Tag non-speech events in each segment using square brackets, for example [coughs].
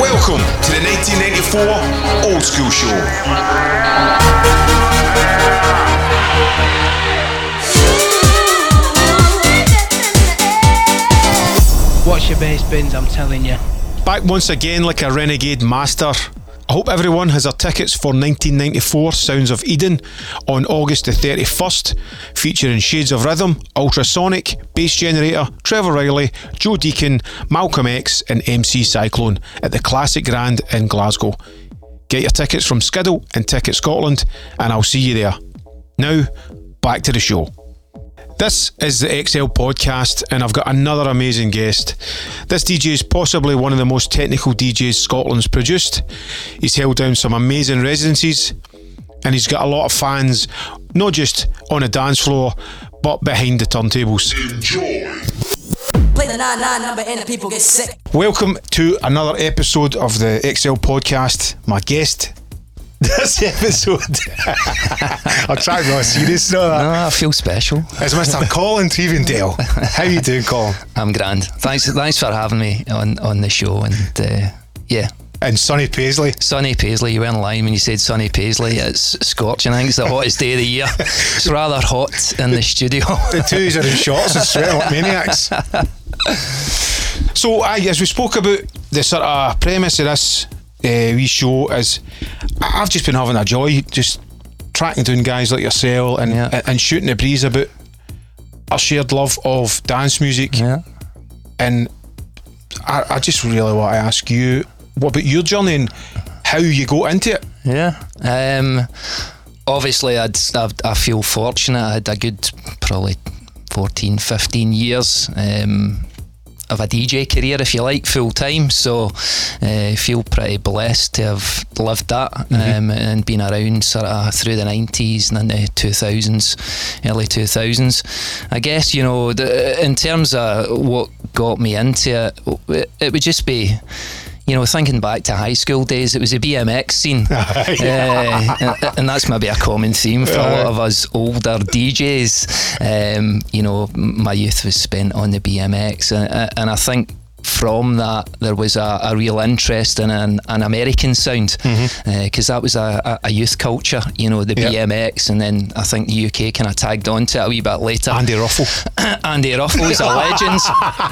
Welcome to the 1984 Old School Show. Watch your bass bins, I'm telling you. Back once again like a renegade master. I hope everyone has their tickets for 1994 Sounds of Eden on August the 31st, featuring Shades of Rhythm, Ultrasonic, Bass Generator, Trevor Reilly, Joe Deacon, Malcolm X, and MC Cyclone at the Classic Grand in Glasgow. Get your tickets from Skiddle and Ticket Scotland, and I'll see you there. Now, back to the show. This is the XL podcast, and I've got another amazing guest. This DJ is possibly one of the most technical DJs Scotland's produced. He's held down some amazing residencies, and he's got a lot of fans, not just on a dance floor, but behind the turntables. Play the 9-9 number and the people get sick. Welcome to another episode of the XL podcast. My guest this episode, I'll try not serious. No, No, I feel special. It's Mr. Colin Tevendale. How you doing, Colin? I'm grand. Thanks, thanks for having me on, on the show. And uh, yeah, And Sunny Paisley. Sunny Paisley, you weren't lying when you said Sunny Paisley. It's scorching. I think it's the hottest day of the year. It's rather hot in the studio. The twos are in shorts and sweating like maniacs. [laughs] So, aye, as we spoke about, the sort of premise of this uh, wee show is I've just been having a joy just tracking down guys like yourself and, Yeah. and shooting the breeze about a shared love of dance music. yeah. And I, I just really want to ask you, what about your journey and how you got into it? Yeah. Um, obviously, I'd, I've, I feel fortunate. I had a good, probably 14, 15 years. Um, of a DJ career, if you like, full time. So, uh, feel pretty blessed to have lived that um, and been around sort of through the nineties and then the two thousands, early two thousands. I guess you know, the, in terms of what got me into it, it, it would just be you know, thinking back to high school days, it was a BMX scene, [laughs] uh, and, and that's maybe a common theme for a lot of us older DJs. Um, you know, my youth was spent on the BMX, and, and I think from that there was a, a real interest in an, an American sound because that was a, a- youth culture, you know, the Yeah. BMX, and then I think the UK kind of tagged onto it a wee bit later. Andy Ruffell. [coughs] Andy Ruffell's, a legend. [laughs]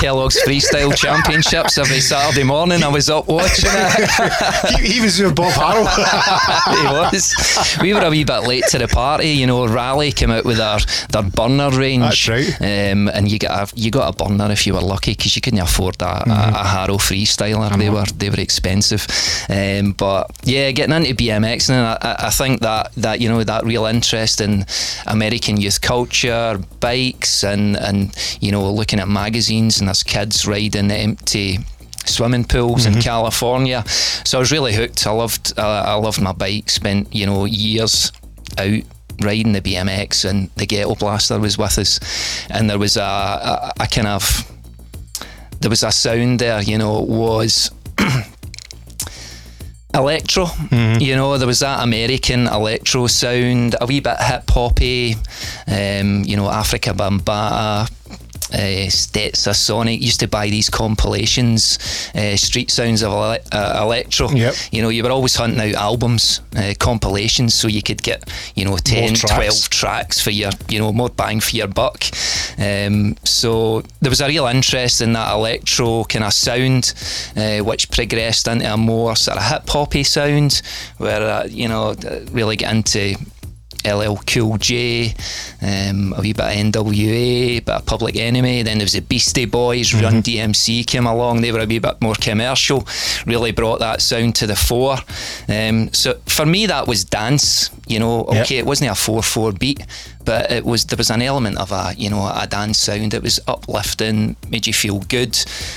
Kellogg's Freestyle Championships every Saturday morning. I was up watching it. [laughs] he, he was with Bob Haro. [laughs] he was. We were a wee bit late to the party. You know, Raleigh came out with their, their burner range. That's right. Um, and you got a you got a burner if you were lucky because you couldn't afford a, Mm-hmm. a, a Haro Freestyler. They were they were expensive. Um, but yeah, getting into BMX and I, I- think that that you know that real interest in American youth culture, bikes, and and you know looking at magazines and there's kids riding empty swimming pools in California. So I was really hooked. I loved uh, I loved my bike. Spent you know years out riding the BMX and the Ghetto Blaster was with us, and there was a, a, a kind of there was a sound there. You know, it was. [clears throat] Electro, you know, there was that American electro sound, a wee bit hip hoppy, um, you know, Afrika Bambaataa, uh, Stetsasonic used to buy these compilations, uh, Street Sounds of ele- uh, Electro. Yep. You know, you were always hunting out albums, uh, compilations, so you could get, you know, 10, tracks. 12 tracks for your, you know, more bang for your buck. Um, so there was a real interest in that electro kind of sound, uh, which progressed into a more sort of hip hoppy sound, where, uh, you know, really get into LL Cool J, um, a wee bit of NWA, bit of Public Enemy. Then there was the Beastie Boys, Run DMC came along. They were a wee bit more commercial, really brought that sound to the fore. Um, so for me, that was dance. You know, Yep. okay, it wasn't a four-four beat, but it was there was an element of a you know a dance sound. It was uplifting, made you feel good.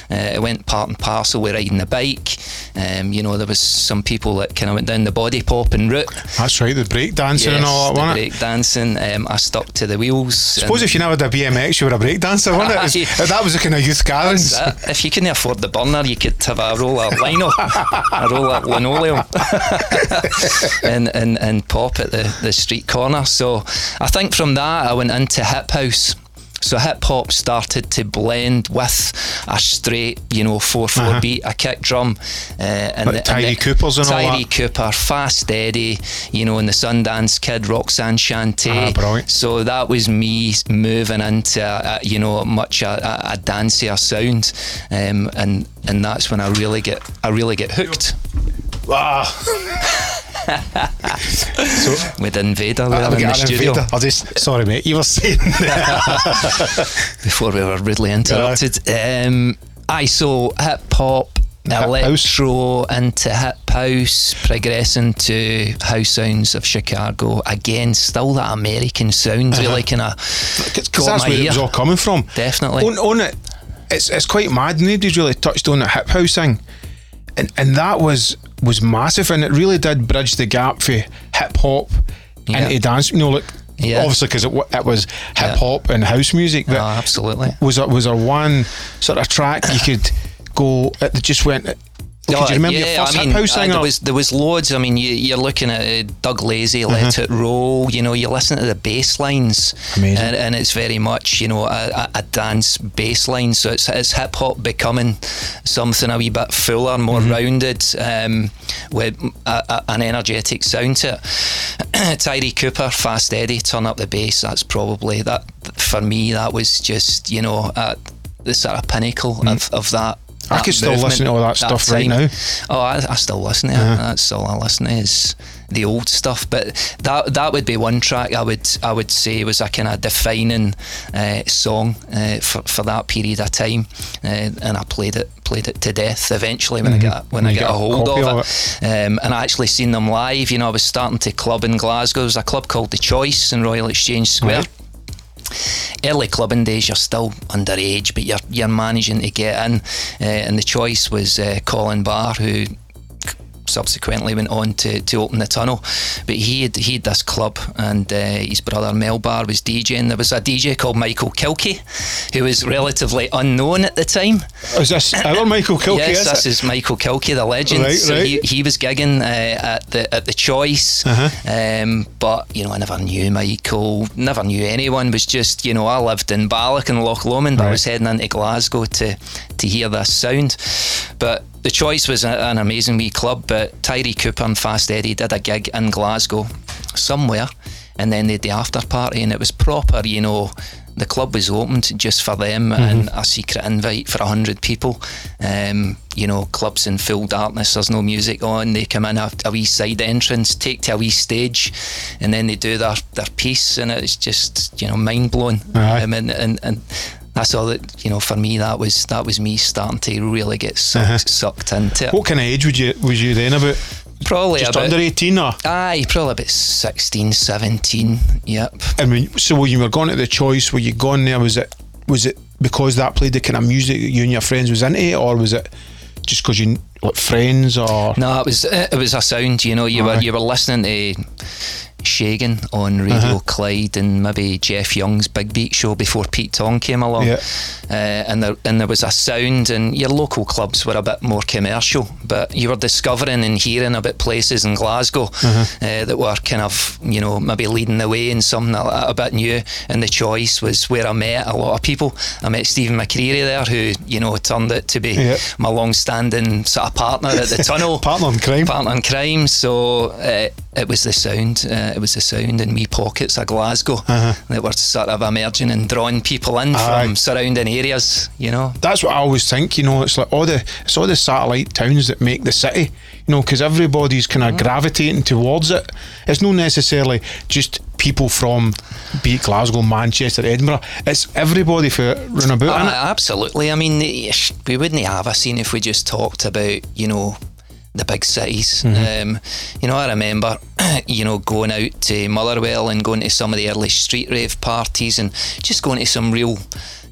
Uh, it went part and parcel with riding the bike. Um, you know, there was some people that kind of went down the body popping route. That's right, the break dancing and all that, the wasn't it? break dancing. Um, I stuck to the wheels. suppose if you never did BMX, you were a break dancer, wasn't it? [laughs] That was the kind of youth gatherings. if you couldn't afford the burner, you could have a roll of lino, a roll of linoleum, [laughs] and, and and pop at the, the street corner. So I think from that I went into hip house. so hip hop started to blend with a straight, you know, four four Uh-huh. beat, a kick drum, uh, and Like Tyree Coopers and all Tyree that. Cooper, Fast Eddie, you know, and the Sundance Kid, Roxanne Shante. Ah, brilliant. So that was me moving into, a, you know, much a, a, a dancier sound, um, and and that's when I really get I really get hooked Ah, with Invader there I'll in the get an studio invader. I'll just sorry, mate. You were saying [laughs] before we were rudely interrupted. Um, I so hip hop. house. Electro into hip house, progressing to house sounds of Chicago. Again, still that American sound, really kind of because that's where it was all coming from. Definitely. On, on it, it's it's quite mad. Nobody's really touched on the hip house thing, and and that was was massive, and it really did bridge the gap for hip hop Yeah. into dance. You know, like Yeah. obviously because it, it was hip hop and house music, but Oh, absolutely. was there was there one sort of track you could go? It just went. Could Oh, you remember your yeah, first I mean, hip house uh, thing? there was there was loads. I mean, you, you're looking at uh, Doug Lazy, Let It Roll. You know, you listen to the bass lines, Amazing. and, and it's very much you know a, a, dance bass line. So it's, it's hip hop becoming something a wee bit fuller, more rounded, um, with a, a, an energetic sound to it. [clears throat] Tyree Cooper, Fast Eddie, turn up the bass. That's probably that for me. That was just you know the sort of pinnacle of, of that. I could still listen to all that stuff right now. Oh, I, I still listen to it. That's all I listen to is the old stuff. But that that would be one track I would I would say was a kind of defining uh, song uh, for, for that period of time, uh, and I played it played it to death. Eventually, when I got when I You got a got a hold of of it, Um, and I actually seen them live. You know, I was starting to club in Glasgow. There was a club called the Choice in Royal Exchange Square Right. Early clubbing days, you're still underage, but you're you're managing to get in. Uh, and the choice was uh, Colin Barr, who subsequently went on to, to open the tunnel. But he had he had this club, and uh, his brother Mel Barr was DJing. There was a DJ called Michael Kilkie, who was relatively unknown at the time. is this our [coughs] Michael Kilkie? yes, is this it? is Michael Kilkie, the legend. Right, so right. He, he was gigging uh, at the at the Choice, Uh-huh. um, but you know I never knew Michael, never knew anyone. Was just you know I lived in Balloch and Loch Lomond, but I was heading into Glasgow to to hear this sound. But the Choice was a, an amazing wee club. But Tyree Cooper and Fast Eddie did a gig in Glasgow somewhere, and then they had the after party, and it was proper, you know. The club was opened just for them and a secret invite for a hundred people. Um, you know, clubs in full darkness. There's no music on. They come in a, a wee side entrance, take to a wee stage, and then they do their, their piece, and it's just you know mind blowing. Aye. Um, and, and and that's all that you know. For me, that was that was me starting to really get sucked, Uh-huh. sucked into it. What kind of age would you was you then about? Probably Just about under eighteen, or aye, probably about 16, 17. Yep. I mean, so when you were going to the choice, were you going there? Was it was it because that played the kind of music you and your friends was into, or was it just because you like friends or? No, it was it was a sound. You know, you Aye. were you were listening to Shagan on Radio Uh-huh. Clyde and maybe Jeff Young's Big Beat show before Pete Tong came along. Yeah. Uh, and there and there was a sound, and your local clubs were a bit more commercial, but you were discovering and hearing about places in Glasgow Uh-huh. uh, that were kind of you know maybe leading the way in something a, a bit new. And the choice was where I met a lot of people. I met Stephen McCreery there, who you know turned it to be Yeah. my long-standing sort of partner at the [laughs] tunnel Partner in crime. partner in crime. So uh, it was the sound. Uh, it was the sound in wee pockets of Glasgow that were sort of emerging and drawing people in Uh-huh. Aye. from surrounding areas. You know. That's what I always think. You know, it's like all the it's all the satellite towns that make the city. You know, because everybody's kind of Mm. gravitating towards it. It's not necessarily just people from be it Glasgow, Manchester, Edinburgh. It's everybody for run about. Uh, absolutely. I mean, eh, we wouldn't have a scene if we just talked about, you know, the big cities. Mm-hmm. Um, you know, I remember, [clears throat] you know, going out to Motherwell and going to some of the early street rave parties and just going to some real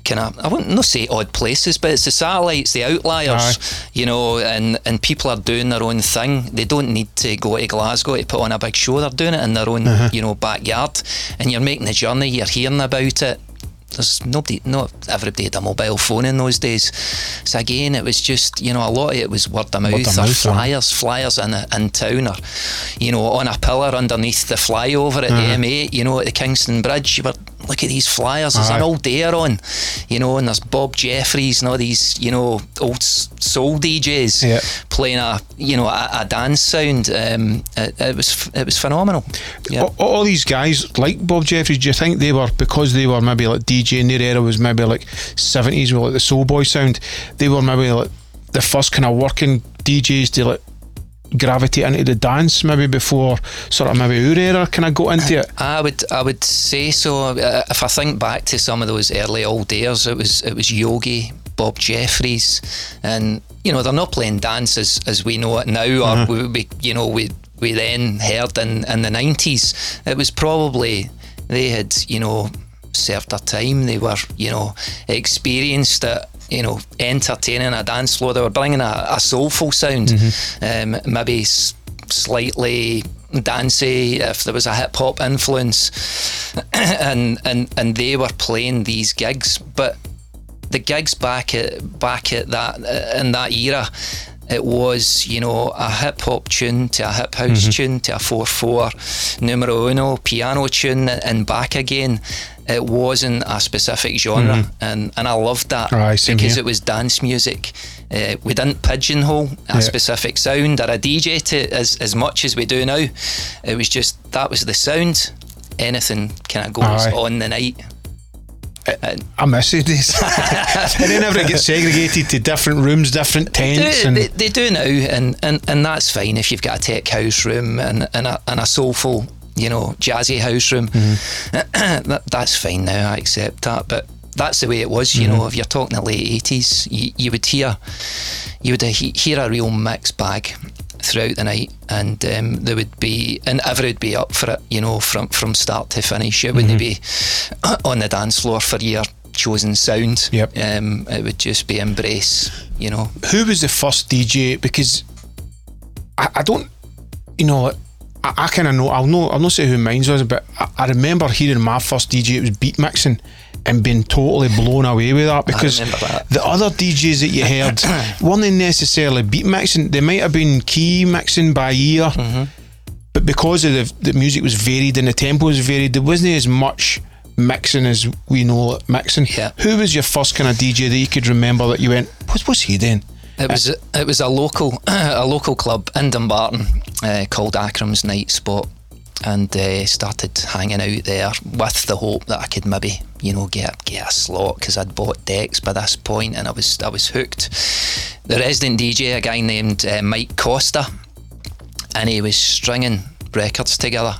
kind of I wouldn't not say odd places, but it's the satellites, the outliers, you know, and and people are doing their own thing. They don't need to go to Glasgow to put on a big show. They're doing it in their own, Uh-huh. you know, backyard, and you're making the journey. You're hearing about it there's nobody, not everybody had a mobile phone in those days. So again, it was just you know a lot of it was word of mouth, of or mouth, flyers, flyers in in town, or you know on a pillar underneath the flyover at Uh-huh. the M8, you know at the Kingston Bridge. You were look at these flyers. There's Aye. an old dare on, you know, and there's Bob Jeffries and all these, you know, old soul DJs playing a, you know, a, a dance sound. Um, it, it was it was phenomenal. Yeah. All, all these guys like Bob Jeffries, do you think they were because they were maybe like DJ in their era was maybe like seventies with like the soul boy sound? They were maybe like the first kind of working DJs to like gravitate into the dance maybe before sort of maybe our era kind of got into it. I would I would say so. Uh, if I think back to some of those early old days, it was it was Yogi, Bob Jeffries, and you know they're not playing dance as, as we know it now, or we, we you know we we then heard in in the nineties. It was probably they had you know served their time. They were you know experienced it. You know, entertaining a dance floor. They were bringing a, a soulful sound, um, maybe s- slightly dancey if there was a hip hop influence. [coughs] And and and they were playing these gigs. But the gigs back at back at that uh, in that era it was you know a hip hop tune to a hip house tune to a 4-4 numero uno piano tune and back again it wasn't a specific genre and and I loved that same because here. it was dance music uh, we didn't pigeonhole a Yeah. specific sound or a DJ to as as much as we do now it was just that was the sound anything kind of goes Aye. on the night I miss these days. [laughs] and then everything gets segregated to different rooms, different tents, do, and they, they do now, and, and, and that's fine if you've got a tech house room and, and, a, and a soulful, you know, jazzy house room. Mm-hmm. [clears throat] that, that's fine now. I accept that, but that's the way it was. Mm-hmm. You know, if you're talking the late eighties, you, you would hear you would hear a real mixed bag throughout the night, and um, there would be and everyone would be up for it. You know, from from start to finish. It wouldn't be [clears throat] on the dance floor for your chosen sound. Yep. Um, it would just be embrace. You know. who was the first DJ? Because I, I don't, you know, I, I kind of know. I'll know. I'll not say who mine was, but I, I remember hearing my first DJ. It was beat mixing. And being totally blown away with that because that. the other DJs that you [coughs] heard weren't necessarily beat mixing. They might have been key mixing by ear, Mm-hmm. but because of the, the music was varied and the tempo was varied, there wasn't as much mixing as we know it mixing. Yeah. Who was your first kind of DJ that you could remember that you went, what's, what's he doing? It was it was a local [clears throat] a local club in Dumbarton uh, called Akram's Night Spot, and uh, started hanging out there with the hope that I could maybe you know get get a slot because I'd bought decks by this point and I was I was hooked. The resident DJ, a guy named uh, Mike Costa, and he was stringing records together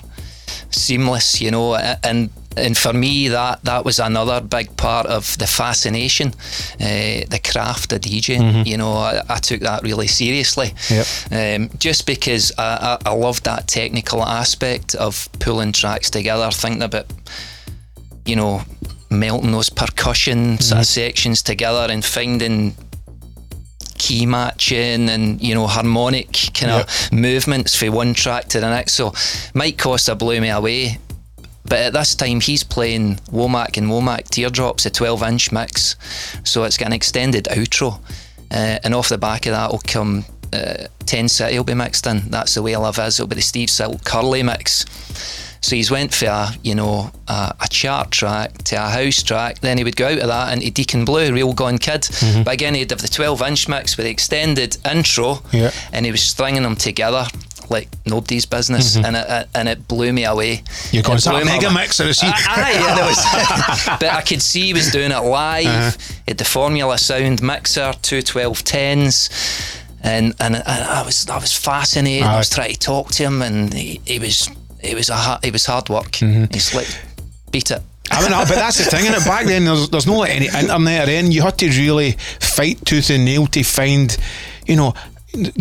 seamless, you know, and and for me that that was another big part of the fascination, uh, the craft of DJing. You know, I, I took that really seriously, Yep. um, just because I, I, I loved that technical aspect of pulling tracks together, thinking about, you know, melting those percussion sort of sections together and finding key matching and you know harmonic kind of movements from one track to the next. So Mike Costa blew me away. But at this time, he's playing Womack and Womack Teardrops, a 12 inch mix. So it's got an extended outro. Uh, and off the back of that will come uh, 10 City will be mixed in. That's the way I love is. It'll be the Steve Silk Hurley mix. So he's went for a, you know, a, a chart track to a house track. Then he would go out of that into Deacon Blue, Real Gone Kid. But again, he'd have the 12 inch mix with the extended intro, Yeah. and he was stringing them together like nobody's business, and it, and it blew me away. You're going, It is a mega mix or is he? Aye, yeah, was. [laughs] but I could see he was doing it live. Uh-huh. He had the Formula Sound mixer, two 1210s. And, and, and I was I was fascinated. I was trying to talk to him, and he, he was it was a ha- it was hard work. Mm-hmm. He's like beat it. I mean, but that's the thing, innit? Back then, there's, there's no like any internet or anything. You had to really fight tooth and nail to find, you know,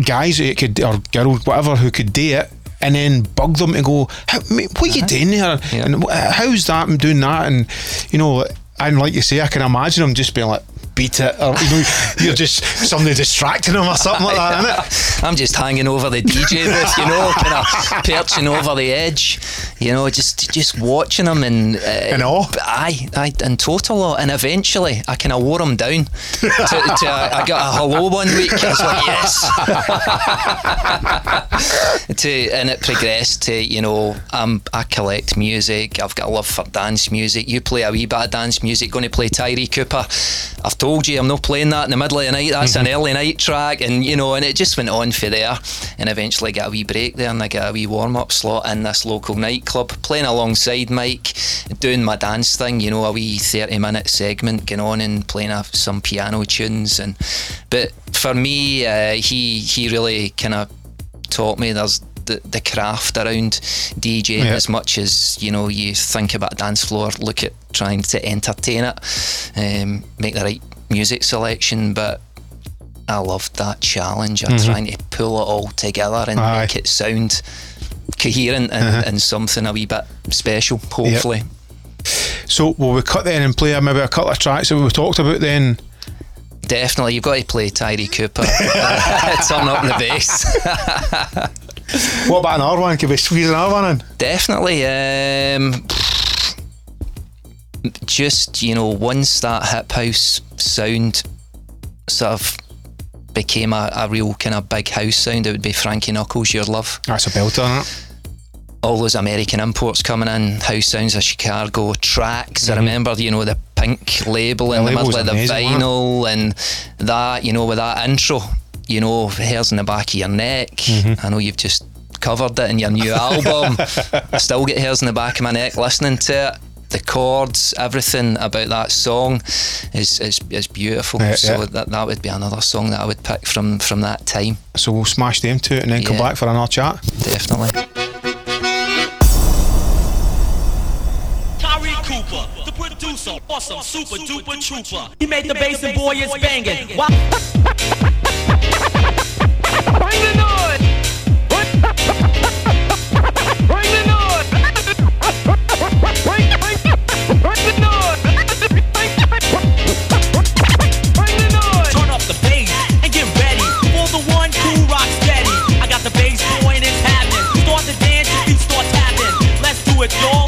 guys who could, or girls, whatever, who could do it. And then bug them to go, how, mate, what are you doing there? Yeah. And how's that and doing that? And, you know, and like you say, I can imagine them just being like, beat it, or you know, you're [laughs] just somebody distracting them or something like that, isn't it? [laughs] I'm just hanging over the DJ booth, you know, kind of perching over the edge, you know, just just watching them and uh, In awe? Aye, aye, in total awe. And eventually, I kind of wore them down. to, to uh, I got a hello one week. I was like, yes. [laughs] to and it progressed to you know, um, I collect music. I've got a love for dance music. You play a wee bit of dance music. Going to play Tyree Cooper. I've told you I'm not playing that in the middle of the night. That's an early night track, and you know, and it just went on for there. And eventually got a wee break there, and I got a wee warm up slot in this local nightclub, playing alongside Mike, doing my dance thing. You know, a wee thirty minute segment going on and playing a, some piano tunes. And but for me, uh, he he really kind of taught me there's the, the craft around DJing Yeah. as much as you know you think about a dance floor look at trying to entertain it um, make the right music selection but I loved that challenge of trying to pull it all together and Mm-hmm. Aye. Uh-huh. make it sound coherent and, and something a wee bit special hopefully So will we cut then and play maybe a couple of tracks that we talked about then? definitely you've got to play Tyree Cooper [laughs] turn up the bass What about another one? Could we squeeze another one in? Definitely. Um, just you know, once that hip house sound sort of became a, a real kind of big house sound, it would be Frankie Knuckles, Your Love. That's a belter, it? All those American imports coming in, house sounds of Chicago, tracks. I remember, you know, the pink label in The the, middle of the amazing, wasn't it? vinyl and that, you know, with that intro, you know, hairs in the back of your neck. Mm-hmm. I know you've just covered it in your new [laughs] album. I still get hairs in the back of my neck listening to it. The chords, everything about that song is is, is beautiful. Yeah, so yeah. That, that would be another song that I would pick from from that time, So we'll smash them to it and then come back for another chat. definitely. Tyree Cooper, the producer, awesome, super duper trooper. He made the bass and boy is banging. Why? Bring the noise! Let's do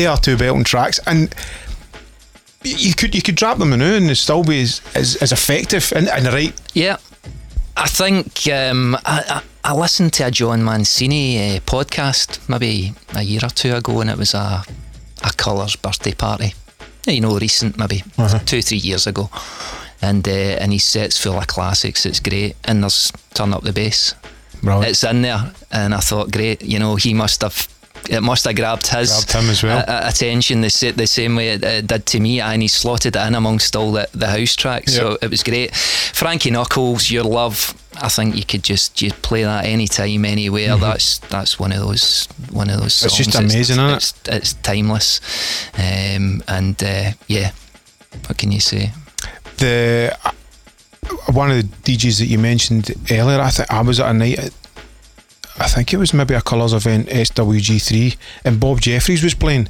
they are two belting tracks, and you could you could drop them in and still be as, as, as effective and, and right. Yeah, I think um, I, I, I listened to a Jon Mancini uh, podcast maybe a year or two ago, and it was a a Colours birthday party. You know, recent maybe two three years ago, and uh, and his set's full of classics. It's great, and there's turn up the bass. Right. It's in there, and I thought, great. You know, he must have. It must have grabbed his Grabbed well. uh, uh, attention the, the same way it, it did to me, and he slotted it in amongst all the, the house tracks. So it was great. Frankie Knuckles, Your Love. I think you could just you play that anytime, anywhere. That's that's one of those one of those. Mm-hmm. It's just amazing, isn't it? it's, It's timeless, um, and uh, yeah. What can you say? the uh, one of the DJs that you mentioned earlier, I think I was at a night. At, I think it was maybe a colours event, SWG3, and Bob Jeffries was playing,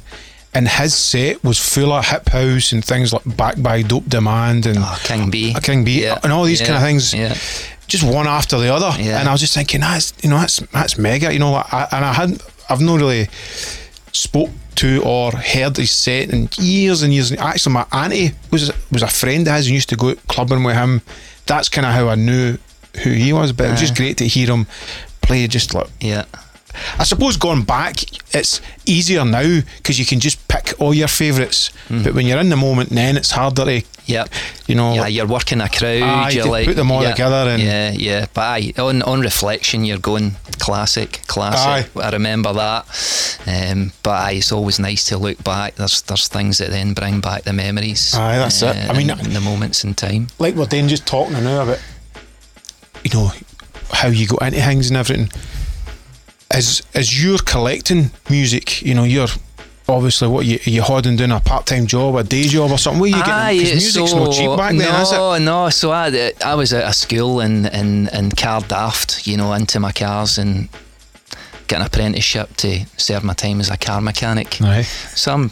and his set was full of hip house and things like Back by Dope Demand and Oh, King Bee. King Bee Yeah, and all these yeah, kind of things. Yeah. Just one after the other, Yeah. and I was just thinking, that's you know, that's that's mega, you know. Like, I, and I hadn't, I've not really spoke to or heard his set in years and years. And actually, my auntie was was a friend of his and used to go clubbing with him. That's kind of how I knew who he was. But it was just great to hear him play. Just like Yeah. I suppose going back, it's easier now because you can just pick all your favourites. But when you're in the moment, then it's harder to, Yeah, you know. Yeah, like- you're working a crowd. Aye, you're like put them all yeah, together and- yeah, yeah. But aye, on on reflection, you're going classic, classic. Aye. I remember that. Um, but aye, it's always nice to look back. There's there's things that then bring back the memories. uh, Aye, that's it. I mean- in, in the moments in time. like we're then just talking now about you know how you go into things and everything As as you're collecting music you know you're obviously what you you holding doing a part-time job a day job or something where you Aye, get because music's so, not cheap back then no, is it No, so I, I was at a school in, in, in Cardaft, you know, into my cars and Get an apprenticeship to serve my time as a car mechanic. Aye. So I'm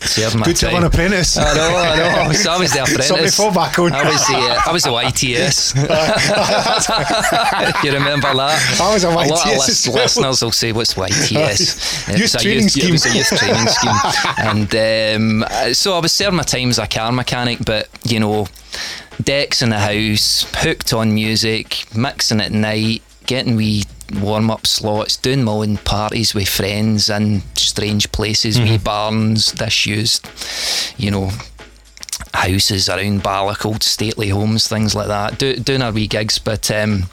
serving my good time. an apprentice I know, I know. So I was the apprentice. To fall back on. I was the, uh, I was the YTS. you remember that? I was a YTS. A lot of YTS lis- as listeners will say, "What's YTS?" Youth It was a training youth, It was a scheme. youth training scheme, and um, so I was serving my time as a car mechanic, but you know, decks in the house, hooked on music, mixing at night, getting wee warm up slots, doing my own parties with friends in strange places, wee Mm-hmm. barns, disused, you know. Houses around Balloch, old stately homes, things like that. Do, doing our wee gigs, but um,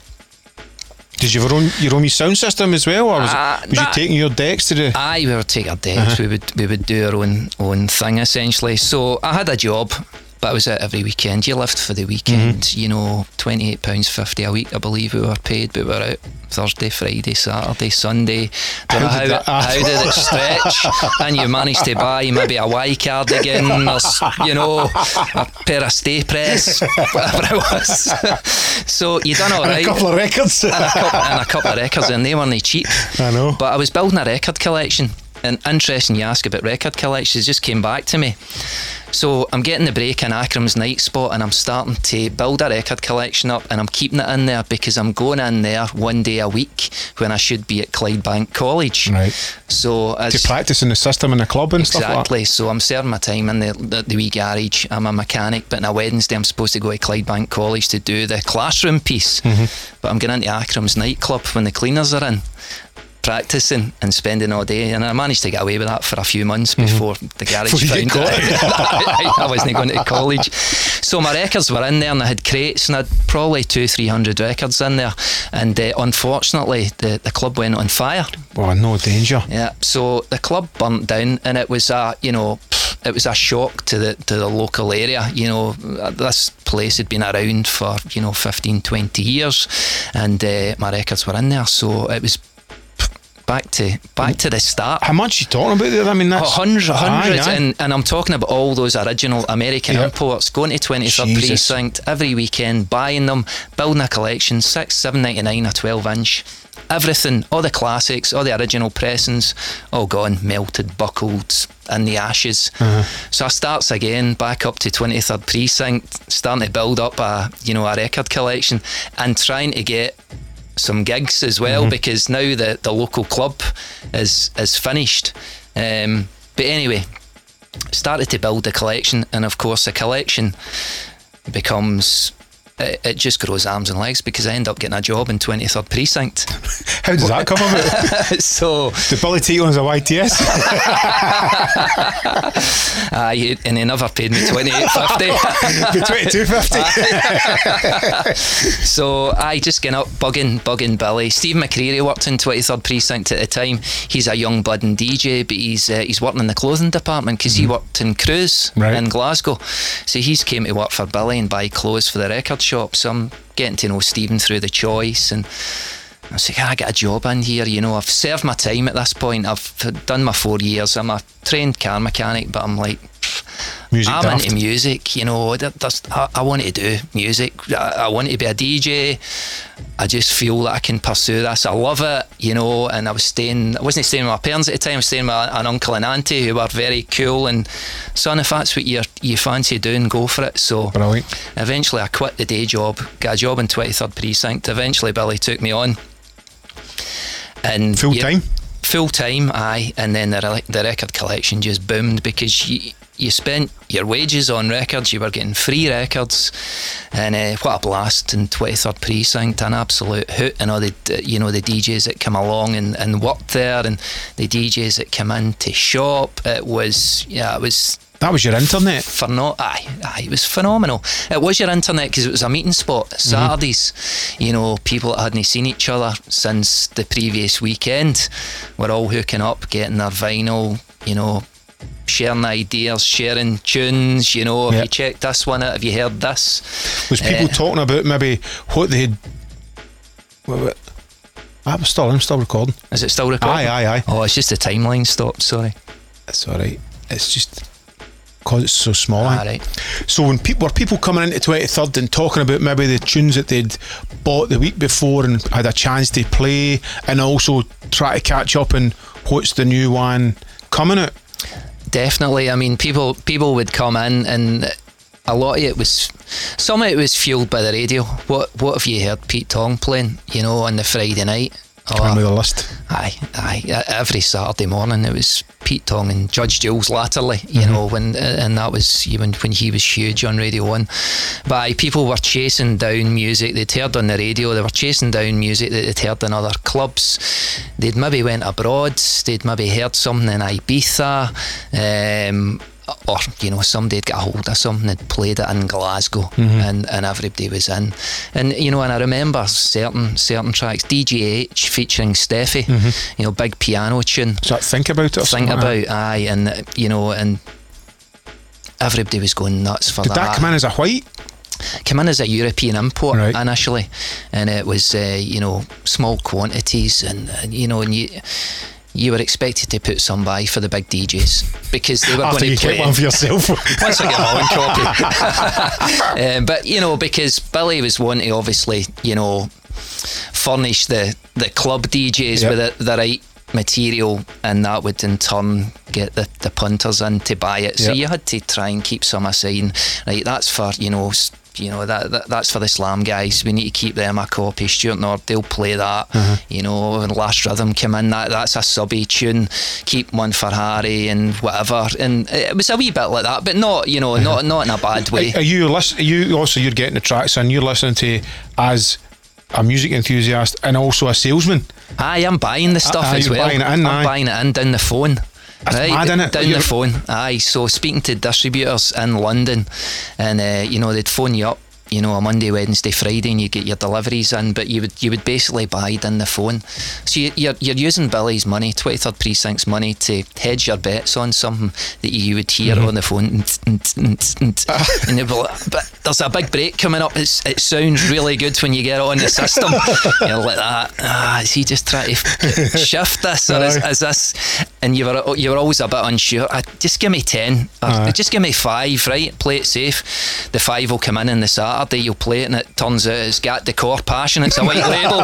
did you have your own your own wee sound system as well or was, Uh, it, was you taking your decks to the Aye, we would take our decks. We would we would do our own own thing essentially. So I had a job, but I was out every weekend. You lived for the weekend. Mhm. You know, twenty eight pounds fifty a week, I believe we were paid. But we were out Thursday, Friday, Saturday, Sunday. How how, did it, that how did it stretch? and you managed to buy maybe a Y cardigan, or you know, a pair of stay press, whatever it was. [laughs] so you done all and right a couple of records and a, couple, and a couple of records, and they weren't cheap. I know. But I was building a record collection, and interesting you ask about record collections, just came back to me. So I'm getting the break in Akram's night spot, and I'm starting to build a record collection up, and I'm keeping it in there because I'm going in there one day a week when I should be at Clydebank College. Right. So as to practice in the system in the club and stuff like Exactly. So I'm serving my time in the, the, the wee garage. I'm a mechanic, but on a Wednesday I'm supposed to go to Clydebank College to do the classroom piece. Mm-hmm. But I'm going into Akram's nightclub when the cleaners are in. Practicing and spending all day, and I managed to get away with that for a few months before the garage Mm-hmm. Before found out [laughs] I wasn't going to college. So my records were in there, and I had crates, and I had probably two, three hundred records in there. And uh, unfortunately, the the club went on fire. well no danger Yeah. So the club burnt down, and it was a you know it was a shock to the to the local area. You know, this place had been around for you know 15, 20 years, and uh, my records were in there. So it was back to back to the start. how much you talking about there I mean that's hundreds, hundreds, Aye, aye. And, and I'm talking about all those original American Yep. imports, going to 23rd Jesus. Precinct every weekend, buying them, building a collection, six, seven ninety nine, a 12 inch. Everything, all the classics, all the original pressings, all gone, melted, buckled, in the ashes. Uh-huh. So I starts again, back up to 23rd Precinct, starting to build up a, you know, a record collection and trying to get some gigs as well Mm-hmm. because now the, the local club is is finished. Um, But anyway, started to build a collection, and of course, a collection becomes. It, it just grows arms and legs because I end up getting a job in 23rd Precinct. [laughs] How does that come about? [laughs] so, Did Billy as a YTS? [laughs] aye, and he never paid me 28.50. the 2250. So I just getting up, bugging, bugging Billy. Steve McCreery worked in 23rd Precinct at the time. He's a young budding DJ, but he's uh, he's working in the clothing department because he worked in Cruise Right. in Glasgow. So he's came to work for Billy and buy clothes for the record shop. So I'm getting to know Stephen through the choice and. I was like, "Ah, I get a job in here, you know. I've served my time at this point. I've done my four years. I'm a trained car mechanic, but I'm like, Music I'm daft. into music, you know. I, I want to do music. I, I want to be a DJ. I just feel that I can pursue this. I love it, you know. And I was staying. I wasn't staying with my parents at the time. I was staying with an uncle and auntie who were very cool. And son, if that's what you you fancy doing, go for it. So Brilliant. eventually, I quit the day job, got a job in 23rd Precinct. Eventually, Billy took me on. And Full time? full time, aye, and then the, the record collection just boomed because you you spent your wages on records, you were getting free records, and uh, what a blast in 23rd Precinct, an absolute hoot, and all the you know the DJs that come along and, and work there, and the DJs that come in to shop. It was yeah, it was That was your internet. for no, aye, aye, it was phenomenal. It was your internet because it was a meeting spot. Saturdays, you know, people that hadn't seen each other since the previous weekend were all hooking up, getting their vinyl, you know, sharing ideas, sharing tunes. You know, have Yeah. you checked this one out? Have you heard this? Was people Eh. talking about maybe what they what, I'm still, I'm still recording. Is it still recording? Aye, aye, aye. Oh, it's just the timeline stopped. Sorry. It's all right. It's just because it's so small. All eh? right. So when people were people coming into 23rd and talking about maybe the tunes that they'd bought the week before and had a chance to play and also try to catch up and what's the new one coming out? Definitely. I mean, people people would come in and a lot of it was some of it was fueled by the radio. What what have you heard Pete Tong playing? You know, on the Friday night. Oh, Come with the list. Aye, aye. Every Saturday morning it was Pete Tong and Judge Jules latterly, you know, when uh, and that was when when he was huge on Radio One. But aye, people were chasing down music they'd heard on the radio. They were chasing down music that they'd heard in other clubs. They'd maybe went abroad. They'd maybe heard something in Ibiza. Um, or you know somebody had got a hold of something and played it in Glasgow and, and everybody was in and you know and I remember certain certain tracks DJH featuring Steffi you know big piano tune So think about it. Think something like about aye and you know and everybody was going nuts for that. Did that come in as a white? came in as a European import Right. initially, and it was uh, you know small quantities, and, and you know and you. You were expected to put some by for the big DJs because they were After going to play one for yourself. [laughs] once I get my own copy. [laughs] um, but you know, because Billy was wanting to obviously, you know, furnish the the club DJs Yep. with the, the right material, and that would in turn get the, the punters in to buy it. So Yep. you had to try and keep some aside. Right, that's for you know. You know that, that that's for the slam guys. We need to keep them a copy. Stuart Nord, they'll play that. Uh-huh. You know, and Last Rhythm came in. That that's a subby tune. Keep one for Harry and whatever. And it was a wee bit like that, but not you know not uh-huh. not in a bad way. Are you listen? Are you also you're getting the tracks and you're listening to as a music enthusiast and also a salesman. Aye, I'm buying the stuff Aye, as well. buying it in, I'm aye. buying it in down the phone. Right, mad, down You're- the phone. Aye, so speaking to distributors in London, and uh, you know they'd phone you up. You know, a Monday, Wednesday, Friday, and you get your deliveries in, but you would you would basically buy it in the phone. So you, you're you're using Billy's money, Twenty Third Precinct's money, to hedge your bets on something that you would hear Mm-hmm. on the phone, and, and, you'd be like, but there's a big break coming up. It's, it sounds really good when you get it on the system. [laughs] You're like that. Ah, is he just trying to shift this, or is, is this? And you were you were always a bit unsure. Uh, just give me ten, or Aye. just give me five. Right, play it safe. The five will come in on the Saturday. Saturday you'll play it and it turns out it's got the core passion. It's a white label,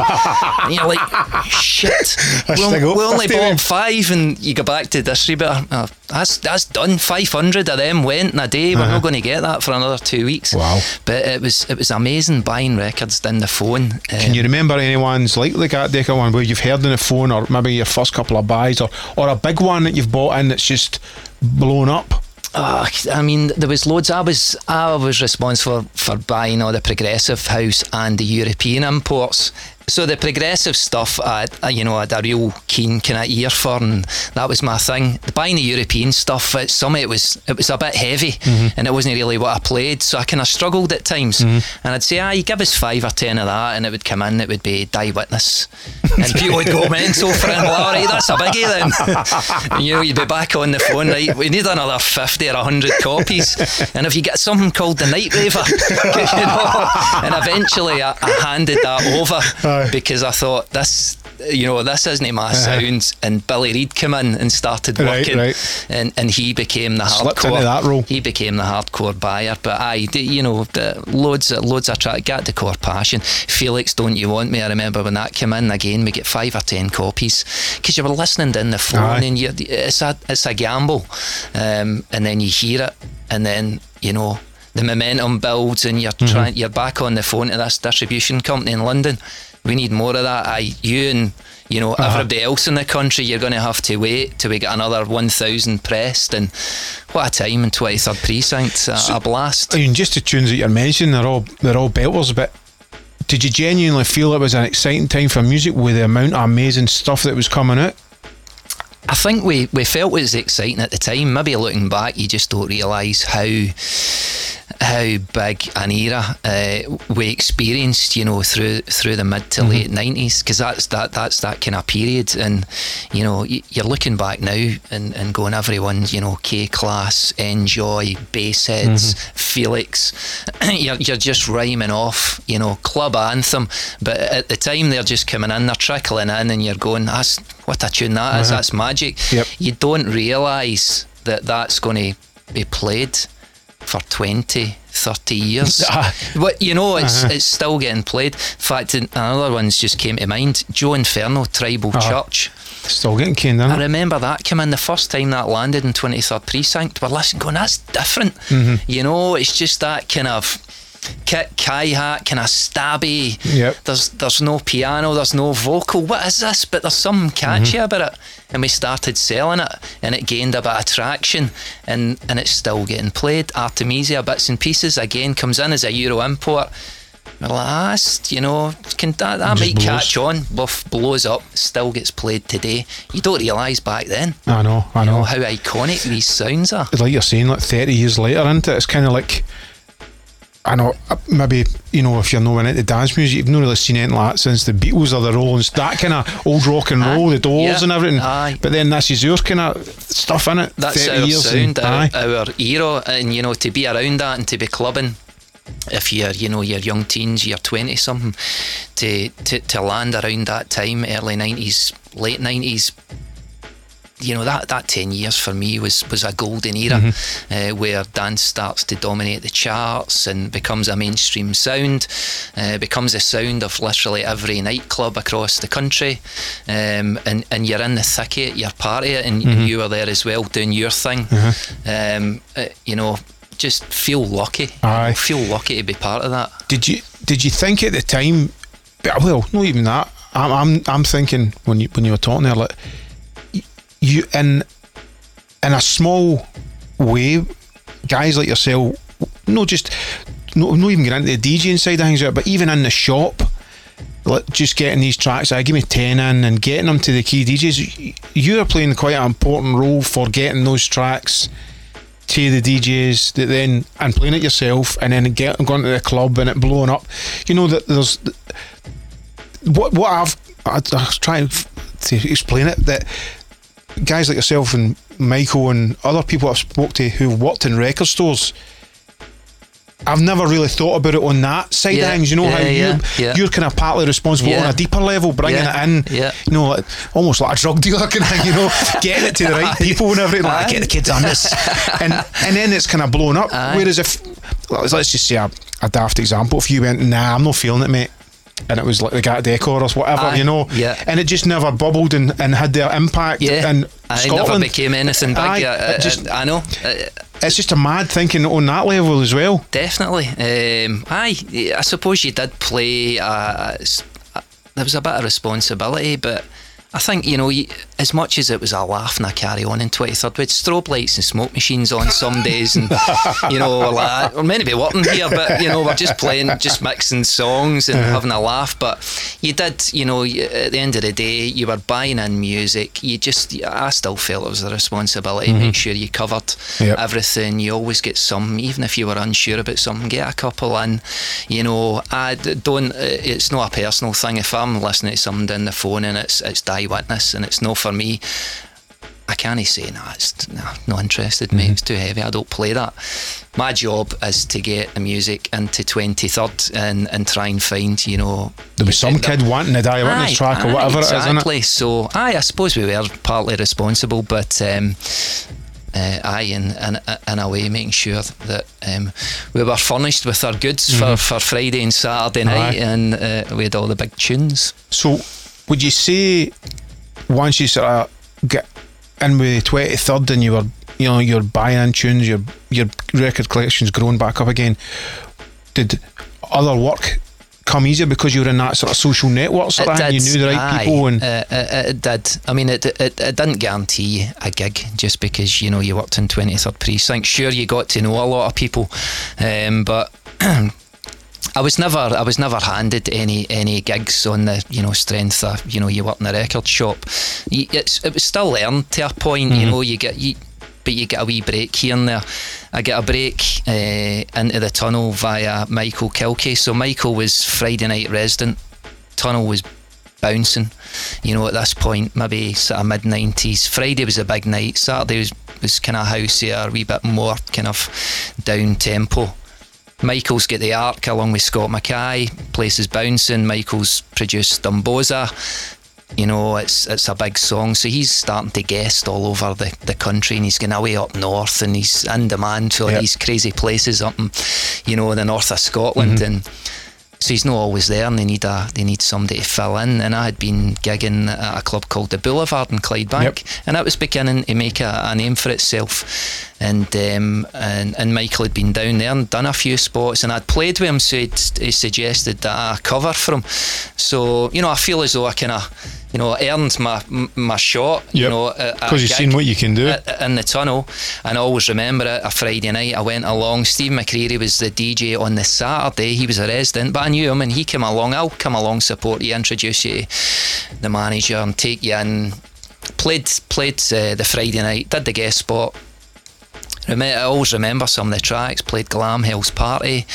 and you're like, shit. We, we only 50 bought [laughs] five, and you go back to distributor. Uh, that's that's done. Five hundred of them went in a day. We're not going to get that for another two weeks. Uh-huh. Wow. But it was it was amazing buying records down the phone. Can Um, you remember anyone's like the Gat Decor one where you've heard on the phone, or maybe your first couple of buys, or, or a big one that you've bought in that's just blown up? Ah, I mean, there was loads. I was I was responsible for buying all the progressive house and the European imports. So the progressive stuff, I, I you know, I had a real keen kind of ear for, and that was my thing. Buying the European stuff, it, some of it was it was a bit heavy, and it wasn't really what I played. So I kind of struggled at times, and I'd say, "Ah, you give us five or ten of that," and it would come in. It would be Die Witness, and [laughs] people would go mental for it. Well, all right, that's a biggie then. and, [laughs] you know, you'd be back on the phone, right? We need another fifty or hundred copies, and if you get something called the Night Raver, [laughs] you know, and eventually I, I handed that over Aye. because I thought this. You know, this isn't my sound. And Billy Reid came in and started working, right. and and he became the Slipped hardcore. that role. He became the hardcore buyer. But I, you know, the loads, loads of track. Got the core passion. Felix, don't you want me? I remember when that came in again. We get five or ten copies because you were listening in the phone, Aye. and you, it's a it's a gamble, um, and then you hear it, and then you know. The momentum builds, and you're Mm-hmm. trying. You're back on the phone to this distribution company in London. We need more of that. I, you and you know Uh-huh. everybody else in the country. You're going to have to wait till we get another one thousand pressed. And what a time in Twenty Third Precinct! A, a blast. I mean, just the tunes that you're mentioning, they're all they're all belters. But did you genuinely feel it was an exciting time for music with the amount of amazing stuff that was coming out? I think we, we felt it was exciting at the time. Maybe looking back, you just don't realise how how big an era uh, we experienced, you know, through through the mid to mm-hmm. late nineties, because that's that that's that kind of period. And you know, you're looking back now and, and going, everyone's, you know, K class, enjoy, bassheads, mm-hmm. Felix. [clears throat] you're you're just rhyming off, you know, club anthem. But at the time, they're just coming in, they're trickling in, and you're going, that's what a tune that is, uh-huh. That's magic. Yep. You don't realise that that's going to be played for 20, 30 years. [laughs] Ah. but you know, it's Uh-huh. it's still getting played. In fact, another one's just came to mind. Joe Inferno, Tribal Uh-huh. Church. Still getting caned I remember that came in the first time that landed in 23rd Precinct. We're listening, going, that's different. Mm-hmm. You know, it's just that kind of kick, hi hat, kind of stabby. Yep. There's there's no piano, there's no vocal. What is this? But there's something catchy Mm-hmm. about it. And we started selling it, and it gained a bit of traction, and, and it's still getting played. Artemesia, bits and pieces, again comes in as a Euro import. We're ah, you know, can, that, that might blows. catch on. Buff blows up, still gets played today. You don't realise back then, I know, I you know. know, how iconic these sounds are. like you're saying, like 30 years later, isn't it? It's kind of like, I know, uh, maybe, you know, if you're knowing into dance music, you've not really seen anything like that since the Beatles or the Rollins, that kind of old rock and roll, the Doors yeah, and everything. aye. But then this is your kind of stuff in it. That's 30 our sound, and, our, our era, and you know, to be around that and to be clubbing. If you're, you know, you're young teens, you're twenty something, to, to to land around that time, early nineties, late nineties, you know that that ten years for me was was a golden era Mm-hmm. uh, where dance starts to dominate the charts and becomes a mainstream sound, uh, becomes a sound of literally every nightclub across the country, um, and and you're in the thick of it, you're part of it, and, Mm-hmm. and you were there as well doing your thing. Um, uh, you know, just feel lucky. Aye. Feel lucky to be part of that. Did you did you think at the time? Well, not even that. I'm I'm, I'm thinking when you when you were talking there, like you in in a small way, guys like yourself, no, just no, not even getting into the DJing side of things, but even in the shop. Like just getting these tracks, I give me ten in and getting them to the key DJs. You are playing quite an important role for getting those tracks to the DJs that then and playing it yourself and then get going to the club and it blowing up. You know that there's what what I've I, I was trying to explain it that guys like yourself and Michael and other people I've spoke to who worked in record stores. I've never really thought about it on that side Yeah, of things. You know how yeah, yeah, you yeah. you're kind of partly responsible Yeah. on a deeper level, bringing Yeah, it in. yeah. You know, like, almost like a drug dealer kind of. You know, [laughs] getting it to the right people and everything. Like, get the kids on this, and and then it's kind of blown up. Aye. Whereas if let's let's just say a, a daft example, if you went, nah, I'm not feeling it, mate. And it was like the Gat Decor or whatever, Aye, you know, yeah. and it just never bubbled and, and had their impact Yeah, in I Scotland. never became anything big. Aye, just- I know. It's just a mad thinking on that level as well. Definitely. Um, aye, I suppose you did play. Uh, there was a bit of responsibility, but I think you know, as much as it was a laugh and a carry on in twenty third, with strobe lights and smoke machines on some days, and [laughs] you know, we're, like, we're meant to be working here, but you know, we're just playing, just mixing songs and having a laugh. But you did, you know, at the end of the day, you were buying in music. You just, I still felt it was a responsibility to make sure you covered Yep. everything. You always get some, even if you were unsure about something, get a couple in. You know, I don't. uh, It's not a personal thing. If I'm listening to something down the phone and it's it's die witness and it's not for me. I can't say nah, it's nah, not interested, mate. It's too heavy. I don't play that. My job is to get the music into twenty third and and try and find, you know, There'll be some kid wanting the Die Witness Aye, track or aye, whatever it is, it? exactly. So, aye, I suppose we were partly responsible, but um, uh, aye, in, in, in a way, making sure that um, we were furnished with our goods for, for Friday and Saturday night, Mm-hmm. Aye. and uh, we had all the big tunes. So, would you say once you sort of get in with the twenty third and you were, you know, you're buying in tunes, your your record collection's grown back up again? Did other work come easier because you were in that sort of social network sort of? You knew the right aye, people and uh, uh, it did. I mean, it, it, it didn't guarantee a gig just because you know you worked in 23rd precinct. Sure, you got to know a lot of people, um, but. [clears throat] I was never, I was never handed any any gigs on the you know strength of you know you work in a record shop. It's, it was still earned to a point. You know, you get you, but you get a wee break here and there. I get a break uh, into the tunnel via Michael Kilkie. So Michael was Friday night resident. Tunnel was bouncing. You know, at this point, maybe sort of mid '90s. Friday was a big night. Saturday was was kind of houseier, a wee bit more kind of down tempo. Michael's got the arc along with Scott Mackay. Place is bouncing. Michael's produced Dumboza. You know, it's it's a big song, so he's starting to guest all over the, the country, and he's going away up north, and he's in demand for Yep. these crazy places up in, you know, in the north of Scotland, Mm-hmm. and so he's not always there, and they need a they need somebody to fill in. And I had been gigging at a club called the Boulevard in Clydebank, Yep. and it was beginning to make a, a name for itself. And, um, and and Michael had been down there and done a few spots, and I'd played with him, so he'd, he suggested that I cover for him. So you know, I feel as though I kind of you know earned my my shot. You Yep. know, at- at a 'Cause you've seen what you can do. at- in the tunnel. And I always remember it. A Friday night, I went along. Steve McCreery was the DJ on the Saturday. He was a resident, but I knew him, and he came along. I'll come along, support you, introduce you to the manager, and take you in. Played played uh, the Friday night. Did the guest spot. I always remember some of the tracks. Played Glam Hell's Party.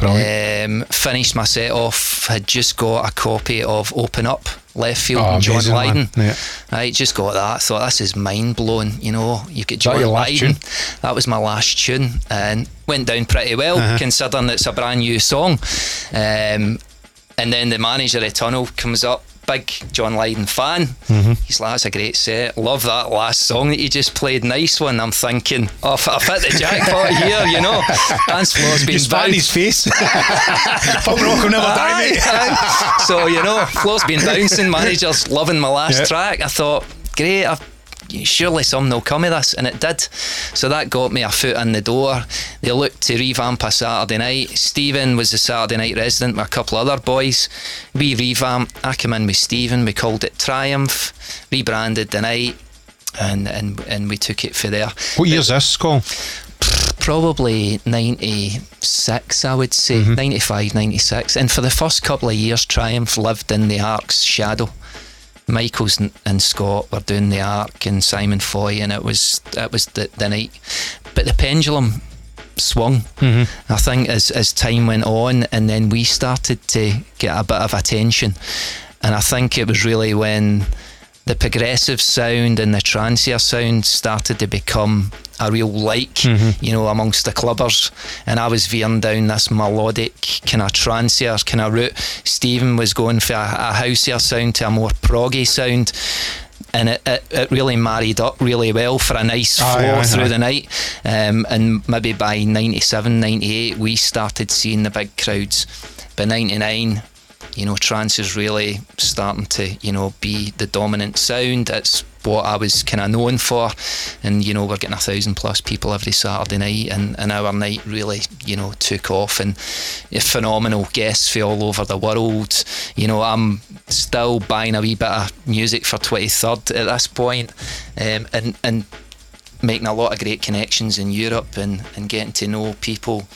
Um, finished my set off. Had just got a copy of Open Up, Leftfield, Oh, and John. Lydon. Yeah. I just got that. Thought this is mind blowing. You know, you get John Lydon. That was my last tune, and went down pretty well Uh-huh. considering it's a brand new song. Um, and then the manager of the Tunnel comes up. Big John Lydon fan. Mm-hmm. He's like, that's a great set. Love that last song that you just played. Nice one. I'm thinking, oh, I've hit the jackpot here, you know. Dance floor's been spat his face. [laughs] Punk rock will never die, Aye, so you know, floor's been bouncing. Manager's loving my last Yeah. track. I thought, great. I've, surely something will come of this, and it did. So that got me a foot in the door. They looked to revamp a Saturday night. Stephen was the Saturday night resident with a couple other boys. We revamped. I came in with Stephen. We called it Triumph. Rebranded the night. And, and and we took it for there What year's this, Colin? probably 96 I would say mm-hmm. 95 96 and for the first couple of years Triumph lived in the Ark's shadow Michaels and, and Scott were doing the arc and Simon Foy and it was it was the, the night. But the pendulum swung. Mm-hmm. I think as, as time went on and then we started to get a bit of attention. And I think it was really when the progressive sound and the trancier sound started to become a real like, you know, amongst the clubbers. And I was veering down this melodic kind of trancier kind of route. Stephen was going for a, a houseier sound to a more proggy sound. And it, it, it really married up really well for a nice Aye, flow aye, through aye. the night. Um, and maybe by 97, 98, we started seeing the big crowds. By 99, you know, trance is really starting to, you know, be the dominant sound. It's what I was kind of known for. And, you know, we're getting a thousand plus people every Saturday night, and, and our night really, you know, took off. And phenomenal guests from all over the world. You know, I'm still buying a wee bit of music for 23rd at this point, um, and, and making a lot of great connections in Europe and, and getting to know people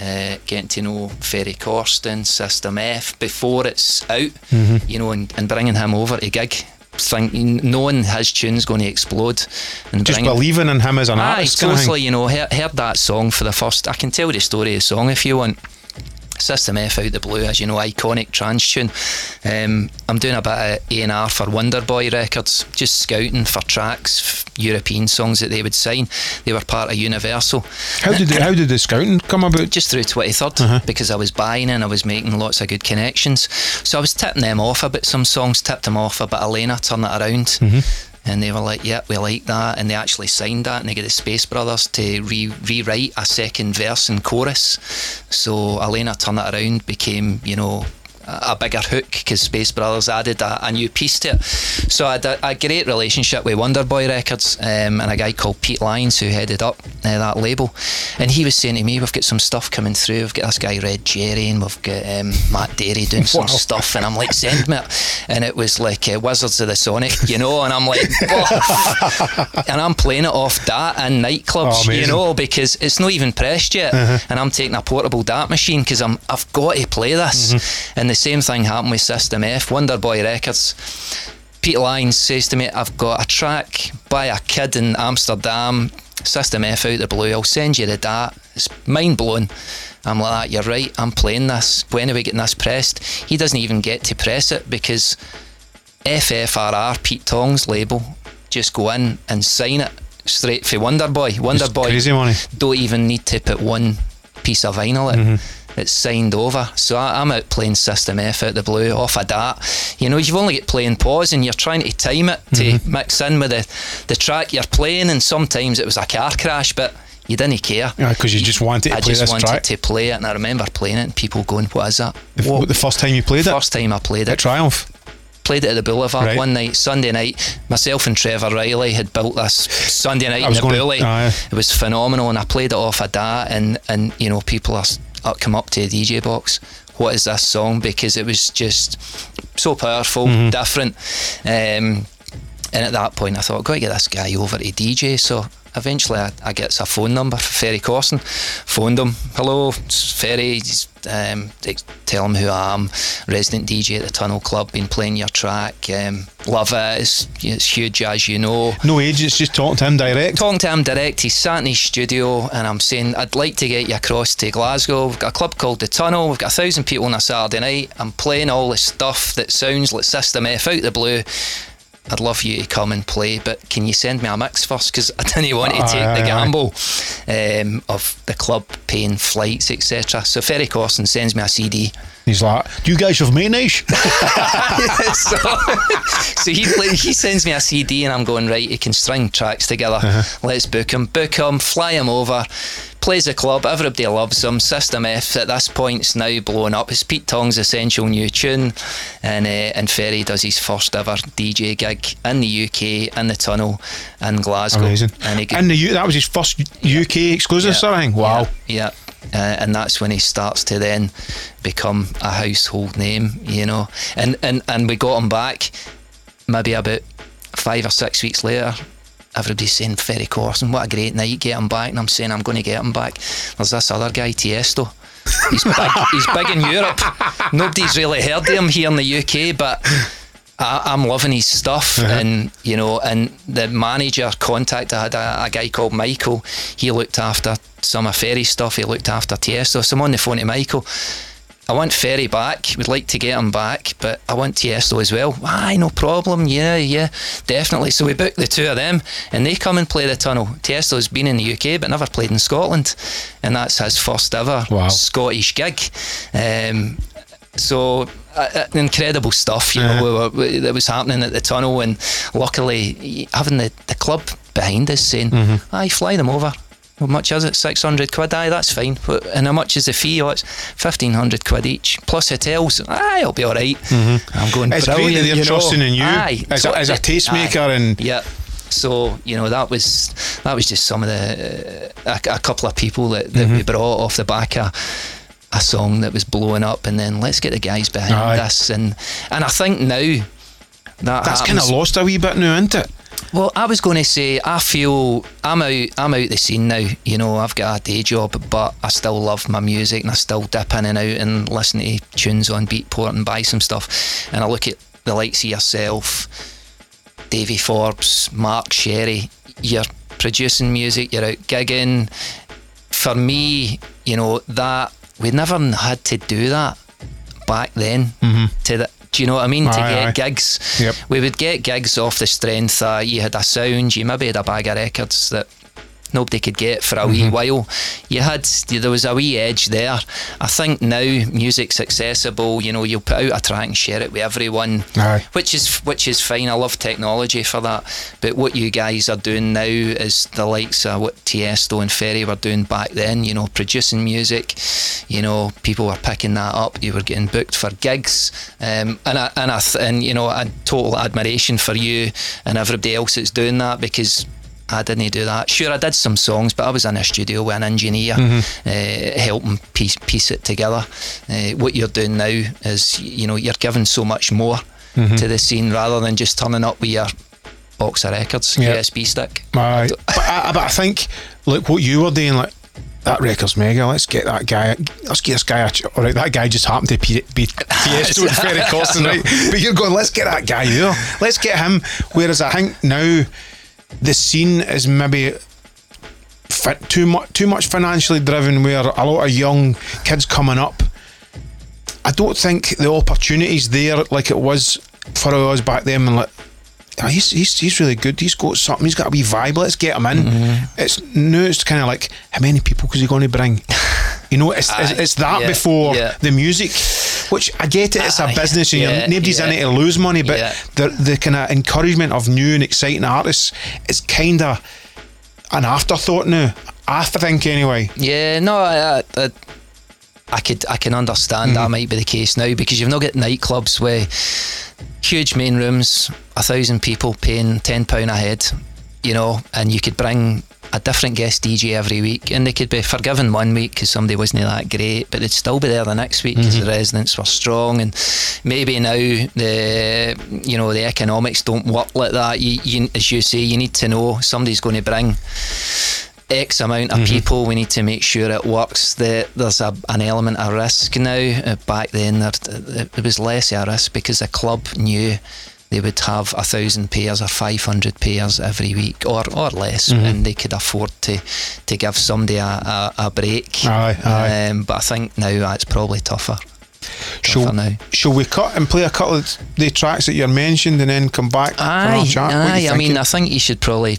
uh, getting to know Ferry Corsten, System F before it's out, Mm-hmm. you know, and, and bringing him over to gig. Think, knowing his tune's going to explode, and Just believing in him as an Aye, artist. totally. You know, heard, heard that song for the first. I can tell the story of the song if you want. System F out the blue, as you know, iconic trance tune. Um, I'm doing a bit of A and R for Wonderboy Records, just scouting for tracks, European songs that they would sign. They were part of Universal. How did the, how did the scouting come about? Just through 23rd because I was buying and I was making lots of good connections. So I was tipping them off about some songs, tipped them off a bit. Alena turned it around. And they were like, "Yep, we like that," and they actually signed that, and they got the Space Brothers to re- rewrite a second verse and chorus. So Alena turned it around, became you know a bigger hook because Space Brothers added a, a new piece to it. So I had a, a great relationship with Wonderboy Records um, and a guy called Pete Lyons who headed up uh, that label. And he was saying to me, "We've got some stuff coming through. We've got this guy Red Jerry and we've got um, Matt Darey doing some Wow. stuff." And I'm like, "Send me," it." and it was like uh, Wizards of the Sonic, you know. And I'm like, [laughs] and I'm playing it off DAT in Oh, nightclubs, you know, because it's not even pressed yet. And I'm taking a portable DAT machine because I'm I've got to play this. And the same thing happened with System F, Wonderboy Records. Pete Lyons says to me, I've got a track by a kid in Amsterdam, System F out the blue, I'll send you the DAT. It's mind blowing. I'm like, you're right, I'm playing this. When are we getting this pressed? He doesn't even get to press it because FFRR, Pete Tong's label, just go in and sign it straight for Wonderboy. Wonderboy crazy money. don't even need to put one piece of vinyl in. Mm-hmm. It's signed over. So I, I'm out playing System F out the blue off a DAT. You know, you've only got playing pause and you're trying to time it to Mm-hmm. mix in with the, the track you're playing. And sometimes it was a car crash, but you didn't care. because you just wanted to play. I play just wanted track. to play it, and I remember playing it, and people going, "What is that?" The, What? the first time you played it First time I played at it, Triumph. played it at the Boulevard Right. one night, Sunday night. Myself and Trevor Reilly had built this Sunday night in the going- Bully. aye. It was phenomenal, and I played it off a dat, and and you know people are uh, come up to the DJ box. What is this song? Because it was just so powerful, Mm-hmm. different. Um, and at that point, I thought, got to get this guy over to DJ. So eventually, I, I get a phone number for Ferry Corsten. Phoned him. Hello, it's Ferry. Um, tell him who I am. Resident DJ at the Tunnel Club. Been playing your track. Um, love it. It's, it's huge, as you know. No agents, just talking to him direct. Talking to him direct, He's sat in his studio and I'm saying, I'd like to get you across to Glasgow. We've got a club called The Tunnel, we've got a thousand people on a Saturday night. I'm playing all this stuff that sounds like System F out the blue. I'd love you to come and play, but can you send me a mix first? Because I didn't want to [laughs] Aye, take aye, the gamble um, of the club paying flights, etc. So Ferry Corsten sends me a CD. He's like, "Do you guys have mayonnaise?" [laughs] [laughs] so, [laughs] so he play, he sends me a CD and I'm going right. He can string tracks together. Let's book him, book him, fly him over. Plays a club. Everybody loves him. System F at this point is now blowing up. It's Pete Tong's essential new tune, and uh, and Ferry does his first ever DJ gig in the UK in the tunnel in Glasgow. Amazing. And he And the U- that was his first UK exclusive sort of thing. Wow. yeah, yeah. Uh, and that's when he starts to then become a household name, you know. And and and we got him back maybe about five or six weeks later. Everybody's saying Ferry Corsten, what a great night, get him back. And I'm saying I'm going to get him back. There's this other guy, Tiesto. He's big. he's big in Europe. Nobody's really heard of him here in the UK, but I, I'm loving his stuff, and you know, and the manager contact I had a, a guy called Michael. He looked after some of Ferry's stuff. He looked after Tiesto. So I'm on the phone to Michael. I want Ferry back. Would like to get him back, but I want Tiesto as well. Aye, no problem. Yeah, yeah, definitely. So we booked the two of them, and they come and play the tunnel. Tiesto's been in the UK, but never played in Scotland, and that's his first ever Wow. Scottish gig. Um, so uh, uh, incredible stuff, you know, we were- that was happening at the tunnel, and luckily having the, the club behind us saying, Mm-hmm. "Aye, fly them over." How much is it? Six hundred quid. Aye, that's fine. But- And how much is the fee? Oh, it's fifteen hundred quid each plus hotels. Aye, it'll be all right. I'm going. Mm-hmm. It's great that they're you know. in you Aye. as a- as a tastemaker aye. and- yeah. So you know that was that was just some of the uh, a, a couple of people that, that Mm-hmm. we brought off the back of a song that was blowing up, and then let's get the guys behind Aye. this, and and I think now that That's kind of lost a wee bit now, isn't it? Well, I was going to say I feel I'm out. I'm out the scene now. You know, I've got a day job, but I still love my music, and I still dip in and out and listen to tunes on Beatport and buy some stuff. And I look at the likes of yourself, Davy Forbes, Mark Sherry. You're producing music. You're out gigging. For me, you know that we never had to do that back then. Mm-hmm. To the, do you know what I mean? to get aye. gigs, Yep. we would get gigs off the strength that you had a sound, you maybe had a bag of records that nobody could get for a Mm-hmm. wee while. You had there was a wee edge there. I think now music's accessible. You know, you'll put out a track and share it with everyone, Aye. which is which is fine. I love technology for that. But what you guys are doing now is the likes of what Tiesto and Ferry were doing back then. You know, producing music. You know, people were picking that up. You were getting booked for gigs, um, and I, and I th- and you know, a total admiration for you and everybody else that's doing that because. I didn't do that. Sure, I did some songs, but I was in a studio with an engineer, uh, helping piece piece it together. Uh, what you're doing now is, you know, you're giving so much more to the scene rather than just turning up with your box of records, Yeah. USB stick. Aye. but, I, but I think, look, what you were doing, like, that record's mega. Let's get that guy. Let's get this guy. All right, that guy just happened to be, be Tiesto and Ferry Corsten, right? [laughs] But you're going. Let's get that guy there. Let's get him. Whereas I think now the scene is maybe too much too much financially driven, where a lot of young kids coming up. I don't think the opportunities there like it was for us back then. And like, "Ah, he's, he's he's really good. He's got something. He's got a wee vibe. Let's get him in. Mm-hmm. It's now it's kind of like how many people is he going to bring? [laughs] You know, it's, it's, it's that yeah, before yeah. the music, which I get it. It's a business, and yeah, nobody's in it to lose money. But the the kind of encouragement of new and exciting artists is kind of an afterthought now. I think anyway. Yeah, no, I, I, I could I can understand that mm-hmm. might be the case now because you've not got nightclubs where huge main rooms, a thousand people paying ten pound a head, you know, and you could bring a different guest DJ every week, and they could be forgiven one week because somebody wasn't that great, but they'd still be there the next week because the residents were strong, and maybe now the you know the economics don't work like that. You, you as you say, you need to know somebody's going to bring. X amount of people. We need to make sure it works. That there's a, an element of risk now. Uh, back then, there, it was less of a risk because the club knew they would have a thousand pairs or five hundred pairs every week, or or less, and they could afford to to give somebody a, a, a break. Aye, aye. Um, but I think now that's probably tougher. Shall, now. shall we cut and play a couple of the tracks that you're mentioned and then come back for our Aye, chat? Aye. I mean. I think you should probably.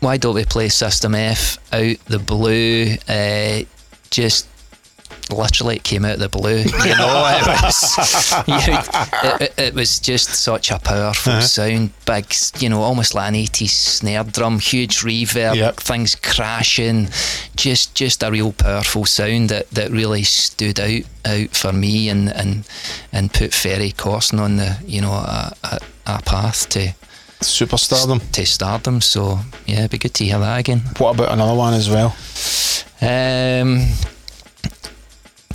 Why don't we play System F out the blue? Uh, just literally it came out of the blue. You [laughs] know, it was. you- it, it, it was just such a powerful Uh-huh. sound. Big, you know, almost like an 80s snare drum, huge reverb, Yep. things crashing. Just, just a real powerful sound that, that really stood out out for me and and and put Ferry Corsten on the you know a, a, a path to Superstardom. to stardom. So yeah, it'd be good to hear that again. What about another one as well? Um,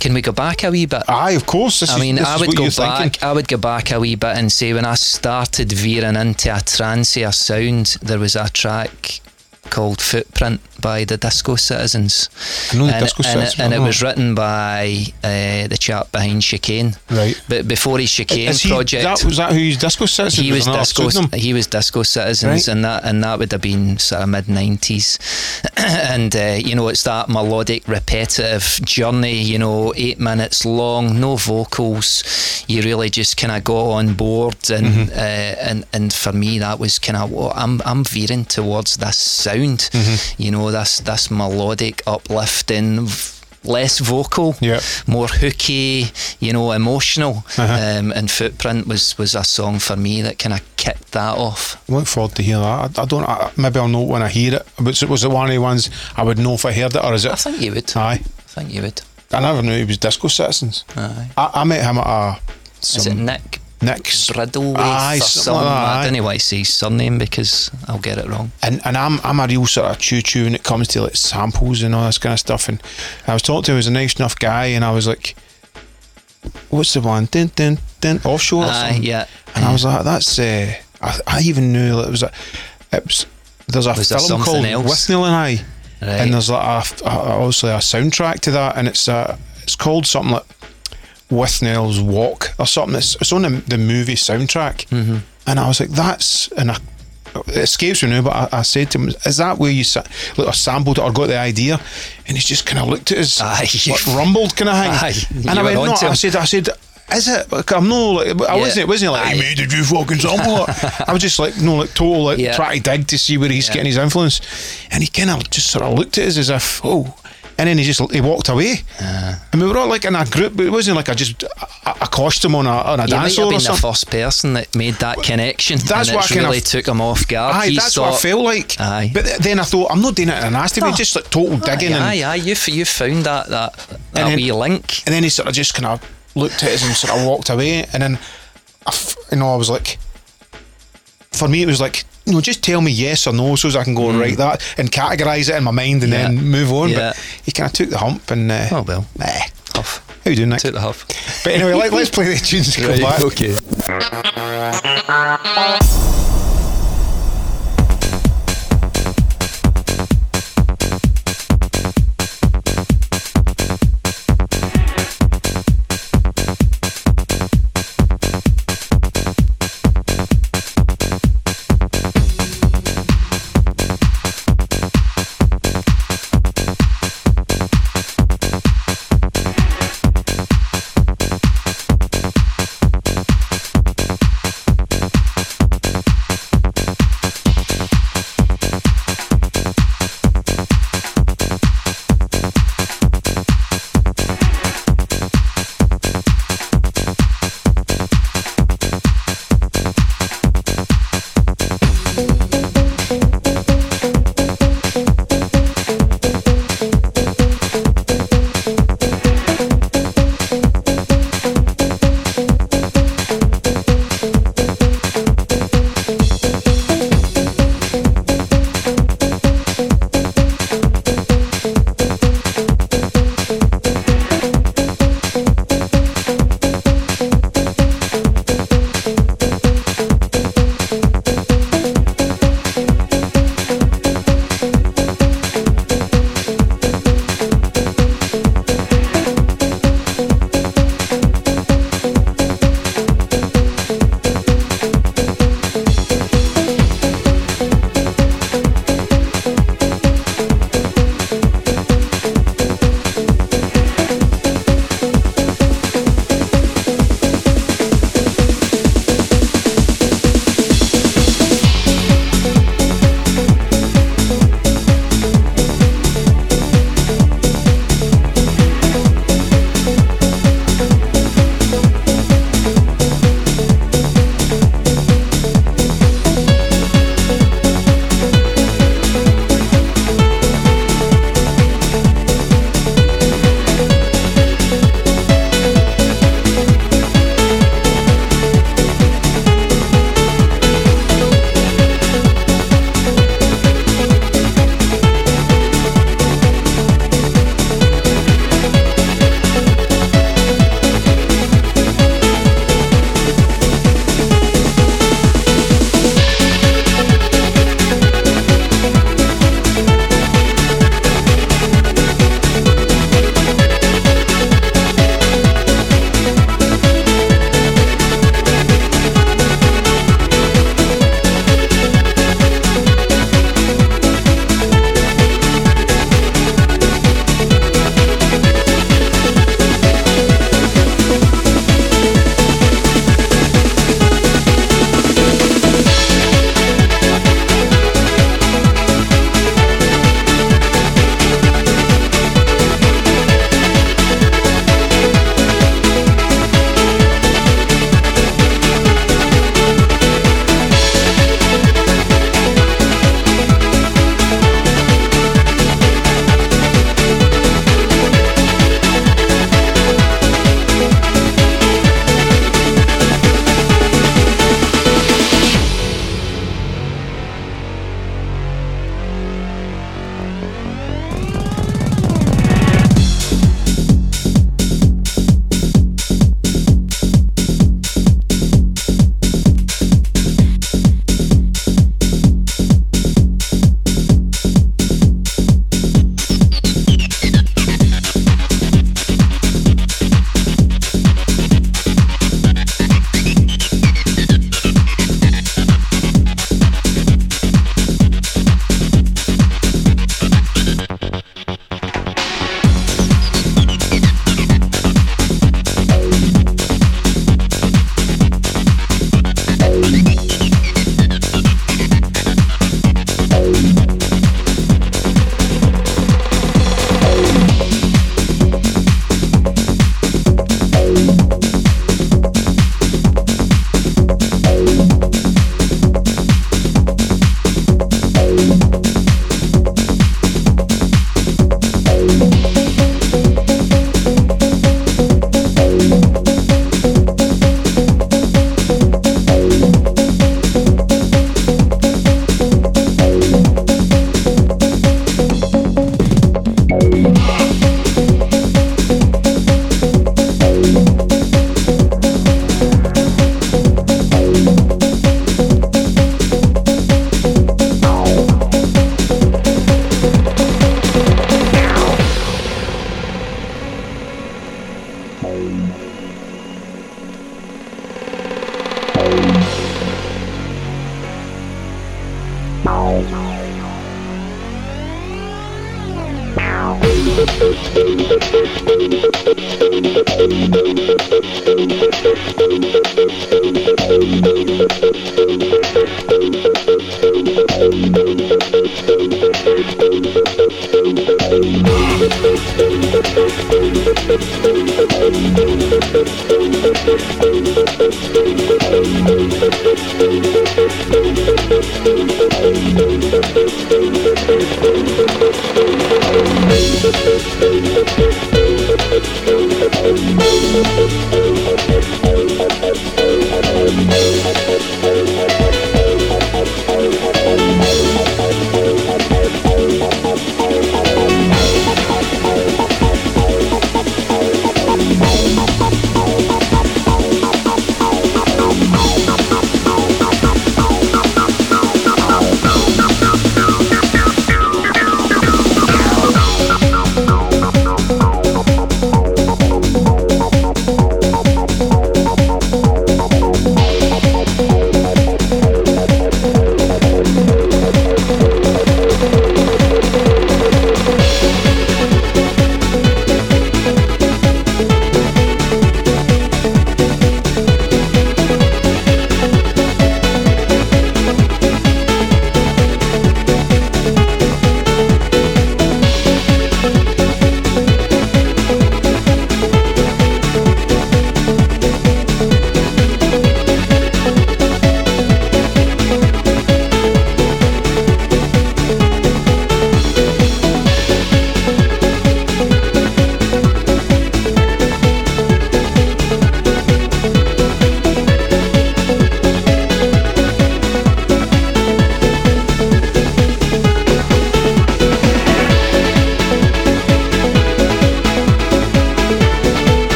can we go back a wee bit? Aye, of course. This I mean, I would go back. thinking. I would go back a wee bit and say when I started veering into a tranceier sound, there was a track called Footprint by the Disco Citizens. I know the and, Disco and Citizens, It, and it was written by uh, the chap behind Chicane. Right. But before his Chicane he- project, That, was that who he's Disco Citizens? he was disco. He was disco citizens, Right. and that and that would have been sort of mid nineties. [coughs] and uh, you know, it's that melodic, repetitive journey. You know, eight minutes long, no vocals. You really just kind of got on board, and Mm-hmm. uh, and and for me, that was kind of what I'm I'm veering towards this sound. Mm-hmm. You know, this this melodic, uplifting. Less vocal, Yeah. more hooky, you know, emotional. Uh-huh. Um, and Footprint was was a song for me that kind of kicked that off. I look forward to hear that. I, I don't. I, maybe I'll know when I hear it. But was it one of the ones I would know if I heard it, or is it? I think you would. Aye. I think you would. I never knew he was Disco Citizens. Aye. I, I met him at a. Is it Nick Nick's Bridlewaite Aye, or something something? like that, I don't know why I say his surname because I'll get it wrong. and and I'm I'm a real sort of choo choo when it comes to like samples and all this kind of stuff. And I was talking to him, he was a nice enough guy, and I was like, "What's the one? Dun, dun, dun, offshore." or Aye, yeah. And I was like, "That's." Uh, I, I even knew that it was a. It was, there's a Was film something called else? With Neil and I, Right. and there's like a, a, obviously a soundtrack to that, and it's uh it's called something like With Nell's Walk or something. It's, it's on the, the movie soundtrack, mm-hmm. and I was like, "That's," and I, it escapes me now, but I, I said to him, "Is that where you sa- like, or sampled it or got the idea?" And he's just kind of looked at us, [laughs] Aye. like, rumbled kind of thing, Aye, and I went, "No," I said, "I said." Is it? Like, I'm no like I Yeah. wasn't. It wasn't like hey, mate, did you fucking sample it? [laughs] I was just like no, like total like Yeah. try to dig to see where he's Yeah. getting his influence, and he kind of just sort of looked at us as if oh, and then he just he walked away, Uh. and we were all like in a group, but it wasn't like I just I accosted him on a on a You might dance have floor or been the first person that made that connection. That's and what it's I kind of- took him off guard. Aye, He that's what I felt like. Aye. But then I thought I'm not doing it in a nasty way, No. just like total digging, Aye, and, aye, aye. You, f- you found that that, that then- wee link. and then he sort of just kind of looked at us and sort of walked away, and then I f- you know I was like, for me it was like. You know, just tell me yes or no, so as I can go right that and categorise it in my mind and Mm. Yeah. then move on. Yeah. But he kind of took the hump and uh, Oh, well. nah. Huff. How you doing, Nick? Took the huff. But anyway, let, let's play the tunes and come back. okay. [laughs]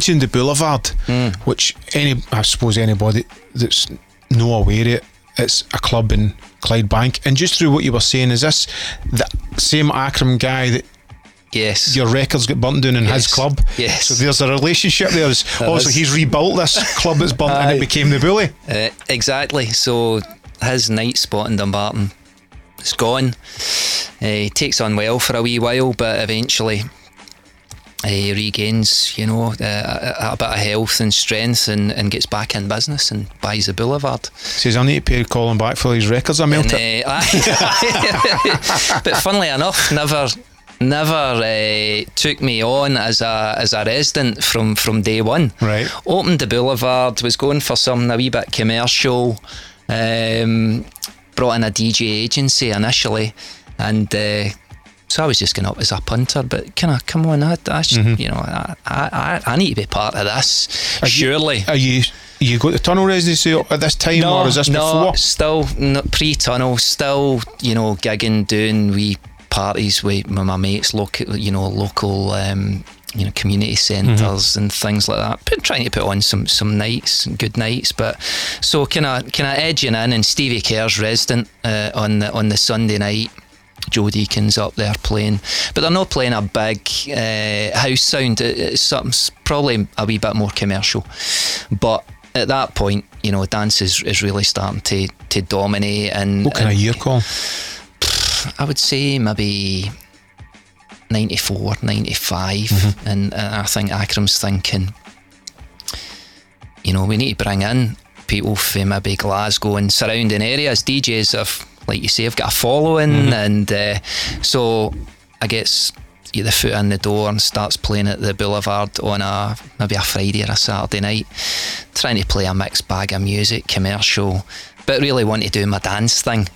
mentioned the Boulevard, which any I suppose anybody that's no aware of it, it's a club in Clydebank. And just through what you were saying, is this the same Akram guy that Yes. your records get burnt down in his club? Yes. So there's a relationship there. [laughs] Also, he's rebuilt this club that's burnt and it [laughs] became the Bully. Uh, exactly. So his night spot in Dumbarton is gone. Uh, he takes on well for a wee while, but eventually he regains, you know, uh, a, a bit of health and strength and, and gets back in business and buys the Boulevard. Says, I need to pay Colin back for his records. I melt And, uh, [laughs] [laughs] but funnily enough, never never uh, took me on as a as a resident from from day one. Right. Opened the boulevard, was going for something a wee bit commercial. Um, brought in a DJ agency initially, and. So I was just going up as a punter, but kind of come on, I, I sh- you know, I, I, I need to be part of this. Are you- Surely, Are you you got the tunnel residency at this time, or is this no, before? still no, pre-tunnel, still you know gigging, doing wee parties with my, mates, local you know local um, you know community centres Mm-hmm. and things like that. Been trying to put on some some nights, good nights, but so kind of kind of edging in, and Stevie Kerr's resident uh, on the on the Sunday night. Joe Deacon's up there playing, but they're not playing a big uh, house sound. It's something probably a wee bit more commercial, but at that point, you know, dance is, is really starting to to dominate. And, What kind of year, Colin? I would say maybe 94, 95. Mm-hmm. And, and I think Akram's thinking, you know, we need to bring in people from maybe Glasgow and surrounding areas. DJs have, like you say, I've got a following. Mm-hmm. And uh, so I guess get the foot in the door and starts playing at the Boulevard on a maybe a Friday or a Saturday night, trying to play a mixed bag of music, commercial, but really want to do my dance thing.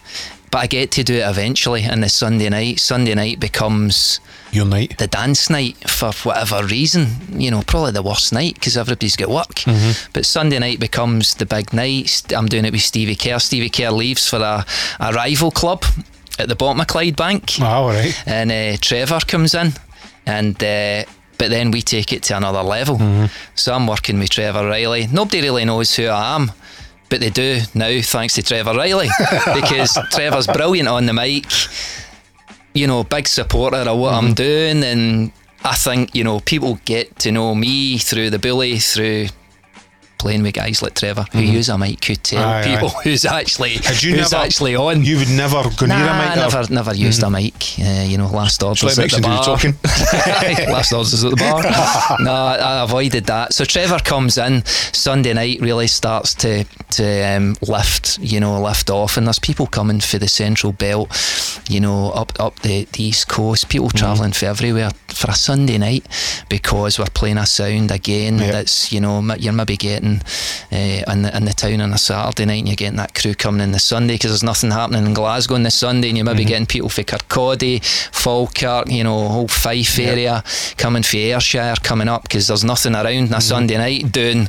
But I get to do it eventually in the Sunday night. Sunday night becomes Your night. the dance night for whatever reason. You know, probably the worst night because everybody's got work. But Sunday night becomes the big night. I'm doing it with Stevie Kerr. Stevie Kerr leaves for a, a rival club at the bottom of Clydebank Ah, all right. and uh, Trevor comes in, and uh, but then we take it to another level. So I'm working with Trevor Reilly. Nobody really knows who I am, but they do now, thanks to Trevor Reilly, [laughs] because Trevor's brilliant on the mic. You know, big supporter of what I'm mm-hmm. doing, and I think you know people get to know me through the bully through. Playing with guys like Trevor, who use a mic, could tell Aye, people aye. [laughs] who's actually who's never, actually on. You would never go near a Nah, mic. or- never, never used a mic. Uh, you know, last orders [laughs] at the bar. talking. last orders [laughs] at the bar. no, I I avoided that. So Trevor comes in Sunday night, really starts to to um, lift, you know, lift off, and there's people coming for the Central Belt, you know, up up the, the East Coast. People Mm-hmm. travelling for everywhere for a Sunday night because we're playing a sound again. Yeah. That's you know, you're maybe getting uh, in the in the town on a Saturday night, and you're getting that crew coming in the Sunday because there's nothing happening in Glasgow on the Sunday, and you're maybe getting people for Kirkcaldy, Falkirk, you know, whole Fife area coming for Ayrshire coming up because there's nothing around on a Sunday night doing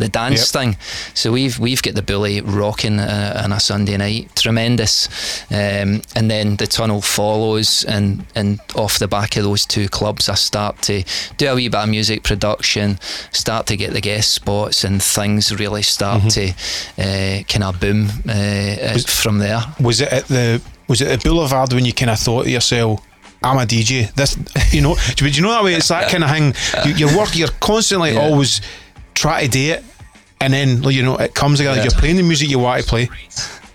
the dance Yep. thing. So we've we've got the bully rocking uh, on a Sunday night, tremendous. Um, and then the tunnel follows, and and off the back of those two clubs, I start to do a wee bit of music production, start to get the guest spots, and things really start to uh, kind of boom uh, uh, from there. Was it at the was it at Boulevard when you kind of thought to yourself, I'm a DJ. This, [laughs] you know, but you know that way. It's that kind of thing. You, you're work. You're constantly Yeah. always try to do it, and then you know it comes together. You're playing the music you want to play.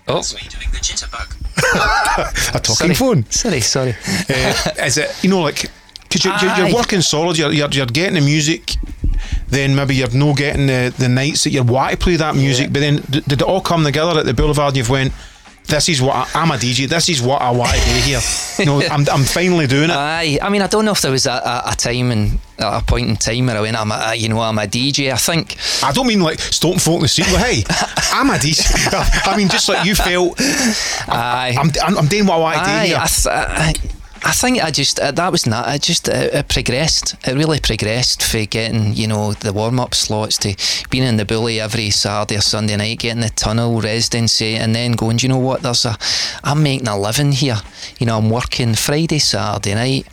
Oh, So you're doing the jitterbug. [laughs] A talking sorry, phone. Sorry, sorry. Uh, [laughs] is it you know like because you're, you're, you're working solid. You're, you're you're getting the music. Then maybe you're no getting the, the nights that you want to play that music. But then d- did it all come together at the Boulevard? And you've went. This is what I, I'm a DJ. This is what I want to do here. You know, [laughs] I'm, I'm finally doing it. Aye, I mean, I don't know if there was a, a, a time and a point in time where I went, I'm a, you know, I'm a DJ. I think I don't mean like stomping folk in the street. But hey, [laughs] I'm a DJ. I mean, just like you felt, Aye. I'm, I'm, I'm doing what I want to do here. I, th- I, I think I just uh, that was not. I just uh, it progressed. It really progressed for getting you know the warm up slots to being in the bully every Saturday or Sunday night, getting the tunnel residency, and then going. Do you know what? There's a. I'm making a living here. You know, I'm working Friday, Saturday night.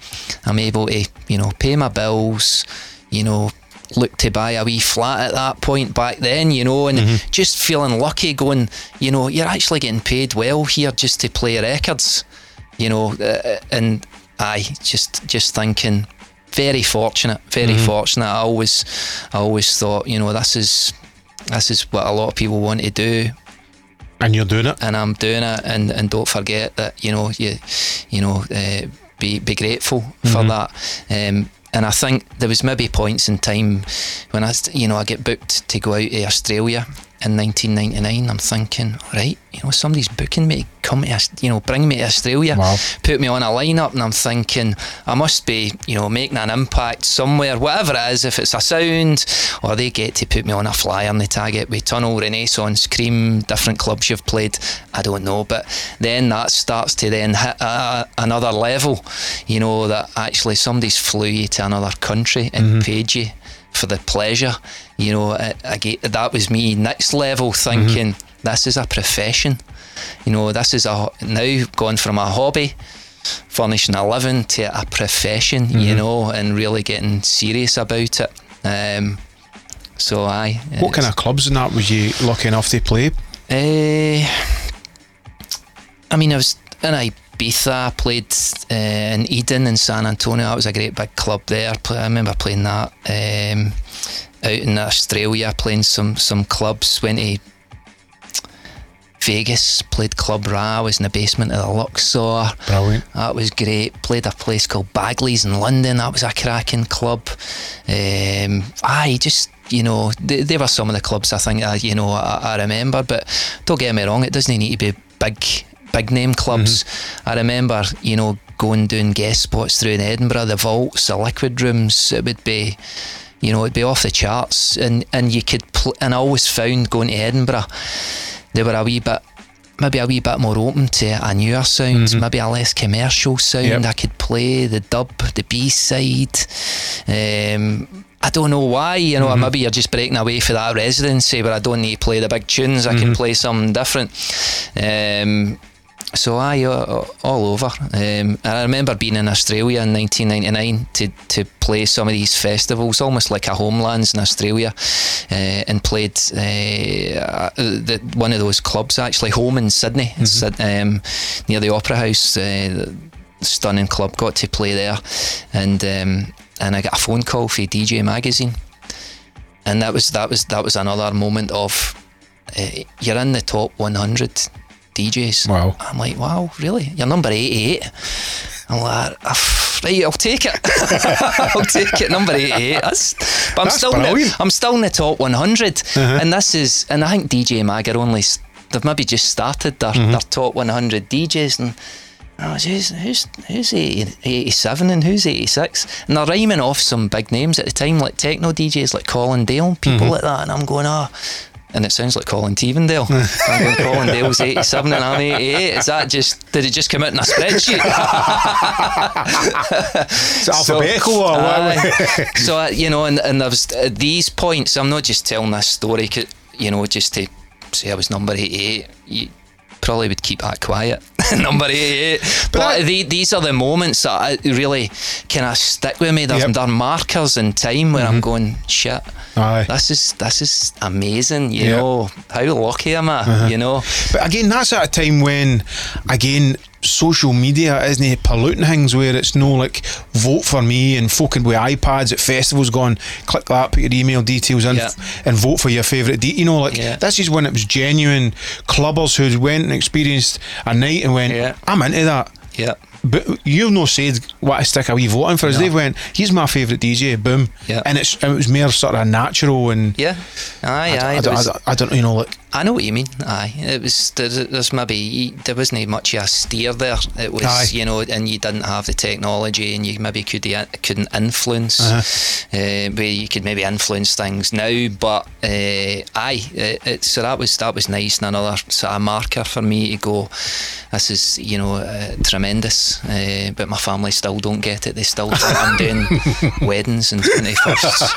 I'm able to you know pay my bills. You know. look to buy a wee flat at that point back then, you know, and just feeling lucky, going, you know, you're actually getting paid well here just to play records, you know, uh, and I just just thinking, very fortunate, very fortunate. I always, I always thought, you know, this is this is what a lot of people want to do And you're doing it. and I'm doing it. And, and don't forget that you know you you know uh, be be grateful for that. Um, and I think there was maybe points in time when I you know I get booked to go out to Australia in 1999. I'm thinking, right, you know, somebody's booking me to come to you know bring me to Australia, Wow. put me on a lineup, and I'm thinking I must be you know making an impact somewhere, whatever it is. If it's a sound, or they get to put me on a flyer and they tag it with Tunnel, Renaissance, Cream, different clubs you've played. I don't know, but then that starts to then hit a, another level. You know that actually somebody's flew you to another country and mm-hmm. paid you for the pleasure. You know, I, I get, that was me next level thinking this is a profession. You know, this is a now gone from a hobby, furnishing a living to a profession. You know, and really getting serious about it. Um, so I. What kind of clubs and that was you lucky enough to play? Uh, I mean, I was in Ibiza. I played uh, in Eden in San Antonio. That was a great big club there. I remember playing that. Um, out in Australia, playing some some clubs. Went to Vegas. Played Club Ra. Was in the basement of the Luxor. Brilliant. That was great. Played a place called Bagley's in London. That was a cracking club. Um, I just, you know, they, they were some of the clubs I think, I, you know, I, I remember. But don't get me wrong, it doesn't need to be big, big name clubs. I remember, you know, going doing guest spots through in Edinburgh, the vaults, the liquid rooms. It would be. You know, it'd be off the charts, and and you could. Pl- and I always found going to Edinburgh, they were a wee bit maybe a wee bit more open to a newer sound, maybe a less commercial sound. Yep. I could play the dub, the B side. Um, I don't know why, you know, maybe you're just breaking away for that residency where I don't need to play the big tunes, I can play something different. Um, so I uh, all over. Um, and I remember being in Australia in 1999 to to play some of these festivals, almost like a homelands in Australia, uh, and played uh, the, one of those clubs actually home in Sydney, Syd- um, near the Opera House. Uh, stunning club. Got to play there, and um, and I got a phone call for DJ Magazine, and that was that was that was another moment of uh, you're in the top 100 DJs. Wow. I'm like, wow, really? You're number 88. I'm like, "Ah, right, I'll take it. [laughs] I'll take it. Number 88. That's, but I'm That's still in the. I'm still in the top 100, and this is, and I think DJ Mag are only they've maybe just started their, their top 100 DJs and. I was, who's, who's, who's 80, 87 and who's 86? And they're rhyming off some big names at the time, like techno DJs like Colin Dale, people like that. And I'm going, ah. And it sounds like Colin Tevendale. I'm [laughs] going, Colin Dale's 87 and I'm 88. Is that just, did it just come out in a spreadsheet? It's alphabetical what? Aye. so uh, you know, and, and was at these points. I'm not just telling this story, you know, just to say I was number 88. You probably would keep that quiet. [laughs] number 88. Eh? But, I- the, these are the moments that I really kind of stick with me. There's Yep. there are markers in time where I'm mm-hmm. going, shit. Aye. This is this is amazing, you Yep. know. How lucky am I? Uh-huh. You know. But again, that's at a time when, again, social media isn't it? polluting things where it's no like vote for me and folk with iPads at festivals going click that, put your email details in Yeah. and vote for your favourite. De- you know, like Yeah. this is when it was genuine clubbers who went and experienced a night and went, Yeah. I'm into that. Yeah. But you've no said what to stick a wee vote in for us. No. They've went, he's my favourite DJ, boom. Yeah. And it's it was more sort of natural and Yeah. Aye, I, aye. I, don't- was- I, don't- I don't, you know, like I know what you mean. Aye, it was there's, there's maybe there wasn't much of a steer there. It was Aye. you know, and you didn't have the technology, and you maybe could couldn't influence. Uh-huh. Uh, where you could maybe influence things now, but uh, aye, it, it, so that was that was nice and another sort of marker for me to go. This is you know uh, tremendous, uh, but my family still don't get it. They still think I'm [laughs] doing weddings and twenty firsts.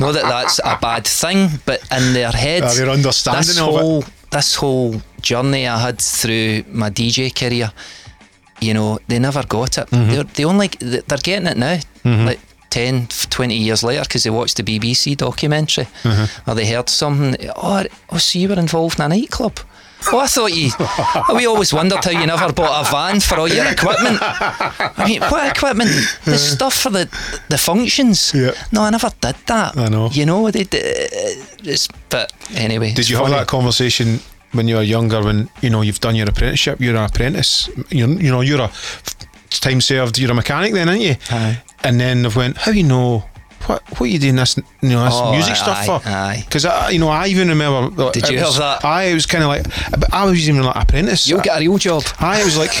Not that that's a bad thing, but in their head, Ah, their understanding this whole this whole journey I had through my DJ career, you know, they never got it. Mm-hmm. They're they only they're getting it now. Like 10, 20 years later because they watched the BBC documentary Mm-hmm. or they heard something. Oh, oh, so you were involved in a nightclub? Oh, I thought you. Oh, we always wondered how you never bought a van for all your equipment. I mean, what equipment? The stuff for the the functions. Yeah. No, I never did that. I know. You know, they, they, it's, but anyway. Did you have that conversation when you were younger? When you know you've done your apprenticeship, you're an apprentice. You're, you know you're a time served. You're a mechanic then, aren't you? Aye. And then they've went, how you know? What what are you doing this you know this Oh, music aye, stuff aye, for? Because I you know I even remember. Did you was, have that? I it was kind of like but I was even like apprentice. You'll get a real job. I was like,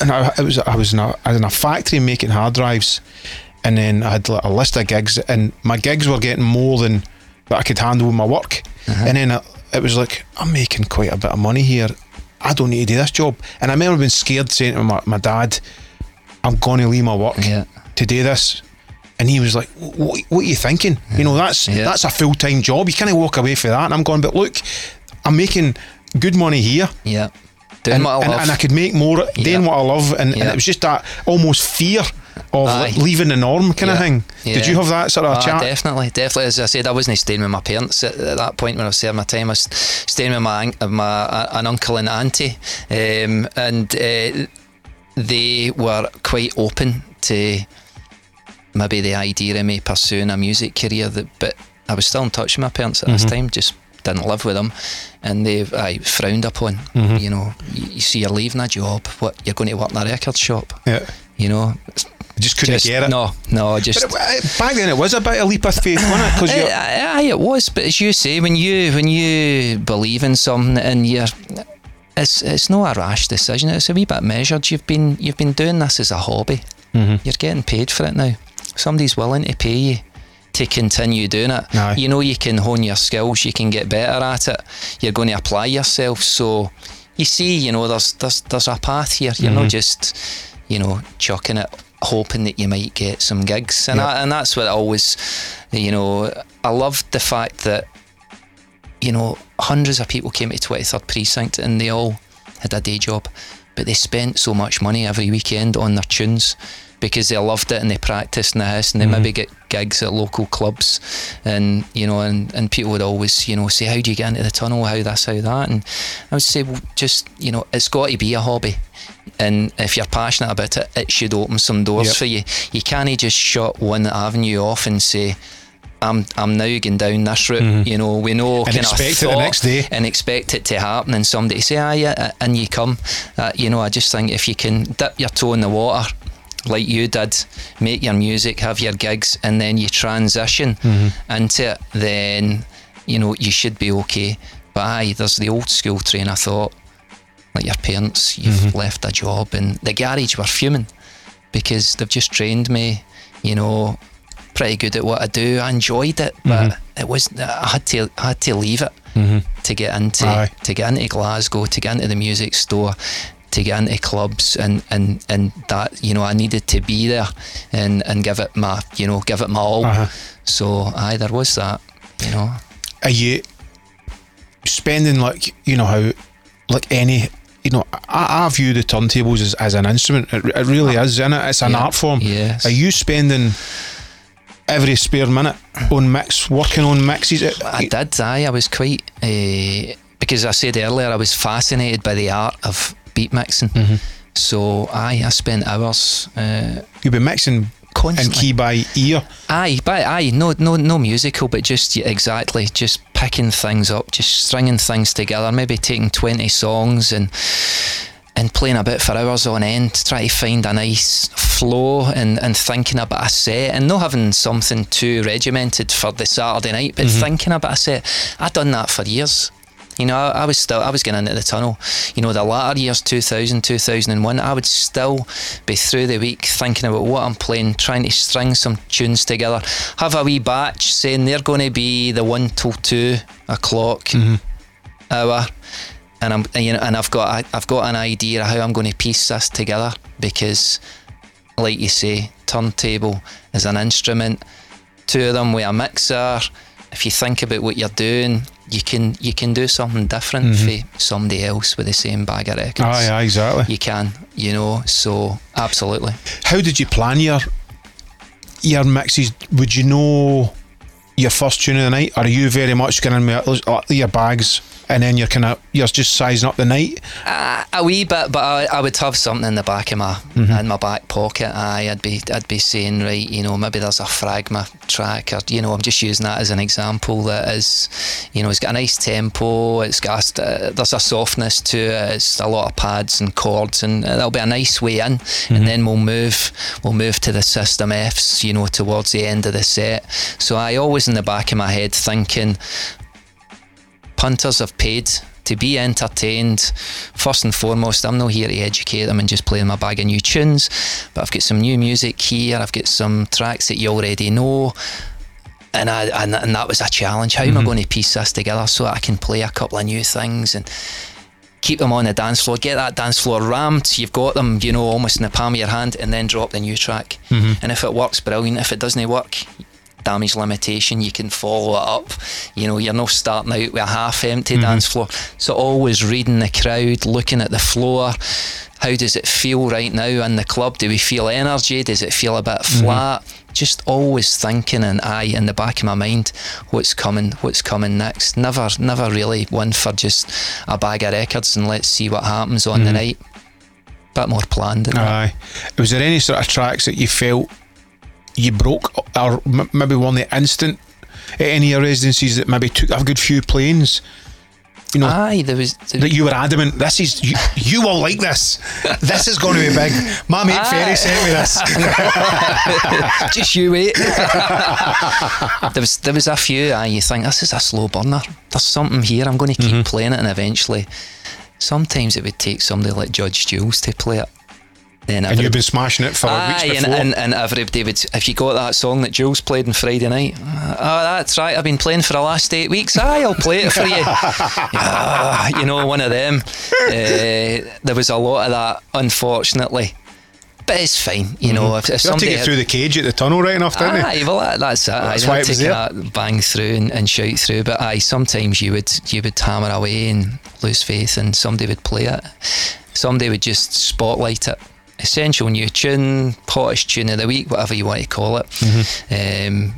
and I, I was I was in a, I was in a factory making hard drives, and then I had like a list of gigs, and my gigs were getting more than that I could handle with my work, Uh-huh. and then it, it was like I'm making quite a bit of money here. I don't need to do this job, and I remember being scared saying to my, my dad, "I'm going to leave my work Yeah. to do this." And he was like, "What, what are you thinking? You know, that's Yeah. that's a full time job. You can't walk away for that." And I'm going, "But look, I'm making good money here." Yeah. And, what I and, love. and I could make more doing what I love, and, and it was just that almost fear of Aye. leaving the norm kind of Yeah. thing. Did you have that sort of Ah, chat? Definitely, definitely. As I said, I wasn't staying with my parents at, at that point when I was serving my time. I was staying with my my uh, an uncle and auntie, um, and uh, they were quite open to maybe the idea of me pursuing a music career. That, but I was still in touch with my parents at this Mm-hmm. time. Just didn't live with them, and they I frowned upon. Mm-hmm. You know, you, you see, you're leaving a job. What you're going to work in a record shop? Yeah, You know, just couldn't just get it. no, no, just. But it, it- back then it was a bit of leap of faith, wasn't it? Aye, [laughs] aye, aye, it was, but as you say, when you when you believe in something and you're, it's it's not a rash decision. It's a wee bit measured. You've been you've been doing this as a hobby. Mm-hmm. You're getting paid for it now. Somebody's willing to pay you to continue doing it. Aye. You know you can hone your skills. You can get better at it. You're going to apply yourself. So you see, you know, there's there's there's a path here. You're Mm-hmm. not just you know chucking it hoping that you might get some gigs and Yep. I, and that's what I always you know I loved the fact that you know hundreds of people came to 23rd precinct and they all had a day job but they spent so much money every weekend on their tunes because they loved it and they practiced in the house and they maybe get gigs at local clubs and you know and, and people would always you know say how do you get into the tunnel how this how that and I would say well just you know it's got to be a hobby and if you're passionate about it it should open some doors Yep. for you you can't just shut one avenue off and say I'm I'm now going down this route. You know, we know Mm-hmm. And expect it the next day. and expect it to happen, and somebody say, "Ah, yeah," and you come. Uh, you know, I just think if you can dip your toe in the water, like you did, make your music, have your gigs, and then you transition Mm-hmm. into it, then you know you should be okay. But aye, there's the old school train I thought, like your parents, you've Mm-hmm. left a job, and the garage were fuming because they've just trained me, you know, pretty good at what I do. I enjoyed it, but Mm-hmm. it was I had to I had to leave it to get into Aye. to get into Glasgow, to get into the music store, to get into clubs, and and and that you know I needed to be there and and give it my you know give it my all. Uh-huh. So aye, there was that, you know. are you spending like you know how like any you know I, I view the turntables as, as an instrument it, it really is isn't it it's an Yeah. art form Yes. are you spending every spare minute on mix working on mixes It- I did. Aye, I was quite uh, because I said earlier I was fascinated by the art of beat mixing. Mm-hmm. So aye, I spent hours. Uh, you've been mixing in And key by ear aye, by aye, no, no, no musical, but just yeah, exactly, just picking things up, just stringing things together. Maybe taking twenty songs and and playing a bit for hours on end, trying to find a nice flow and, and thinking about a set and not having something too regimented for the Saturday night, but thinking about a set. I've done that for years. You know, I, I was still, I was getting into the tunnel. You know, the latter years, 2000, 2001, I would still be through the week thinking about what I'm playing, trying to string some tunes together, have a wee batch saying they're going to be the one till two o'clock mm-hmm. hour. And I'm you know and I've got I- I've got an idea of how I'm going to piece this together because like you say turntable is an instrument. Two of them with a mixer. If you think about what you're doing you can you can do something different mm-hmm. for somebody else with the same bag of records. Aye aye exactly. You can you know so absolutely. How did you plan your your mixes, would you know your first tune of the night? Or are you very much going in with uh, your bags and then you're kind of you're just sizing up the night? Uh, a wee bit, but I, I would have something in the back of my Mm-hmm. in my back pocket. Aye, I'd be I'd be saying right, you know, maybe there's a Fragma track, or you know, I'm just using that as an example. That is, you know, it's got a nice tempo. It's got a, uh, there's a softness to it. It's a lot of pads and chords, and uh, that'll be a nice way in. And then we'll move we'll move to the System Fs, you know, towards the end of the set. So I always in the back of my head thinking punters have paid to be entertained. First and foremost, I'm not here to educate them and just play them a bag of new tunes, but I've got some new music here. I've got some tracks that you already know. And, I, and, and that was a challenge. How am I mm-hmm. going to piece this together so I can play a couple of new things and keep them on the dance floor, get that dance floor rammed. You've got them, you know, almost in the palm of your hand, and then drop the new track. Mm-hmm. And if it works, brilliant. If it doesn't work, damage limitation, you can follow it up. You know, you're not starting out with a half empty mm-hmm. dance floor. So always reading the crowd, looking at the floor. How does it feel right now in the club? Do we feel energy? Does it feel a bit mm-hmm. flat? Just always thinking and I in the back of my mind what's coming, what's coming next. Never never really one for just a bag of records and let's see what happens on the mm-hmm. night. Bit more planned than that. Aye. Was there any sort of tracks that you felt you broke, or m- maybe won the instant at any of your residencies that maybe took a good few planes? You know, Aye, there was that you were adamant. This is you. You will like this. This is going to be big. My mate Ferry sent me this. [laughs] just you wait. [laughs] there was there was a few. Aye, you think this is a slow burner. There's something here. I'm going to keep mm-hmm. playing it, and eventually, sometimes it would take somebody like Judge Jules to play it. Then and you've been smashing it for weeks Aye, and, before. and, and everybody would, if you got that song that Jules played on Friday night, oh, that's right, I've been playing for the last eight weeks. Aye, I'll play it for you. [laughs] Ah, you know, one of them. Uh, there was a lot of that, unfortunately. But it's fine, you know. If, if you to somebody get had- through the cage at the tunnel right enough, didn't Aye, well that, that's it. That's aye, why it was there. that bang through and, and shout through. But aye, sometimes you would you would hammer away and lose faith, and somebody would play it. Somebody would just spotlight it. Essential new tune, hottest tune of the week, whatever you want to call it. Um,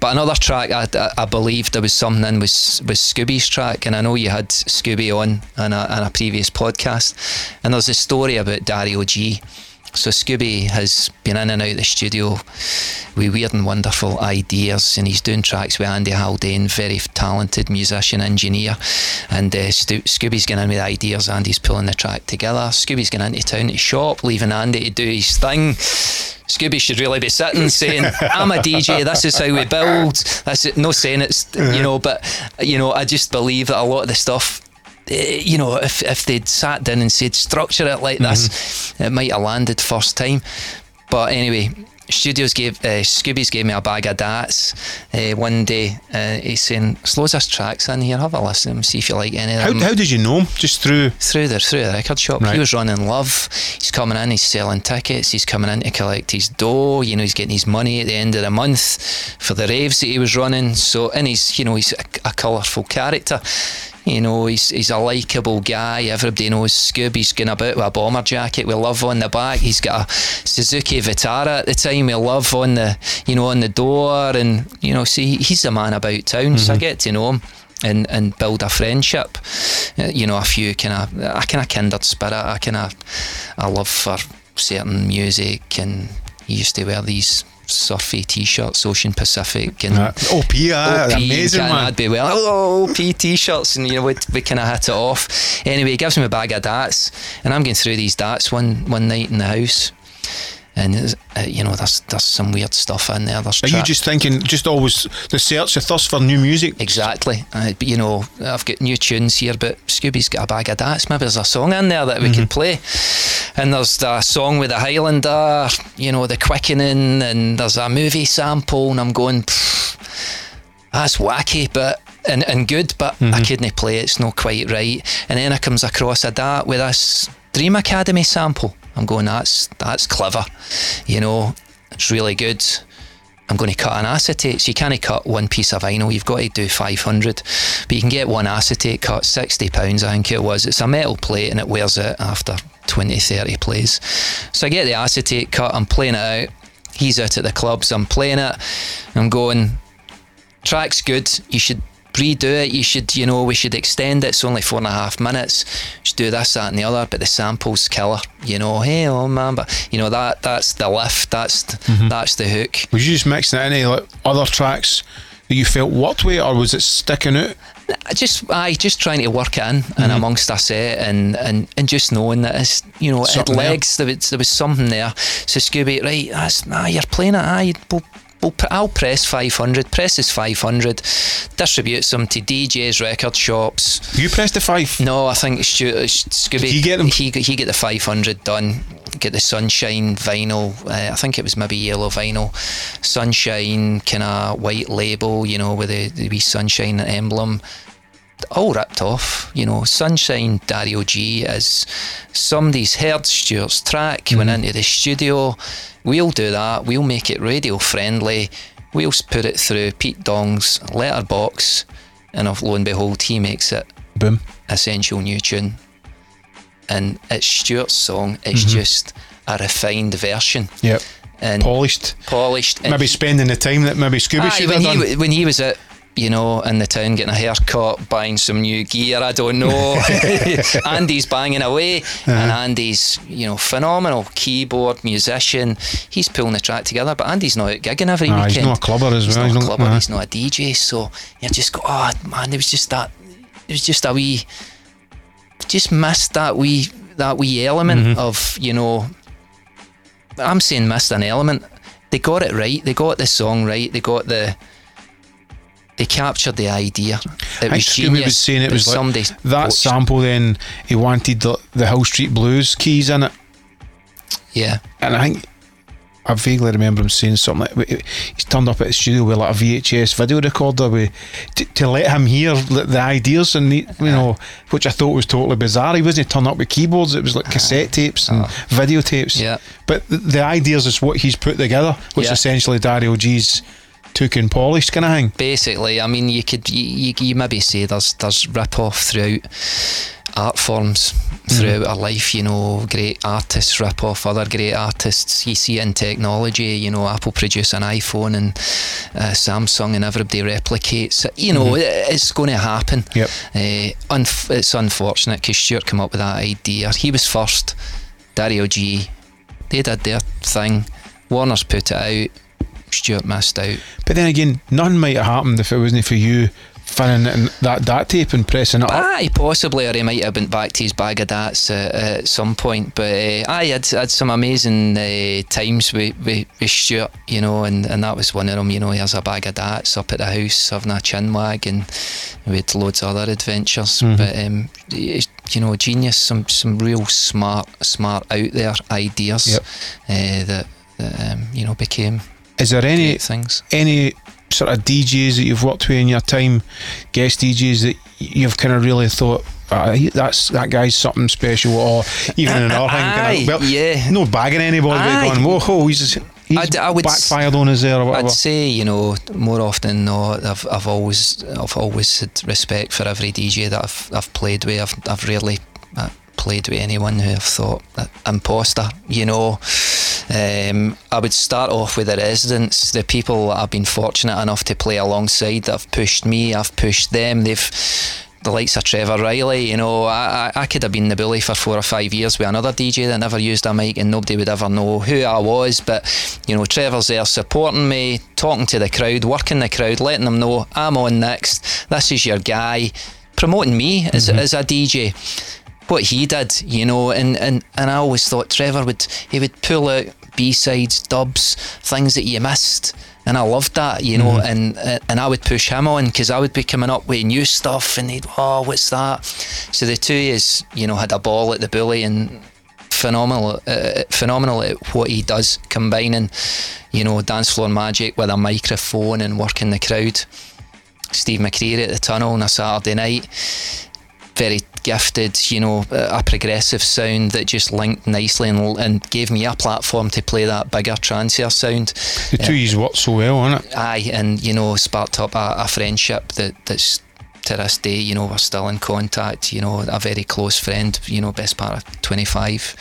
but another track, I, I, I believe there was something in was was Scooby's track, and I know you had Scooby on in a, in a previous podcast. And there's a story about Dario G. So Scooby has been in and out the studio with weird and wonderful ideas, and he's doing tracks with Andy Haldane, very talented musician, engineer. And uh, Stu- Scooby's getting in with ideas, Andy's pulling the track together. Scooby's going into town to shop, leaving Andy to do his thing. Scooby should really be sitting saying, [laughs] "I'm a DJ. This is how we build." That's it. No saying it's you know, but you know, I just believe that a lot of the stuff you know, if, if they'd sat down and said structure it like this, it might have landed first time. But anyway, Studios gave uh, Scooby's gave me a bag of DATs uh, one day. Uh, he's saying, "There's loads of tracks in here. Have a listen. See if you like any of How, them." how did you know him? Just through. through the through the record shop. Right. He was running Love. He's coming in. He's selling tickets. He's coming in to collect his dough. You know, he's getting his money at the end of the month for the raves that he was running. So, and he's you know he's a, a colourful character. You know, he's he's a likeable guy. Everybody knows Scoob. He's going about with a bomber jacket with love on the back. He's got a Suzuki Vitara at the time with love on the you know on the door, and you know, see he's the man about town. So I get to know him and and build a friendship. Uh, you know, a few kind of a kind of kindred spirit, a kind of a love for certain music, and he used to wear these surfy t-shirts, Ocean Pacific, and Uh, OP, ah, OP, amazing and man. I'd be well, oh, OP t-shirts, and you know, we, we kind of hit it off. Anyway, he gives me a bag of DATs, and I'm going through these DATs one one night in the house, and uh, you know, there's there's some weird stuff in there. There's Are you just thinking, just always the search, the thirst for new music? Exactly. Uh, but you know, I've got new tunes here, but Scooby's got a bag of DATs. Maybe there's a song in there that we could play. And there's the song with the Highlander, you know, the quickening, and there's a movie sample, and I'm going, that's wacky, but. And, and good, but I couldn't play it. It's not quite right. And then I comes across a DAT with this Dream Academy sample. I'm going, that's that's clever, you know. It's really good. I'm going to cut an acetate. So you can't cut one piece of vinyl. You've got to do 500. But you can get one acetate cut, 60 pounds, I think it was. It's a metal plate and it wears it after 20, 30 plays. So I get the acetate cut. I'm playing it out. he's out at the clubs. I'm playing it. I'm going. Track's good. You should redo it. You should, you know, we should extend it. It's only four and a half minutes. You should do this, that, and the other. But the sample's killer. You know, hey, oh man, but you know that that's the lift. That's th- mm-hmm. that's the hook. Was you just mixing it into eh, like other tracks that you felt worked with, or was it sticking out? Just I just trying to work in and mm-hmm. amongst us set and, and, and just knowing that it's you know it Something there. legs there was, there was something there so Scooby right that's ah you're playing it aye we'll, we'll, pr- I'll press 500 presses 500 distributes them to DJs record shops. You pressed the five. no I think Stu, Scooby. Did he get them? he, he get the 500 done. Get the sunshine vinyl uh, I think it was maybe yellow vinyl. Sunshine kind of white label you know with the, the wee sunshine emblem all ripped off. You know, Sunshine Dario G is somebody's heard Stuart's track, went mm. into the studio. We'll do that. We'll make it radio friendly. We'll put it through Pete Tong's letterbox, and of lo and behold, he makes it Boom. essential new tune. And it's Stuart's song. It's mm-hmm. just a refined version Yep. and Polished. polished. Maybe spending the time that maybe Scooby Aye, should have he done. w- when he was at you know in the town getting a haircut, buying some new gear. I don't know. [laughs] Andy's banging away, Uh-huh. and Andy's you know phenomenal keyboard musician. He's pulling the track together, but Andy's not out gigging every weekend. he's not a clubber as He's well. not He's a not- clubber. aye. He's not a DJ. So you just go, oh man, there was just that. It was just a wee. Just missed that wee that wee element Mm-hmm. of you know. I'm saying missed an element. They got it right. They got the song right. They got the. They captured the idea. It was genius. was saying it was like that sample. Then he wanted the, the Hill Street Blues keys in it, Yeah, and I think I vaguely remember him saying something like he's turned up at the studio with like a VHS video recorder with to, to let him hear the, the ideas and the, you uh-huh. know which I thought was totally bizarre. He wasn't turning up with keyboards; it was like uh-huh. cassette tapes and uh-huh. videotapes. Yeah. but the, the ideas is what he's put together, which Yeah. essentially Dario G's took and polished kind of thing. basically. I mean, you could you, you, you maybe say there's there's rip off throughout art forms throughout our life. You know, great artists rip off other great artists. You see it in technology. You know, Apple produce an iPhone and uh, Samsung, and everybody replicates. it. You know, it, it's going to happen. Yep. Uh, unf- it's unfortunate because Stuart came up with that idea. He was first. Dario G. They did their thing. Warner's put it out. Stuart missed out. But then again, nothing might have happened if it wasn't for you it in that that tape and pressing it up. Aye, possibly, or he might have went back to his bag of dats uh, at some point. But uh, I had had some amazing uh, times with, with, with Stuart, you know, and, and that was one of them. You know, he has a bag of dats up at the house, having a chin wag, and we had loads of other adventures. But um, you know, genius, some some real smart, smart out there ideas Yep. uh, that, that um, you know became Is there any things. any sort of DJs that you've worked with in your time, guest DJs that you've kind of really thought ah, that's that guy's something special, or even in our thing, Aye, well, yeah. no bagging anybody, Aye. going, whoa, ho, he's he's I'd- I would s- backfired on us there or whatever. I'd say you know more often than not, I've I've always I've always had respect for every DJ that I've I've played with. I've I've rarely uh, played with anyone who I've thought that imposter. You know, um, I would start off with the residents, the people that I've been fortunate enough to play alongside that have pushed me. I've pushed them. They've the likes of Trevor Reilly, you know, I, I, I could have been the bully for four or five years with another DJ that never used a mic and nobody would ever know who I was. But, you know, Trevor's there supporting me, talking to the crowd, working the crowd, letting them know I'm on next, this is your guy, promoting me as, as a DJ. What he did, you know, and, and, and I always thought Trevor would he would pull out B sides, dubs, things that you missed, and I loved that, you know, and and I would push him on because I would be coming up with new stuff, and he'd oh what's that? So the two is you know had a ball at the bully and phenomenal, uh, phenomenal at what he does, combining you know dance floor magic with a microphone and working the crowd. Steve McCreery at the tunnel on a Saturday night very gifted, you know, a progressive sound that just linked nicely and, and gave me a platform to play that bigger trancier sound. the two uh, years worked so well, innit? Aye, and you know, sparked up a, a friendship that that's to this day, you know, we're still in contact. You know, a very close friend. You know, best part of twenty five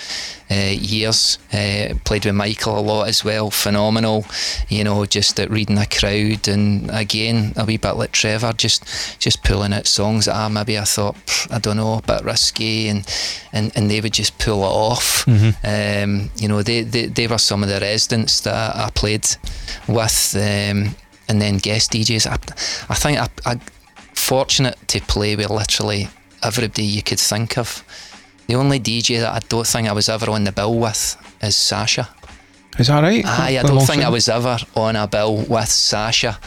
uh, years. Uh, played with Michael a lot as well. Phenomenal. You know, just at reading a crowd, and again a wee bit like Trevor, just just pulling out songs that I maybe I thought I don't know, a bit risky, and and, and they would just pull it off. Um, you know, they, they they were some of the residents that I played with. Um, and then guest DJs. I, I think I, I fortunate to play with literally everybody you could think of. The only DJ that I don't think I was ever on the bill with is Sasha. Is that right? Aye, I don't think I was ever on a bill with Sasha.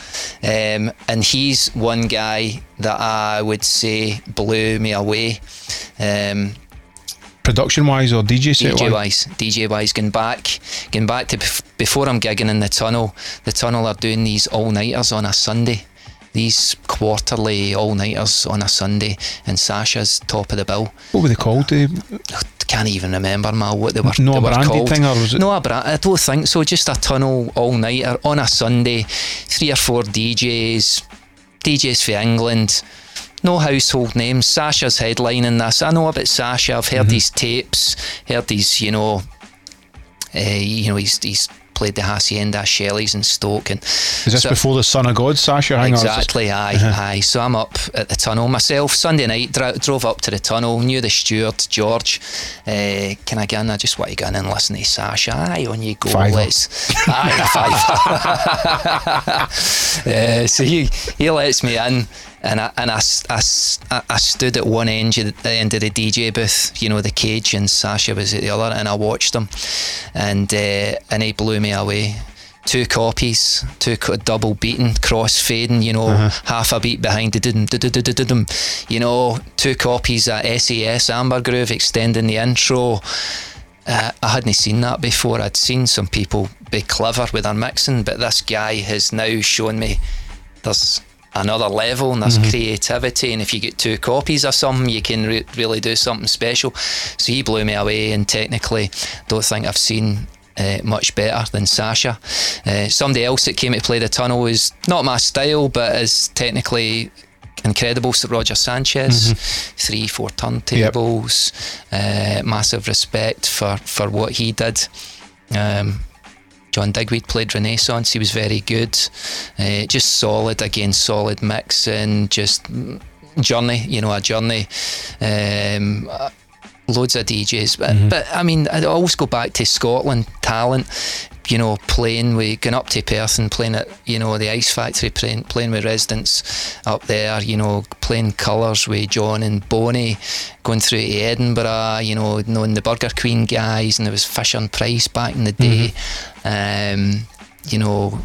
Um, and he's one guy that I would say blew me away. Um, production wise or DJ set DJ wise. DJ wise, going back, going back to bef- before I'm gigging in the tunnel. The tunnel are doing these all nighters on a Sunday. These quarterly all nighters on a Sunday, and Sasha's top of the bill. What were they called? Eh? I can't even remember Mal what they were. No they were branded called. thing, or was it- No, a I don't think so. Just a tunnel all nighter on a Sunday. Three or four DJs, DJs for England. No household names. Sasha's headlining this. I know about Sasha. I've Mm-hmm. heard these tapes. Heard these, you know, uh, you know, he's he's played the Hacienda Shelley's in Stoke and Is this so- before the Son of God, Sasha? Hang on, Exactly, aye, Uh-huh. aye. So I'm up at the tunnel myself. Sunday night, dro- drove up to the tunnel, knew the steward, George. Uh, can I get in? I just want to get in and listen to Sasha. Aye, on you go. Fiver. Let's. Aye, five. uh, [laughs] so he, he lets me in. And I and I, I I- stood at one end of the, end of the DJ booth, you know, the cage, and Sasha was at the other, and I watched him, and uh, and he blew me away two copies, two co- double beaten, cross fading, you know, half a beat behind the you know, two copies at SES Amber Groove extending the intro. Uh, I hadn't seen that before. I'd seen some people be clever with their mixing, but this guy has now shown me there's another level and there's creativity. And if you get two copies of something, you can re- really do something special. So he blew me away, and technically, don't think I've seen. Uh, much better than Sasha. Uh, somebody else that came to play the tunnel is not my style, but is technically incredible. So Roger Sanchez, three, four turntables. Uh, massive respect for for what he did. Um, John Digweed played Renaissance. He was very good. Uh, just solid again, solid mix and Just mm, journey, you know, a journey. Um, loads of DJs, but, but I mean, I always go back to Scotland talent. You know, playing with going up to Perth and playing at you know the Ice Factory, playing playing with residents up there. You know, playing colours with Jon and Boney, going through to Edinburgh. You know, knowing the Burger Queen guys, and there was Fisher and Price back in the day. Um, you know,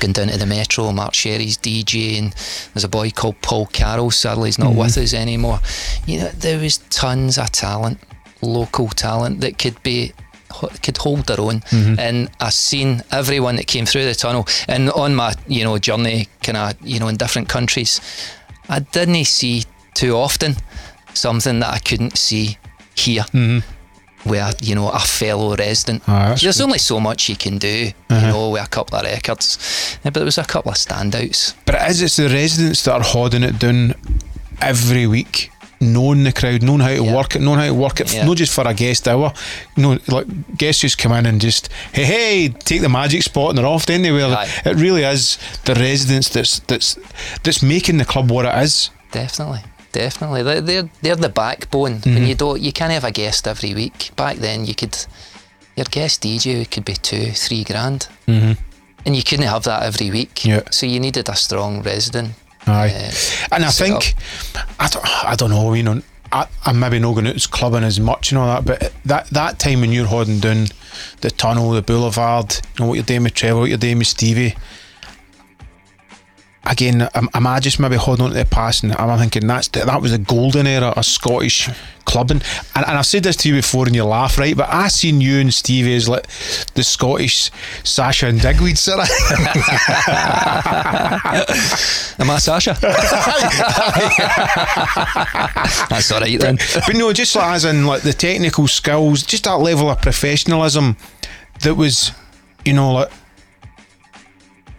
going down to the Metro, Mark Sherry's DJ, and there's a boy called Paul Carroll. Sadly, he's not mm-hmm. with us anymore. You know, there was tons of talent, local talent that could be could hold their own. Mm-hmm. And I've seen everyone that came through the tunnel. And on my you know journey kind of you know in different countries I didn't see too often something that I couldn't see here mm-hmm. Where you know a fellow resident ah, that's there's good. only so much you can do you uh-huh. know with a couple of records Yeah, but there was a couple of standouts But it is, it's the residents that are holding it down every week, knowing the crowd, knowing how to Yeah. work it, knowing how to work it, Yeah. not just for a guest hour. You know, like guests just come in and just, hey, hey, take the magic spot and they're off anywhere. Aye. It really is the residents that's that's that's making the club what it is. Definitely, definitely. They're they're, they're the backbone. When you don't, you can't have a guest every week. Back then, you could your guest DJ could be two, three grand, mm-hmm. and you couldn't have that every week. Yeah. So you needed a strong resident. Aye, uh, and I think I don't, I don't know, you know, I, I'm maybe not going out as clubbing as much and all that, but that that time when you're holding down the tunnel, the boulevard, you know what you're doing with Trevor, what you're doing with Stevie. Again, um, am, am I just maybe holding on to the past and I'm thinking that's the, that was the golden era of Scottish clubbing, and, and I've said this to you before and you laugh, right? But I seen you and Stevie as like the Scottish Sasha and Digweed, of. [laughs] Am I Sasha? [laughs] That's all right then. but no, just like as in like the technical skills, just that level of professionalism that was, you know, like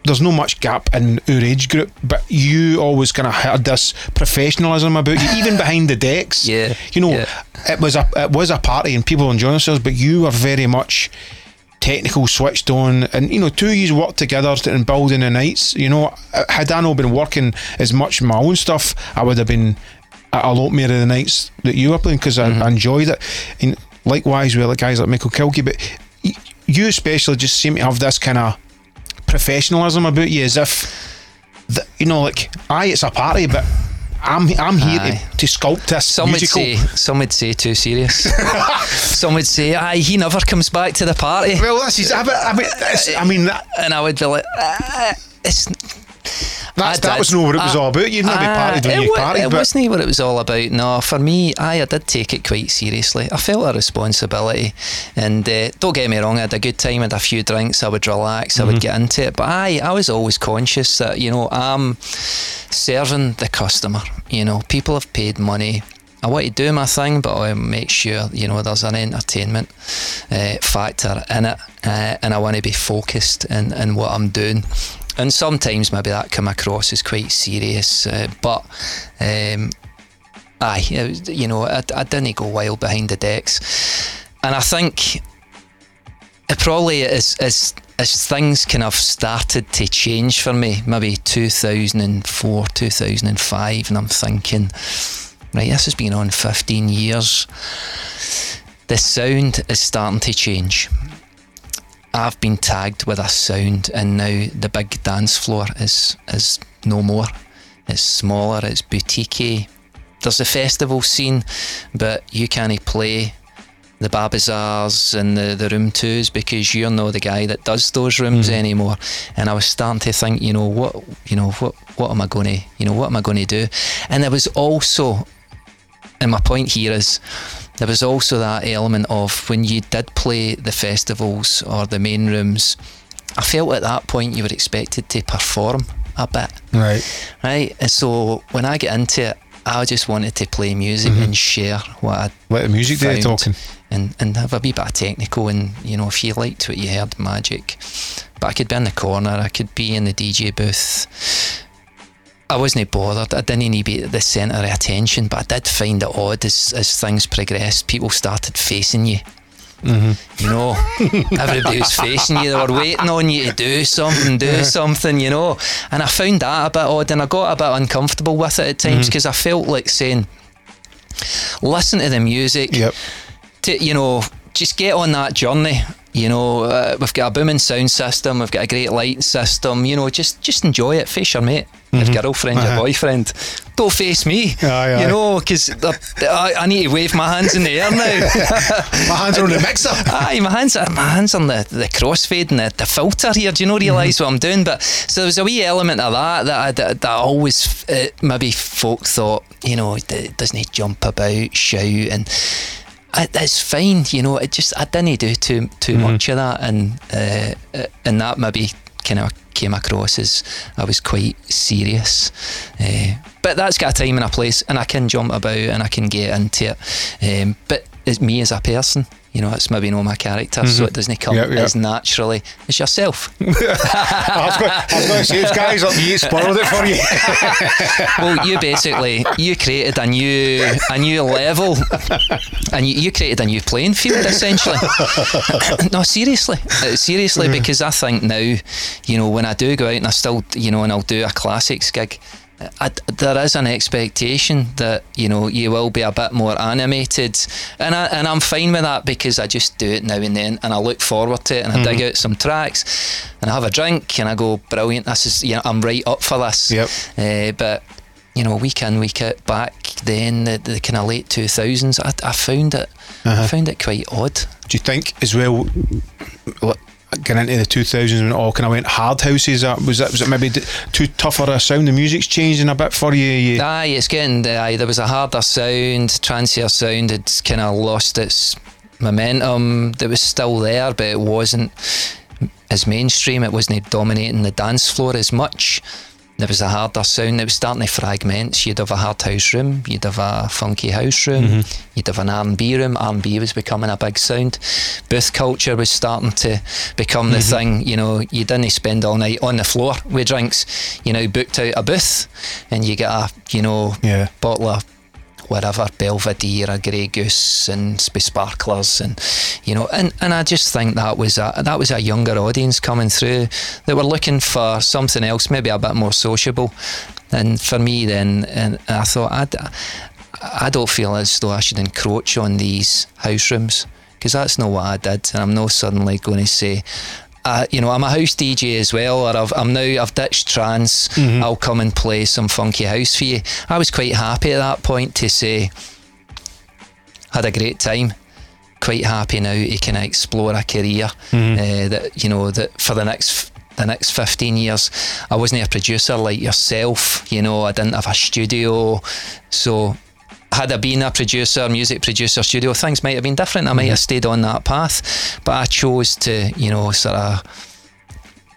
there's no much gap in our age group, but you always kind of had this professionalism about you, even behind the decks. [laughs] Yeah, you know, yeah. it was a it was a party and people enjoying themselves, but you were very much technical, switched on, and you know, two years worked together to- in building the nights. You know, had I not been working as much my own stuff, I would have been at a lot more of the nights that you were playing because I, mm-hmm. I enjoyed it. And likewise with like guys like Michael Kilkie, but you especially just seem to have this kind of professionalism about you, as if that you know, like, aye, it's a party, but. I'm I'm here to, to sculpt this Some musical. would say, some would say too serious. [laughs] some would say, aye, he never comes back to the party. well, this is. I, mean- I mean, I mean that, And I would be like, ah, it's. That's, that did. was not what it was I- all about. You'd not be Ah, partied when you partied, It but wasn't what it was all about. No, for me, aye, I did take it quite seriously. I felt a responsibility, and uh, don't get me wrong, I had a good time, I had a few drinks, I would relax, I would get into it. But aye, I was always conscious that you know I'm serving the customer. You know, people have paid money. I want to do my thing, but I make sure you know there's an entertainment uh, factor in it, uh, and I want to be focused in, in what I'm doing. And sometimes maybe that come across as quite serious, uh, but um, aye, you know, I, I didn't go wild behind the decks, and I think it probably as as as things kind of started to change for me, maybe 2004, 2005, and I'm thinking, right, this has been on 15 years. The sound is starting to change. I've been tagged with a sound, and now the big dance floor is is no more. It's smaller. It's boutique. There's a festival scene, but you can't play the Babazars and the, the room twos because you're not the guy that does those rooms mm. anymore. And I was starting to think, you know, what you know, what what am I gonna you know, what am I gonna do? And there was also and my point here is there was also that element of when you did play the festivals or the main rooms, I felt at that point you were expected to perform a bit right. right? And so when I get into it, I just wanted to play music mm-hmm. and share what I Let the music do the found talking. and and have a wee bit of technical and you know if you liked what you heard, magic. But I could be in the corner, I could be in the DJ booth. I wasn't bothered. I didn't need to be at the centre of attention, but I did find it odd as as things progressed. People started facing you. You know, [laughs] everybody was facing you. They were waiting on you to do something, do something. You know, and I found that a bit odd, and I got a bit uncomfortable with it at times because I felt like saying, "Listen to the music." Yep. to you know just get on that journey you know uh, we've got a booming sound system we've got a great light system you know just just enjoy it face your mate your girlfriend your boyfriend don't face me Aye, aye. you know because I, I need to wave my hands in the air now [laughs] My hands are on the mixer. Aye, my hands are my hands on the, the crossfade and the, the filter here. Do you know realise what I'm doing? But so there was a wee element of that that I, that, that I always uh, maybe folk thought you know doesn't he jump about, shout, and I, it's fine. You know, it just I didn't do too too much of that, and uh, uh, and that maybe kind of came across as I was quite serious. Uh, but that's got a time and a place, and I can jump about and I can get into it. Um, but it's me as a person. You know, it's maybe not my character, so it doesn't come Yep, yep. as naturally as yourself. [laughs] I was going, I was going to say, it's guys up you spoiled it for you. [laughs] well, you basically you created a new a new level, and you, you created a new playing field essentially. [laughs] no, seriously, Uh, seriously, because I think now, you know, when I do go out and I still, you know, and I'll do a classics gig. I, there is an expectation that you know you will be a bit more animated, and I, and I'm fine with that because I just do it now and then, and I look forward to it, and I dig out some tracks, and I have a drink, and I go brilliant. This is you know I'm right up for this. Yep. Uh, but you know, week in, week out, back then, the, the kind of late two thousands, I, I found it, I found it quite odd. Do you think as well? Getting into the two thousands when it all kind of went hard houses. uh, Was that was it maybe too tougher a sound? The music's changing a bit for you. you Aye, it's getting aye, there was a harder sound, trancier sound had kind of lost its momentum. It was still there, but it wasn't as mainstream. It wasn't dominating the dance floor as much. There was a harder sound. It was starting to fragment. You'd have a hard house room, you'd have a funky house room, mm-hmm. you'd have an R&B room. R&B was becoming a big sound. Booth culture was starting to become the mm-hmm. thing. You know, you didn't spend all night on the floor with drinks. You know, booked out a booth, and you get a you know Yeah. bottle of whatever Belvedere, Grey Goose, and sp- sparklers, and you know, and, and I just think that was a that was a younger audience coming through that were looking for something else, maybe a bit more sociable. And for me, then, and I thought I I don't feel as though I should encroach on these house rooms because that's not what I did, and I'm not suddenly going to say. Uh, you know, I'm a house DJ as well, or I've, I'm now I've ditched trance. I'll come and play some funky house for you. I was quite happy at that point to say, had a great time. Quite happy now to kind of explore a career uh, that you know that for the next the next 15 years I wasn't a producer like yourself you know I didn't have a studio so had I been a producer music producer studio. Things might have been different. I might have mhm. stayed on that path but I chose to you know sort of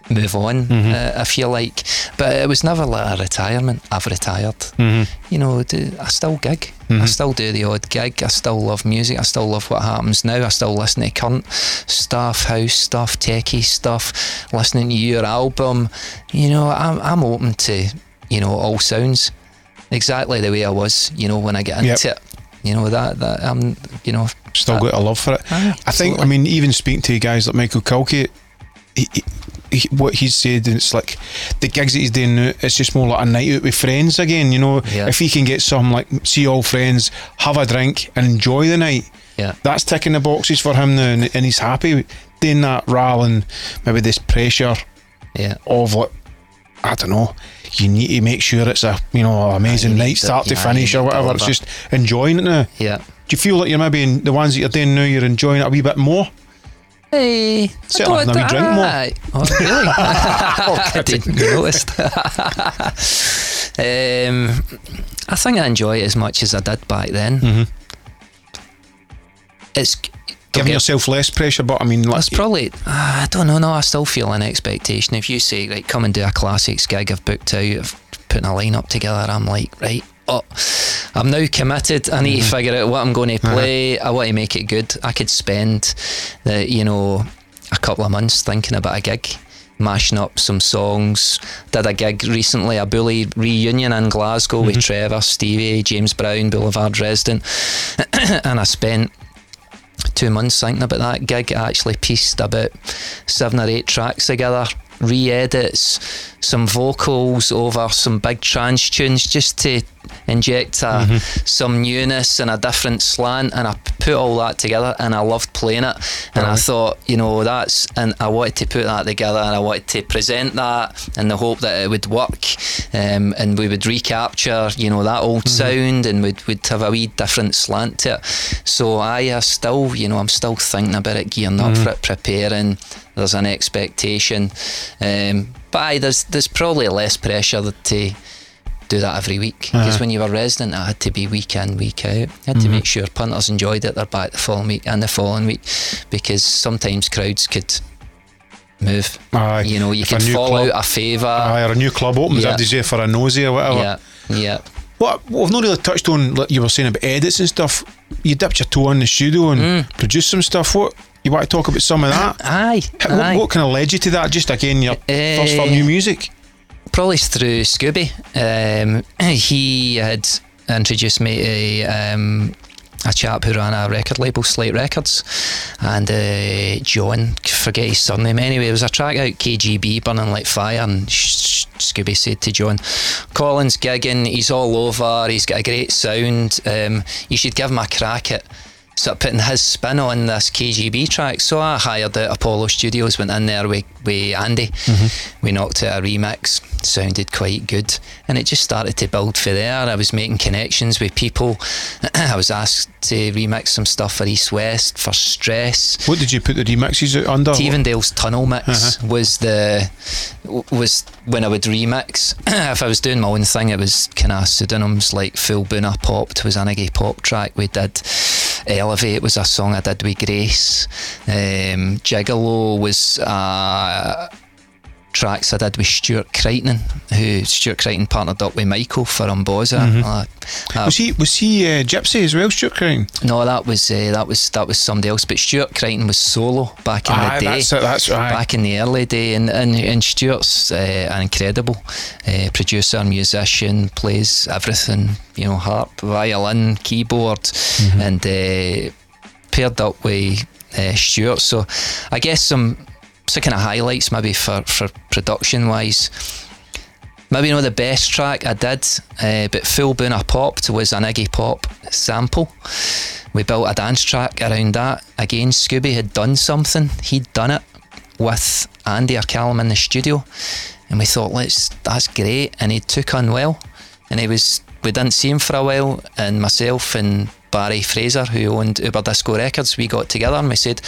move on mhm. uh, I feel like. But it was never like a retirement. I've retired. Mm-hmm. You know I still gig. I mm-hmm. still do the odd gig. I still love music. I still love what happens now. I still listen to current stuff house stuff techie stuff. Listening to your album. You know I'm, I'm open to you know all sounds exactly the way I was you know when I get into Yep. it you know that that I'm you know Still uh, got a love for it. Aye, I think, I mean, even speaking to guys like Michael Kilkie, he, he, he, what he's said, it's like the gigs that he's doing now, it's just more like a night out with friends again. You know, Yeah. if he can get some like see all friends, have a drink, and enjoy the night, Yeah. that's ticking the boxes for him now, and, and he's happy doing that rather than maybe this pressure yeah of like I don't know. You need to make sure it's a you know amazing you night, to- start to yeah, finish or whatever. It's just enjoying it now. yeah Do you feel like you're maybe in the ones that you're doing now, you're enjoying it a wee bit more? Hey, Certainly I don't- having a wee drink more. Aye. Oh, really? [laughs] I didn't [laughs] notice. um, I think I enjoy it as much as I did back then. Mm-hmm. It's Giving yourself less pressure, but I mean, like, It's probably ah, I don't know. No, I still feel an expectation. If you say right, come and do a classics gig, I've booked out, I've putting a lineup together. I'm like right. Oh, I'm now committed. I need to mm-hmm. figure out what I'm going to uh-huh. play. I want to make it good. I could spend the you know a couple of months thinking about a gig, mashing up some songs. Did a gig recently, a Bully reunion in Glasgow with mm-hmm. Trevor, Stevie, James Brown, Boulevard resident, [coughs] and I spent two months thinking about that gig. I actually pieced about seven or eight tracks together, re edits, some vocals over some big trance tunes just to inject uh, some newness and a different slant. And I put all that together and I loved playing it. And I thought, you know, that's, and I wanted to put that together and I wanted to present that in the hope that it would work um, and we would recapture, you know, that old sound and we'd, we'd have a wee different slant to it. So I uh, still, you know, I'm still thinking about it, gearing up for it, preparing. There's an expectation. Um, but aye, there's, there's probably less pressure to do that every week because when you were resident it had to be week in week out you had to make sure punters enjoyed it they're back the following week and the following week because sometimes crowds could move Aye. you know you If could fall club- out a favour aye, or a new club opens, Yeah. say for a nosy or whatever. yeah yeah What, what I've not really touched on, like you were saying about edits and stuff. You dipped your toe in the studio and Mm. produced some stuff. What you want to talk about some of that? [coughs] aye, What, aye. what kind of led you to that? Just again, your first for new music. probably through Scooby. Um, [clears throat] he had introduced me to um, a chap who ran a record label, Slate Records, and uh, John, forget his surname anyway. It was a track out KGB, Burning Like Fire, and sh- sh- Scooby said to John, Colin's gigging, he's all over, he's got a great sound, um, you should give him a crack at sort of putting his spin on this KGB track. So I hired out Apollo Studios, went in there with, with Andy. Mm-hmm. We knocked out a remix, sounded quite good. And it just started to build for there. I was making connections with people. [clears throat] I was asked to remix some stuff for East West, for Stress. What did you put the remixes out under? Tevendale's Tunnel Mix uh-huh. was the was when I would remix. [clears throat] if I was doing my own thing, it was kind of pseudonyms like Fool Boona Popped was an Iggy Pop track we did. Elevate was a song I did with Grace. Um, Gigolo was a tracks I did with Stuart Crichton, who Stuart Crichton partnered up with Michael for Umboza. Uh, uh, Mm-hmm. Was he was he uh, Gypsy as well, Stuart Crane? no, that was uh, that was that was somebody else. But Stuart Crichton was solo back in Aye, the day. that's it, that's right. Back in the early day, and and, and Stuart's uh, an incredible uh, producer, musician, plays everything. You know, harp, violin, keyboard, Mm-hmm. and uh, paired up with uh, Stuart. So, I guess some some kind of highlights maybe for for production wise. Maybe not the best track I did, uh, but Full i Popped was an Iggy Pop sample. We built a dance track around that. Again, Scooby had done something. He'd done it with Andy or Callum in the studio, and we thought, let's that's great. And he took on well, and he was. We didn't see him for a while, and myself and Barry Fraser, who owned Uber Disco Records, we got together and we said,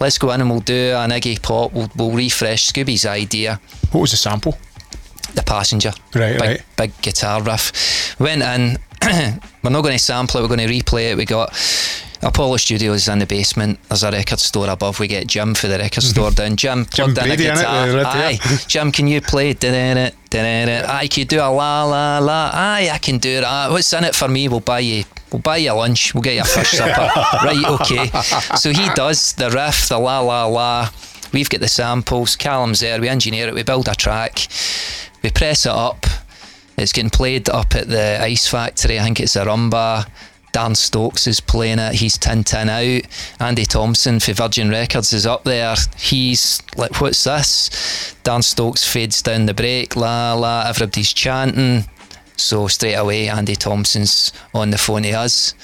let's go in and we'll do an Iggy Pop. We'll, we'll refresh Scooby's idea What was the sample? the passenger. Right, big, right. Big guitar riff. Went in. [clears throat] we're not going to sample it. We're going to replay it. We got Apollo Studios in the basement. There's a record store above. We get Jim for the record mhm. store down. Jim plugged in a Brady, innit, guitar. red hair. Aye, Jim, can you play? Da-da-da, da-da-da. Aye, can you do a la la la? Aye, I can do that. What's in it for me? We'll buy you. We'll buy you lunch. We'll get you a fish supper. [laughs] right, okay. So he does the riff, the la la la. We've got the samples. Callum's there. We engineer it. We build a track. We press it up. It's getting played up at the Ice Factory. I think it's a rumba. Dan Stokes is playing it. He's Tin Tin Out. Andy Thompson for Virgin Records is up there. He's like, what's this? Dan Stokes fades down the break. La la. Everybody's chanting. So straight away, Andy Thompson's on the phone to us.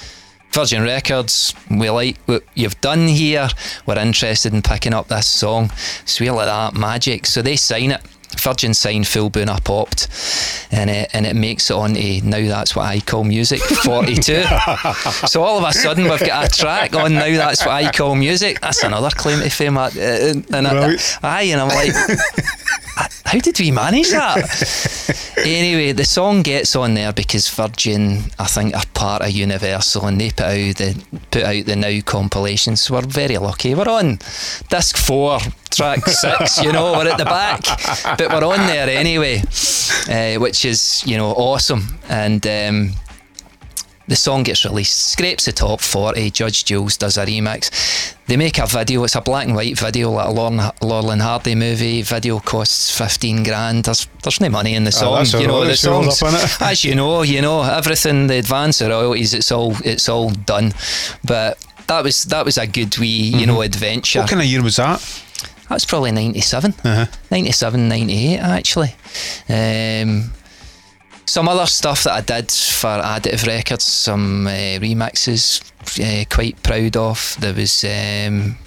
Virgin Records, we like what you've done here. We're interested in picking up this song. So we're like that magic. So they sign it. Virgin sign Fool Boona Popped, and it and it makes it onto now that's what I call music [laughs] 42. so all of a sudden we've got a track on now that's what I call music. That's another claim to fame. uh, And, and I, Right. aye, and I'm like, how did we manage that? anyway, the song gets on there because Virgin, I think, are part of Universal, and they put out the put out the Now compilation. So we're very lucky. We're on disc four, track six. You know, we're at the back, but we're on there anyway, uh, which is you know awesome. And um, the song gets released, scrapes the top 40. Judge Jules does a remix. They make a video, it's a black and white video, like a Lauren, Laurel Hardy movie. Video costs 15 grand. There's, there's no money in the song. Oh, you know, the songs, up, [laughs] as you know, you know, everything, the advance the royalties, it's all, it's all done. But that was, that was a good wee, you know, adventure. What kind of year was that? That was probably 97. Uh-huh. 97, 98, actually. Um, some other stuff that I did for Additive Records, some uh, remixes, uh, quite proud of. There was um,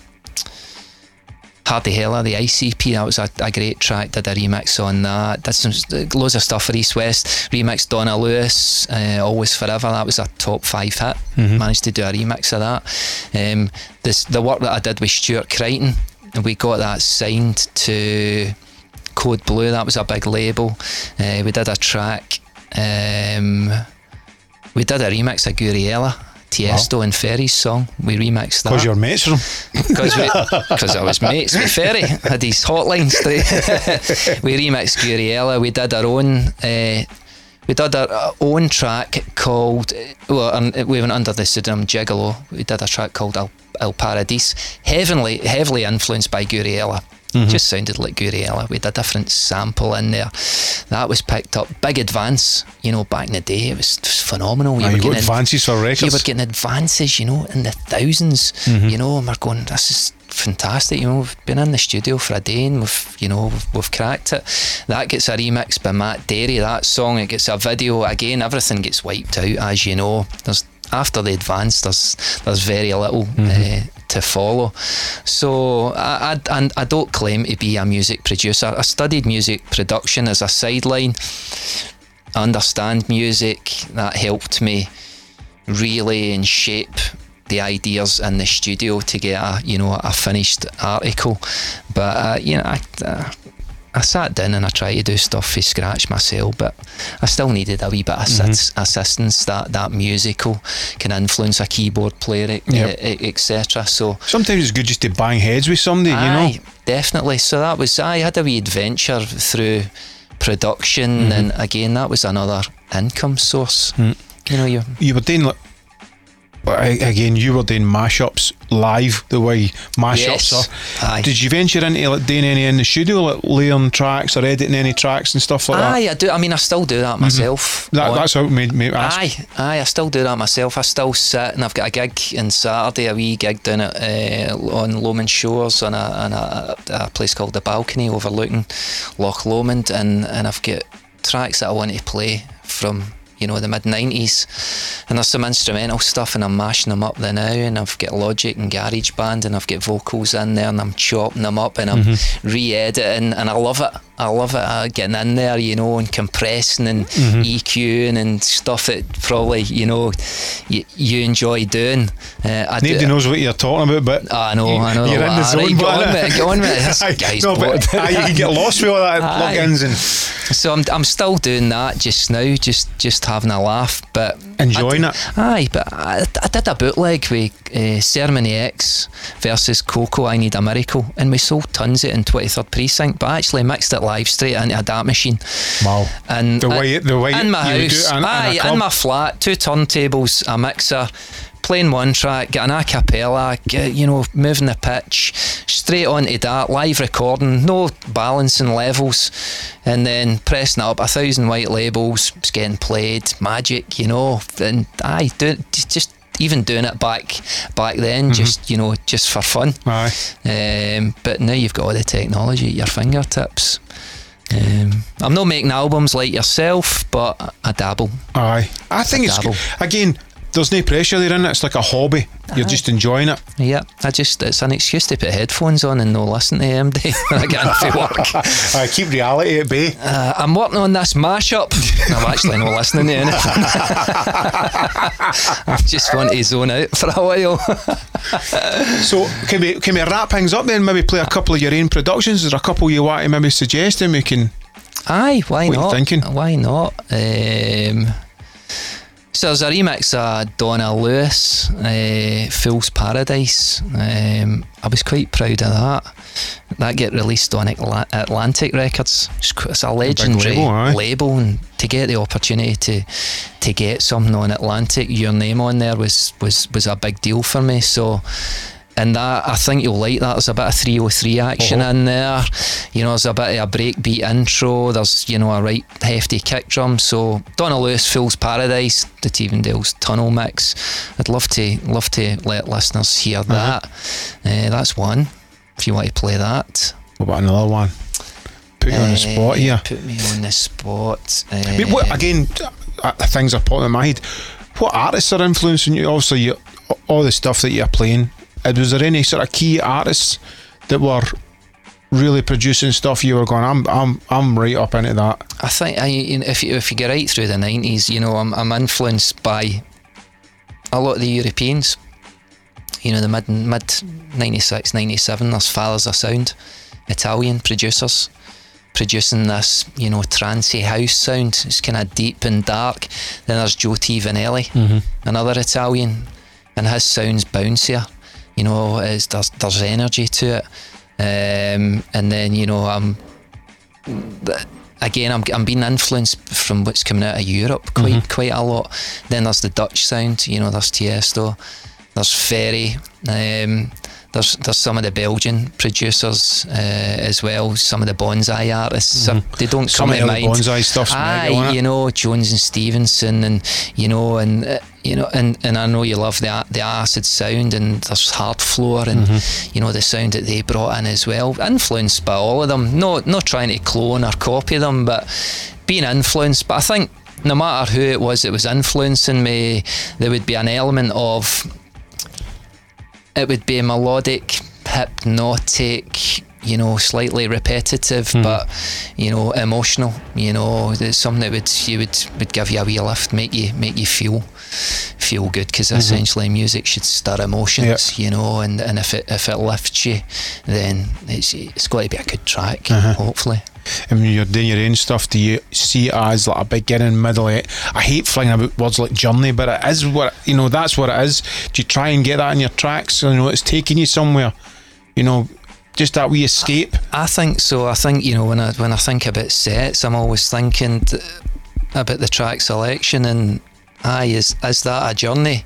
Hardy Hella, the ICP, that was a, a great track, did a remix on that. Did some loads of stuff for East West. Remixed Donna Lewis, uh, Always Forever, that was a top five hit. Managed to do a remix of that. Um, this, the work that I did with Stuart Crichton, we got that signed to Code Blue, that was a big label. Uh, we did a track. Um, we did a remix of Gouryella, Tiesto and Ferry's song. We remixed that Because you're mates with him. because I was mates with Ferry, had his hotlines. [laughs] we remixed Gouryella. We did our own. Uh, we did our own track called. Well, we went under the pseudonym Gigolo. We did a track called El, El Paradis, heavily heavily influenced by Gouryella. Mm-hmm. Just sounded like Gouryella. We had a different sample in there. That was picked up. Big advance, you know, back in the day. It was, phenomenal. Were you got getting- advances for you records. were getting advances, you know, in the 1000s mm-hmm. you know, and we're going, this is fantastic, you know, we've been in the studio for a day and we've, you know, we've, we've cracked it. That gets a remix by Matt Darey, that song, it gets a video, again, everything gets wiped out, as you know. There's after the advance, there's there's very little uh, to follow. So I, I and I don't claim to be a music producer. I studied music production as a sideline. I understand music. That helped me really and shape the ideas in the studio to get a you know a finished article. But uh, you know, I, uh, I sat down and I tried to do stuff for scratch myself, but I still needed a wee bit of assist, assistance. That that musical can influence a keyboard player, Yep. etc. So Sometimes it's good just to bang heads with somebody, you know. definitely. So that was I had a wee adventure through production, Mm-hmm. and again that was another income source. You know, you You were doing like. Again, you were doing mashups live the way mashups Yes. are. Aye. Did you venture into like doing any in the studio, like layering tracks or editing any tracks and stuff like that? aye, I do. I mean, I still do that myself. That, that's how it made me ask. Aye, aye, I still do that myself. I still sit and I've got a gig on Saturday, a wee gig down at uh, on Lomond Shores on a, on a, a place called the Balcony overlooking Loch Lomond, and and I've got tracks that I want to play from you know the mid nineties, and there's some instrumental stuff, and I'm mashing them up there now, and I've got Logic and Garage Band, and I've got vocals in there, and I'm chopping them up, and I'm Mm-hmm. re-editing, and I love it. I love it uh, getting in there, you know, and compressing and Mm-hmm. EQing and stuff that probably you know you, you enjoy doing. Uh, I Nobody do, knows what you're talking about, but I know, I know. You're in the zone, right, go but on with it, go on with [laughs] it. This Aye, guy's no, bored. but aye, you can get lost with all that Aye. plugins and So I'm, I'm still doing that just now, just just having a laugh, but Enjoying I it. Aye, but I, I did a bootleg with uh, Ceremony X versus Coco. I Need a Miracle, and we sold tons of it in 23rd Precinct, but I actually mixed it live straight into a DAT machine. Wow. And The way- the way in my you would do house, it in- in aye, in my flat, two turntables, a mixer. Playing one track, get an a cappella, get, you know, moving the pitch, straight onto that, live recording, no balancing levels, and then pressing up, a thousand white labels, it's getting played, magic, you know, and aye, do, just even doing it back back then, Mm-hmm. just you know, just for fun. aye. Um, but now you've got all the technology at your fingertips. Um, I'm not making albums like yourself, but I dabble. Aye. I think it's dabble. again. There's no pressure there in it. It's like a hobby. You're just enjoying it. Yeah, I just it's an excuse to put headphones on and no listen to MD [laughs] when I get into work. [laughs] I keep reality at bay. Uh, I'm working on this mashup. I'm actually not listening to anything. [laughs] I've just want to zone out for a while. So can we can we wrap things up then? Maybe play a couple of your own productions. Is there a couple you want to maybe suggest and we can? Aye, why What not? thinking? Why not? Um, there's a remix of Donna Lewis, uh, Fool's Paradise. Um, I was quite proud of that. That get released on Atla- Atlantic Records. It's, a legendary label, aye. label, and to get the opportunity to to get something on Atlantic, your name on there was was was a big deal for me. So. And that I think you'll like that. There's a bit of 303 action Uh-huh. in there. You know, there's a bit of a breakbeat intro. There's you know a right hefty kick drum. So Donna Lewis, Fool's Paradise, the Tevendale's Tunnel mix. I'd love to love to let listeners hear Uh-huh. that. Uh, that's one. If you want to play that. What about another one? Put you on the spot Uh, here. Put me on the spot. Uh, I mean, what again? Uh, things are popping in my head. What artists are influencing you? Obviously, you, all the stuff that you're playing. Was there any sort of key artists that were really producing stuff? You were going, I'm, I'm, I'm right up into that. I think I, if you if you get right through the nineties, you know, I'm I'm influenced by a lot of the Europeans. You know, the mid mid 96, 97, There's Fathers of Sound, Italian producers producing this, you know, trancey house sound. It's kind of deep and dark. Then there's Joe T. Vannelli, mm-hmm. another Italian, and his sound's bouncier. You know, it's, there's there's energy to it. Um, and then you know, I'm again, I'm, I'm being influenced from what's coming out of Europe quite quite a lot. Then there's the Dutch sound, you know, there's Tiesto, there's Ferry, um, there's there's some of the Belgian producers uh, as well, some of the Bonzai artists. Some, they don't Some come of to the mind. Bonzai stuff's mega, Aye, you know, Jones and Stephenson, and you know, and uh, you know, and, and I know you love the the acid sound, and there's Hardfloor, and Mm-hmm. you know the sound that they brought in as well, influenced by all of them. No, not trying to clone or copy them, but being influenced. But I think no matter who it was that was influencing me, there would be an element of it would be melodic, hypnotic, you know, slightly repetitive, hmm. but you know, emotional. You know, it's something that would you would would give you a wee lift, make you make you feel feel good because essentially music should stir emotions. You know, and, and if it if it lifts you, then it's it's got to be a good track. Hopefully. And when you're doing your own stuff, do you see it as like a beginning, middle? eh? I hate flinging about words like journey, but it is what you know. That's what it is. Do you try and get that in your tracks? You know, it's taking you somewhere. You know, just that wee escape. I think so. I think you know when I when I think about sets, I'm always thinking th- about the track selection and aye, is is that a journey?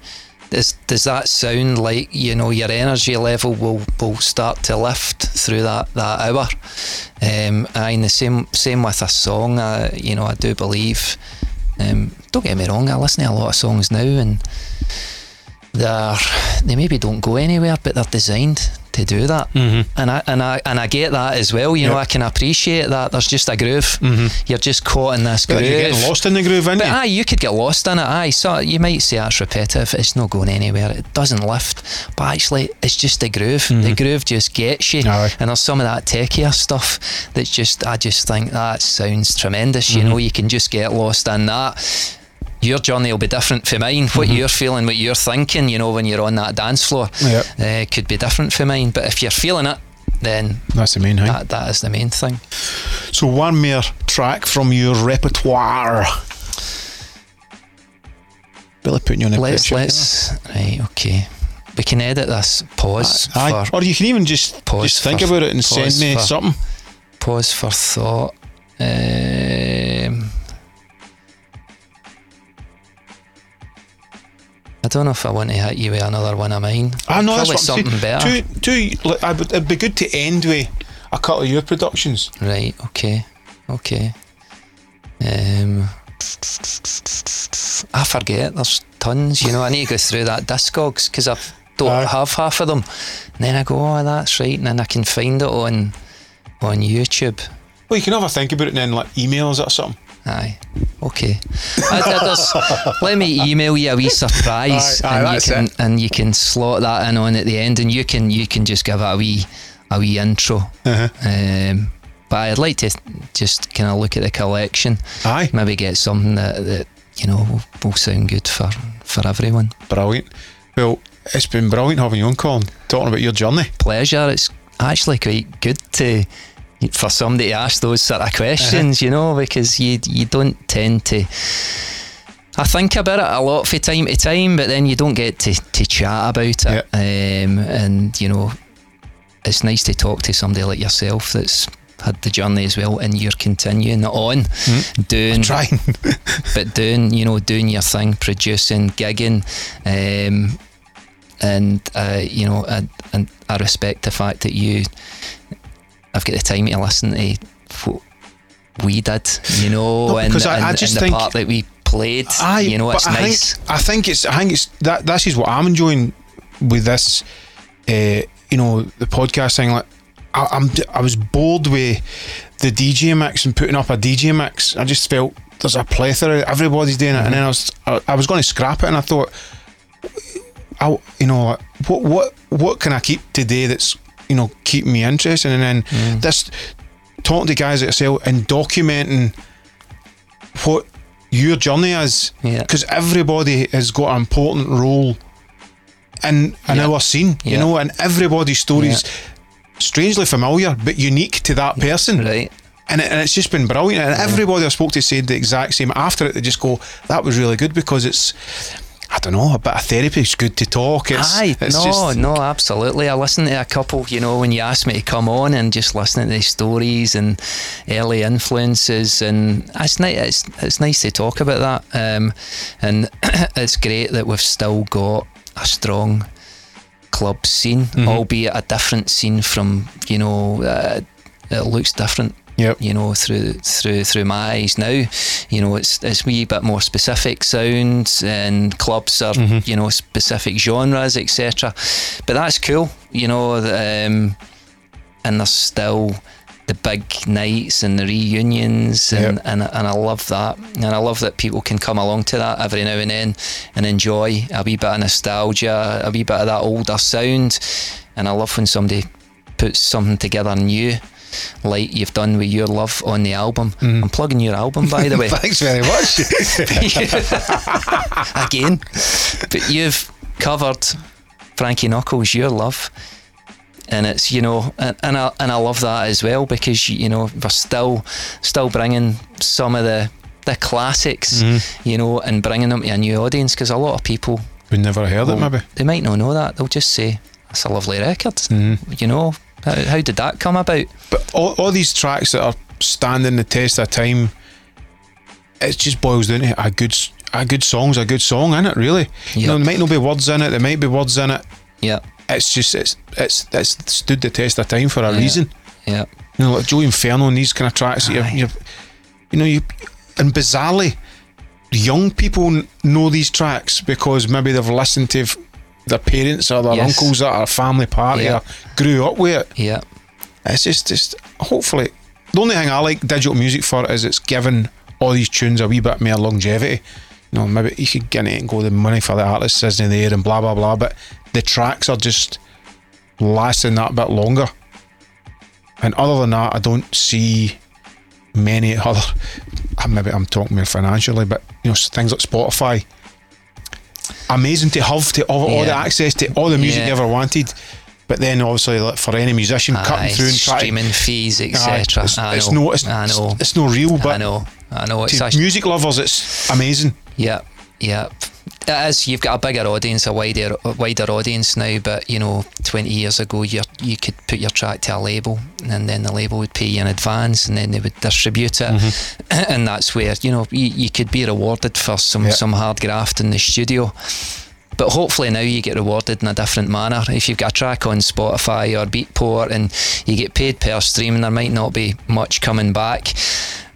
Does does that sound like you know your energy level will will start to lift through that that hour? Um, aye, and the same same with a song. I, you know, I do believe. Um, don't get me wrong. I listen to a lot of songs now, and they're they maybe don't go anywhere, but they're designed to do that. Mm-hmm. And I and I and I get that as well. You know, I can appreciate that. There's just a groove. You're just caught in this But groove. you're getting lost in the groove, aren't But you? aye, you could get lost in it. Aye, so you might say that's repetitive. It's not going anywhere. It doesn't lift. But actually, it's just the groove. The groove just gets you. Mm-hmm. Aye. And there's some of that techier stuff that's just. I just think that sounds tremendous. You Mm-hmm. know, you can just get lost in that. Your journey will be different from mine. What you're feeling, what you're thinking, you know, when you're on that dance floor, Mm-hmm. Yep. uh, could be different from mine. But if you're feeling it, then That's the main thing. that, that is the main thing. So one more track from your repertoire. Really putting you on the Let's let's right. Okay, we can edit this. Pause Aye. for Or you can even just Pause just think for- about it and send me for- something. pause for thought. Um, I don't know if I want to hit you with another one of mine. I know Probably that's what something better. Two, two, like, I would, it'd be good to end with a couple of your productions. Right. Okay. Okay. Um, I forget. There's tons. You know, I need to go through that discogs because I don't Aye. have half of them. And then I go, oh, that's right, and then I can find it on on YouTube. Well, you can have a think about it and then like emails or something. Aye. Okay. I, let me email you a wee surprise, Aye, aye, and you can it. and you can slot that in on at the end, and you can you can just give it a wee a wee intro. Uh-huh. Um, but I'd like to just kind of look at the collection, Aye, maybe get something that, that you know will, will sound good for for everyone. brilliant. Well, it's been brilliant having you on, Colin, talking about your journey. Pleasure. It's actually quite good to for somebody to ask those sort of questions, you know, because you you don't tend to. I think about it a lot from time to time, but then you don't get to, to chat about it. Um, and you know, it's nice to talk to somebody like yourself that's had the journey as well, and you're continuing on, doing Trying. [laughs] but doing you know doing your thing, producing, gigging, um, and uh, you know, and, and I respect the fact that you have got the time to listen to what we did, you know, No, and, I- I and, just and the part that we played, Aye, you know, it's I nice. Think, I think it's. I think it's that. This is what I'm enjoying with this. Uh, you know, the podcast thing. Like, I, I'm. I was bored with the DJ mix and putting up a DJ mix. I just felt there's a plethora. Everybody's doing it, and then I was. I, I was going to scrap it, and I thought, I, you know, what what what can I keep today that's you know keeping me interested, and then Mm. this talking to guys at yourself and documenting what your journey is Yeah. because everybody has got an important role in in Yeah. our scene you know and everybody's stories strangely familiar but unique to that person Right. and, it, and it's just been brilliant and everybody I spoke to said the exact same after it they just go that was really good because it's I don't know a bit of therapy it's good to talk it's, Aye, it's no, just no, absolutely. I listened to a couple, you know, when you asked me to come on and just listening to the stories and early influences, and it's nice. It's, it's nice to talk about that, um, and [coughs] it's great that we've still got a strong club scene, Mm-hmm. albeit a different scene from you know. Uh, it looks different Yep. you know through through through my eyes now you know it's it's a wee bit more specific sounds and clubs are Mm-hmm. you know specific genres etc but that's cool you know um, and there's still the big nights and the reunions and, Yep. and and I love that and I love that people can come along to that every now and then and enjoy a wee bit of nostalgia a wee bit of that older sound and I love when somebody puts something together new, like you've done with your love on the album. Mm. I'm plugging your album, by the way. [laughs] Thanks very much. [laughs] again. But you've covered Frankie Knuckles, your love. And it's you know, and, and I and I love that as well because you know we're still still bringing some of the the classics, mm-hmm. you know, and bringing them to a new audience because a lot of people we never heard it, maybe. they might not know that. They'll just say that's a lovely record. Mm-hmm. You know, how, how did that come about? But all, all these tracks that are standing the test of time, it just boils down to a good a good song's a good song, is it? Really, you know, there might not be words in it. There might be words in it. Yeah, It's just it's it's it's stood the test of time for a Yeah. reason. yeah, You know, like Joey Inferno and these kind of tracks. You're, you're, you know, you and bizarrely, young people n- know these tracks because maybe they've listened to their parents or their Yes. uncles at a family party Yeah. or grew up with it. yeah, It's just, just hopefully, the only thing I like digital music for is it's given all these tunes a wee bit more longevity. You know, maybe you could get it and go the money for the artists isn't there and blah blah blah, but the tracks are just lasting that bit longer. And other than that, I don't see many other. [laughs] Maybe I'm talking more financially, but you know, things like Spotify. Amazing to have to all, all the access to all the music you ever wanted, but then obviously like, for any musician cutting through and trying streaming fees, etc. It's, it's no, it's, I know, it's no real, but I know, I know. It's to actually, music lovers, it's amazing. Yeah, yeah. It is. You've got a bigger audience, a wider, a wider audience now. But you know, twenty years ago, you you could put your track to a label, and then the label would pay you in advance, and then they would distribute it, mm-hmm. [clears throat] and that's where you know you, you could be rewarded for some Yeah. some hard graft in the studio. But hopefully now you get rewarded in a different manner. If you've got a track on Spotify or Beatport and you get paid per stream, and there might not be much coming back.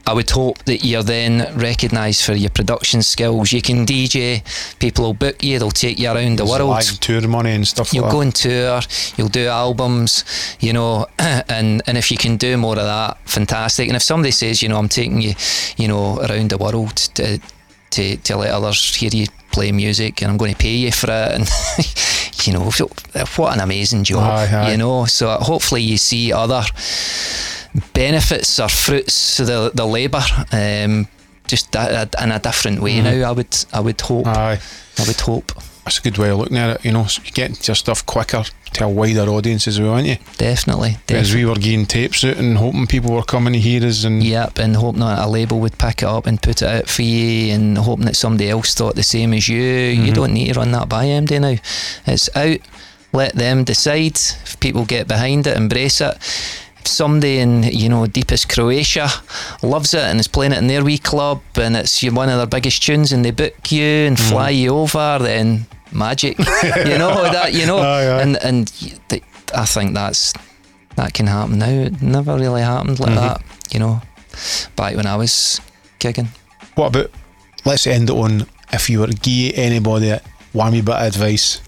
I would hope that you're then recognised for your production skills. You can DJ, people will book you, they'll take you around the It's world. live tour money and stuff You'll like go that. on tour, you'll do albums, you know, [clears throat] and, and if you can do more of that, fantastic. And if somebody says, you know, I'm taking you, you know, around the world to to, to let others hear you play music and I'm going to pay you for it and [laughs] you know what an amazing job Aye, aye. you know? So hopefully you see other benefits or fruits of the, the labour um, just in a different way now I would I would hope. Aye, I would hope that's a good way of looking at it. You know, so you get your stuff quicker to a wider audience as well, aren't you? definitely, definitely. we were getting tapes out and hoping people were coming to hear us, and Yep, and hoping that a label would pick it up and put it out for you, and hoping that somebody else thought the same as you. You mm-hmm. don't need to run that by MD now. It's out. Let them decide. If people get behind it, embrace it. Somebody in you know deepest Croatia loves it and is playing it in their wee club, and it's one of their biggest tunes, and they book you and mm. fly you over, then magic. [laughs] you know that. You know, Aye, aye. and and th- I think that's that can happen now. It never really happened like mm-hmm. that, you know. Back when I was gigging. what about? Let's end it on if you were to give anybody one wee bit of advice.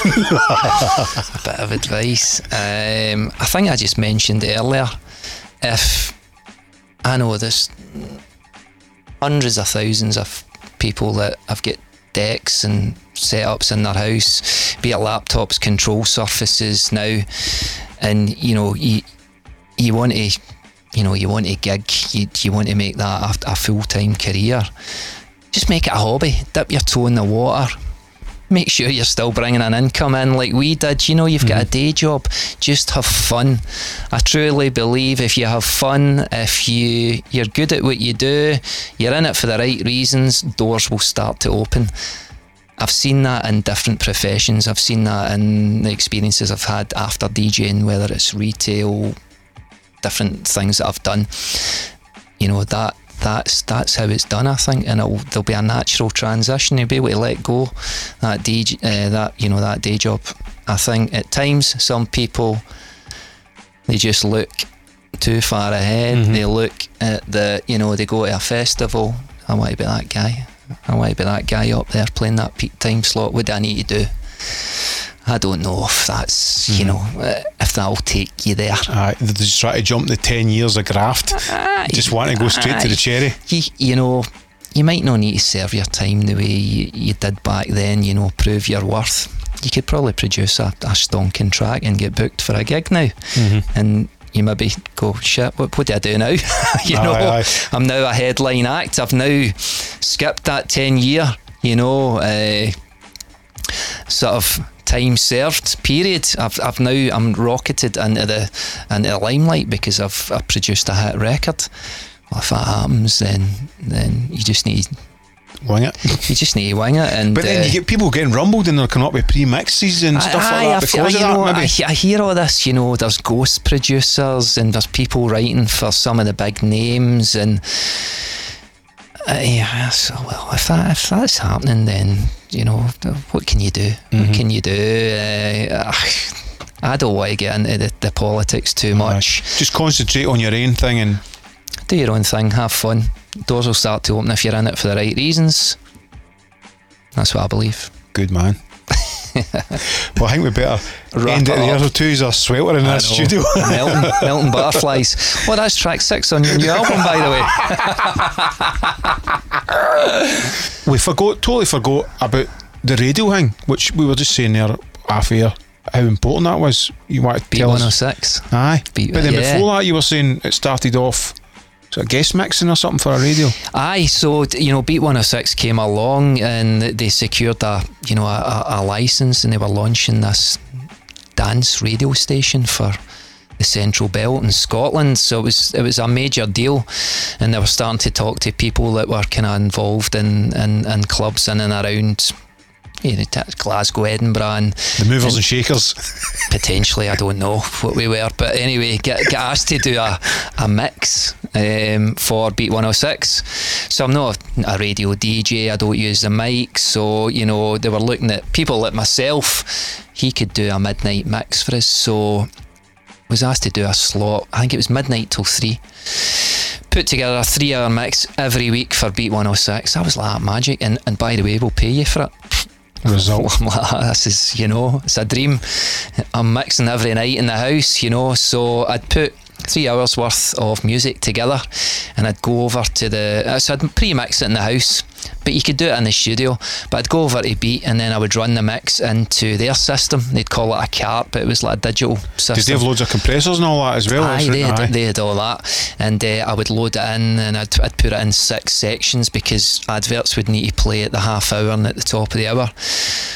[laughs] Bit of advice. Um, I think I just mentioned earlier. If I know there's hundreds of thousands of people that have got decks and setups in their house, be it laptops, control surfaces now, and you know you you want to you know you want to gig, you you want to make that a, a full time career. Just make it a hobby. Dip your toe in the water. Make sure you're still bringing an income in like we did. You know, you've got a mm-hmm. day job. Just have fun. I truly believe if you have fun, if you you're good at what you do, you're in it for the right reasons, doors will start to open. I've seen that in different professions. I've seen that in the experiences I've had after DJing, whether it's retail, different things that I've done. You know that that's that's how it's done. I think, and it'll, there'll be a natural transition. You'll be able to let go that DJ, uh, that you know that day job. I think at times some people they just look too far ahead. They look at the you know they go to a festival. I want to be that guy. I want to be that guy up there playing that peak time slot. What do I need to do? I don't know if that's you know uh, if that'll take you there. Aye, they just try to jump the ten years of graft. just want to go straight to the cherry. you, you know, you might not need to serve your time the way you, you did back then, you know, prove your worth. you could probably produce a, a stonking track and get booked for a gig now. And you maybe go, shit, what, what do I do now? [laughs] you Aye, know, aye. I'm now a headline act. I've now skipped that 10 year, you know, uh, sort of time served period. I've, I've now I'm rocketed into the into the limelight because I've, I've produced a hit record. Well, if that happens, then then you just need Wing it. you just need to wing it. And But then uh, you get people getting rumbled and they're coming up with pre-mixes and stuff Aye, like I that because you of that, know, maybe. I, I hear all this, you know, there's ghost producers and there's people writing for some of the big names and uh, yeah, so well, if that if that's happening, then you know, what can you do? Mm-hmm. What can you do? Uh, I don't want to get into the, the politics too much. Just concentrate on your own thing and Do your own thing, have fun. Doors will start to open if you're in it for the right reasons. That's what I believe. good man. [laughs] well, I think we better Wrap end it it there. up. Or two's a swelter in know. studio. [laughs] Melton, Melton Butterflies. Well, that's track six on your new album, by the way. [laughs] we forgot, totally forgot about the radio thing, which we were just saying there half air. How important that was. You want to Beat tell us? 106. Aye. Beat- but then oh yeah. before that, you were saying it started off. So guest mixing or something for a radio. Aye, so you know, Beat 106 came along and they secured a you know a, a, a license and they were launching this dance radio station for the Central Belt in Scotland. So it was it was a major deal, and they were starting to talk to people that were kind of involved in, in in clubs in and around. You know, Glasgow, Edinburgh, and The movers and shakers. [laughs] potentially I don't know what we were but anyway get, get asked to do a, a mix um, for Beat 106 so I'm not a radio DJ I don't use the mic so you know they were looking at people like myself. He could do a midnight mix for us so was asked to do a slot I think it was midnight till 3 put together a three hour mix every week for Beat 106 I was like "Ah, magic and, and by the way we'll pay you for it Result. I'm like, "Ah, this is, you know, it's a dream. I'm mixing every night in the house, you know, so I'd put three hours worth of music together and I'd go over to the, so I'd pre-mix it in the house, but you could do it in the studio, but I'd go over to Beat and then I would run the mix into their system. They'd call it a cart, but it was like a digital system. Did they have loads of compressors and all that as well? Aye, they had, they had all that, and uh, I would load it in, and I'd, I'd put it in six sections because adverts would need to play at the half hour and at the top of the hour.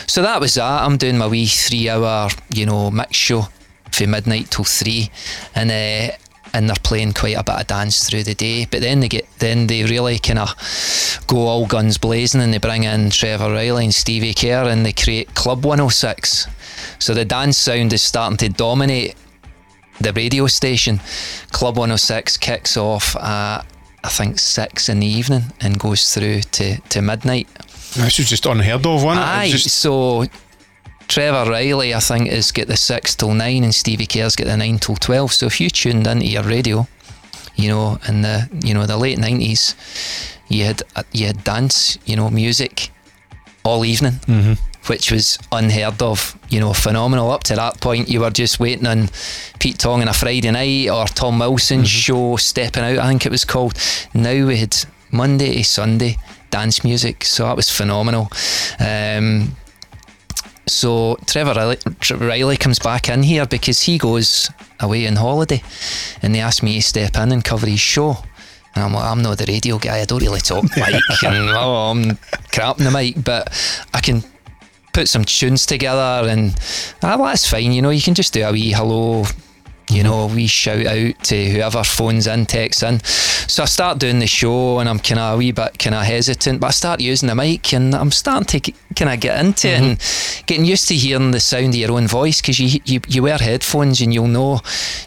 So that was that. I'm doing my wee three-hour, you know, mix show from midnight till three, and uh, and they're playing quite a bit of dance through the day. But then they get, then they really kind of go all guns blazing, and they bring in Trevor Reilly and Stevie Kerr, and they create Club 106. So the dance sound is starting to dominate the radio station. Club 106 kicks off at I think six in the evening and goes through to, to midnight. This was just unheard of, wasn't it? It Aye, was just- so Trevor Reilly I think is get the six till nine and Stevie Kerr's get the nine till twelve. So if you tuned into your radio, you know, in the you know the late nineties, you had you had dance, you know, music all evening, which was unheard of. You know, phenomenal. Up to that point, you were just waiting on Pete Tong on a Friday night or Tom Wilson's show stepping out. I think it was called. Now we had Monday to Sunday dance music, so that was phenomenal. Um, so Trevor Reilly, Trevor Reilly comes back in here because he goes away on holiday, and they asked me to step in and cover his show. And I'm like, I'm not the radio guy. I don't really talk [laughs] mic, and oh, I'm crap in the mic, but I can put some tunes together, and ah, that's fine. You know, you can just do a wee hello. You know, we shout out to whoever phones in, texts in. So I start doing the show, and I'm kind of a wee bit kind of hesitant, but I start using the mic, and I'm starting to kind of get into it and getting used to hearing the sound of your own voice because you, you you wear headphones and you'll know,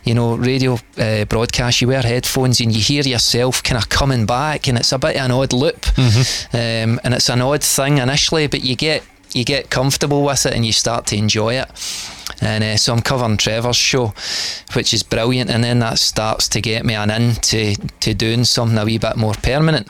you know, radio uh, broadcast. You wear headphones and you hear yourself kind of coming back, and it's a bit of an odd loop, um, and it's an odd thing initially, but you get you get comfortable with it and you start to enjoy it. And uh, so I'm covering Trevor's show, which is brilliant. And then that starts to get me an in to, to doing something a wee bit more permanent.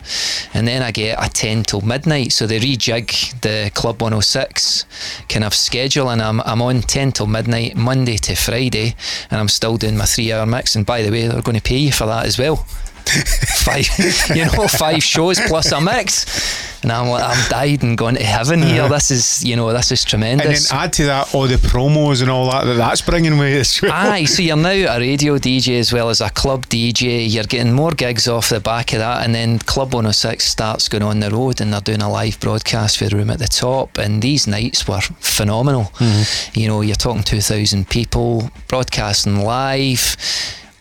And then I get a 10 till midnight. So they rejig the Club 106 kind of schedule. And I'm, I'm on 10 till midnight, Monday to Friday. And I'm still doing my three hour mix. And by the way, they're going to pay you for that as well. [laughs] five, you know, five shows plus a mix. And I'm like, I'm died and going to heaven here. This is, you know, this is Uh-huh. And then add to that all the promos and all that that that's bringing with it well. Aye, so you're now a radio DJ as well as a club DJ. You're getting more gigs off the back of that, and then Club 106 starts going on the road, and they're doing a live broadcast for the room at the top. And these nights were phenomenal. You know, you're talking 2,000 people broadcasting live.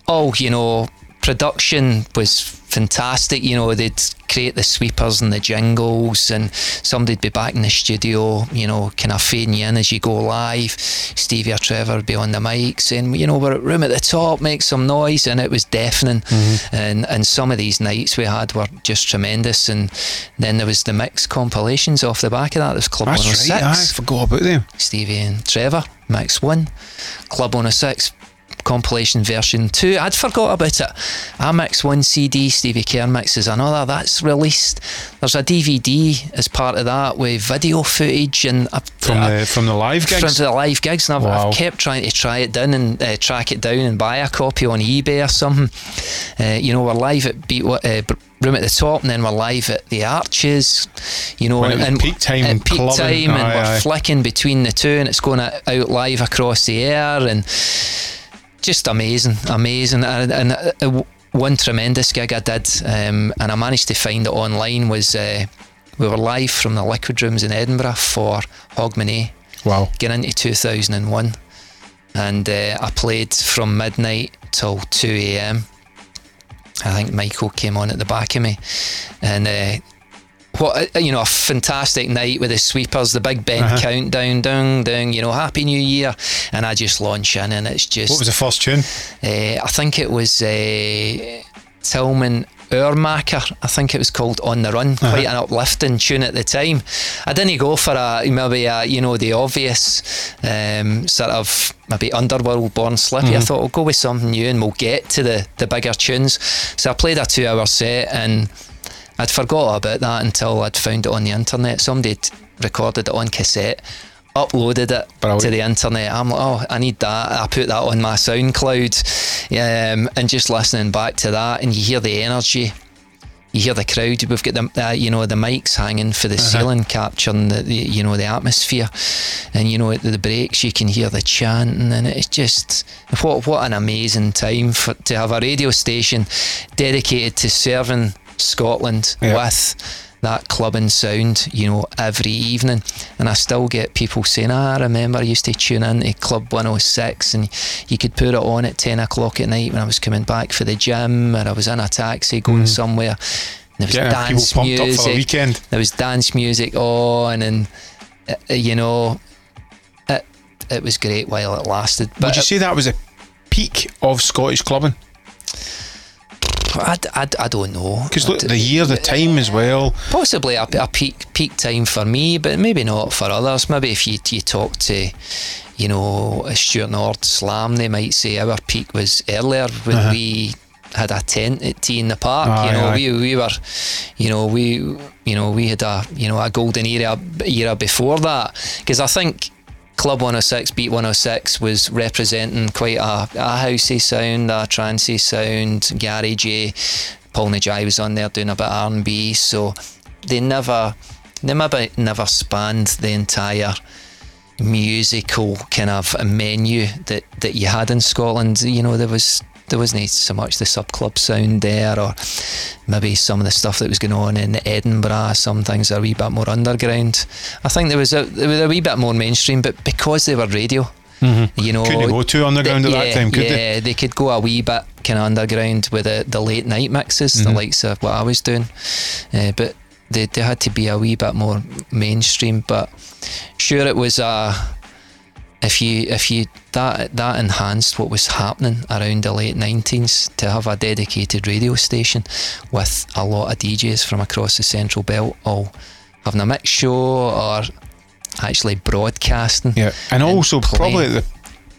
Oh, you know, production was fantastic. You know, they'd create the sweepers and the jingles, and somebody'd be back in the studio, you know, kind of fading you in as you go live. Stevie or Trevor would be on the mic saying, you know, we're at room at the top, make some noise, and it was deafening. Mm-hmm. And and some of these nights we had were just tremendous. And then there was the mix compilations off the back of that. There was Club That's 106. right. Oh I forgot about them. Stevie and Trevor, Mix 1, Club 106 compilation version 2. I'd forgot about it. A Mix 1 CD, Stevie Kerr mixes another. That's released. There's a DVD as part of that with video footage and From the from the live gigs. from the live gigs, and I've, Wow. I've kept trying to try it down and uh, track it down and buy a copy on eBay or something. Uh, you know, we're live at Beat, uh, Room at the Top, and then we're live at the Arches. You know, and peak time at peak clubbing. time, and Aye, we're aye. flicking between the two, and it's going out live across the air, and just amazing, amazing. And, and uh, one tremendous gig I did, um, and I managed to find it online, was uh, we were live from the Liquid Rooms in Edinburgh for Hogmanay Wow. getting into 2001 and uh, I played from midnight till 2 a.m. I think Michael came on at the back of me and uh, what a- you know a fantastic night with the sweepers the big Ben Uh-huh. countdown down down you know happy new year and I just launch in and it's just What was the first tune? uh, I think it was uh, Tillmann Uhrmacher. I think it was called On the Run. Uh-huh. Quite an uplifting tune at the time. I didn't go for a maybe a, you know the obvious um, sort of maybe underworld born slippy. Mm-hmm. I thought we'll go with something new and we'll get to the the bigger tunes. So I played a two hour set and. I'd forgot about that until I'd found it on the internet. Somebody recorded it on cassette, uploaded it Brilliant. to the internet. I'm like, oh, I need that. I put that on my SoundCloud, um, and just listening back to that, and you hear the energy. You hear the crowd. We've got the uh, you know the mics hanging for the ceiling, capturing the, the you know the atmosphere, and you know at the breaks you can hear the chanting, and it's just what what an amazing time for to have a radio station dedicated to serving Scotland Yeah. with that clubbing sound, you know, every evening. And I still get people saying, ah, I remember I used to tune in to Club 106 and you could put it on at 10 o'clock at night when I was coming back for the gym or I was in a taxi going somewhere. And there was people dance music. the. There was dance music on and, uh, you know, it, it was great while it lasted. But Would you say that was a peak of Scottish clubbing? I, I, I don't know. Because look, the year, the time as well. possibly a, a peak peak time for me, but maybe not for others. Maybe if you you talk to, you know, a Stuart Nord Slam, they might say our peak was earlier when uh-huh. we had a tent at T in the Park. Aye, you know, aye. we we were, you know, we you know we had a you know a golden era era before that because I think. Club 106, Beat 106 was representing quite a, a housey sound, a trancey sound, garagey. Paul Najai was on there doing a bit of R&B, so they never, they maybe never spanned the entire musical kind of menu that, that you had in Scotland. You know, there was there wasn't so much the sub club sound there, or maybe some of the stuff that was going on in Edinburgh. Some things are a wee bit more underground. I think there was a there was a wee bit more mainstream, but because they were radio, you know, Couldn't go too underground they- at that yeah, time, could they? yeah, they could go a wee bit kind of underground with the, the late night mixes, the Mm-hmm. likes of what I was doing. Uh, but they, they had to be a wee bit more mainstream. But sure, it was a. If you if you that that enhanced what was happening around the late nineties to have a dedicated radio station with a lot of DJs from across the Central Belt all having a mix show or actually broadcasting. Yeah. And also playing. probably at the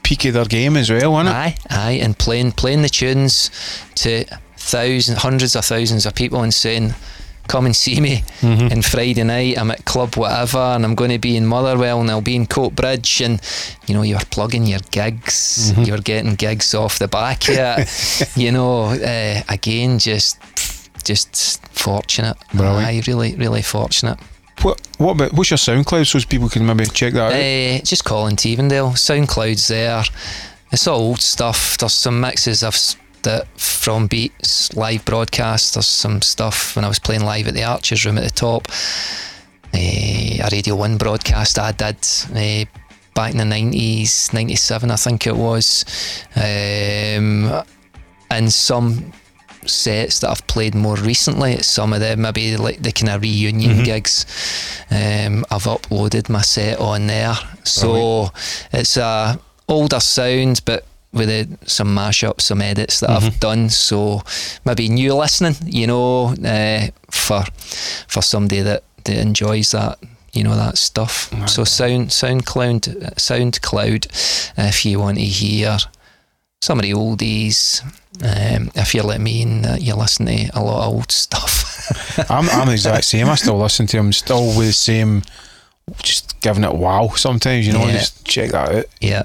peak of their game as well, wasn't it? Aye, aye, and playing playing the tunes to thousands, hundreds of thousands of people and saying, "Come and see me." Mm-hmm. And Friday night, I'm at club whatever, and I'm going to be in Motherwell, and I'll be in Coatbridge, and you know, you're plugging your gigs, you're getting gigs off the back it. [laughs] you know, uh, again, just just fortunate. Brilliant. Aye, really, really fortunate. What what about what's your SoundCloud so people can maybe check that out? Uh, just Colin Tevendale. SoundCloud's there. It's all old stuff. There's some mixes of s- that from beats live broadcast. There's some stuff when I was playing live at the Arches Room at the top. Uh, a Radio One broadcast I did uh, back in the nineties, ninety seven I think it was, um, and some sets that I've played more recently. Some of them maybe like the kind of reunion gigs. Um, I've uploaded my set on there, so it's a older sound, but with a, some mashups, some edits that I've done. So maybe new listening, you know, uh, for for somebody that, that enjoys that. You know that stuff. So sound SoundCloud, SoundCloud. If you want to hear some of the oldies, um, if you're like me and uh, you listen to a lot of old stuff. [laughs] I'm I'm the exact same. I still listen to him. Still with the same. Just giving it wow. Sometimes you know. Yeah. Just check that out. yeah,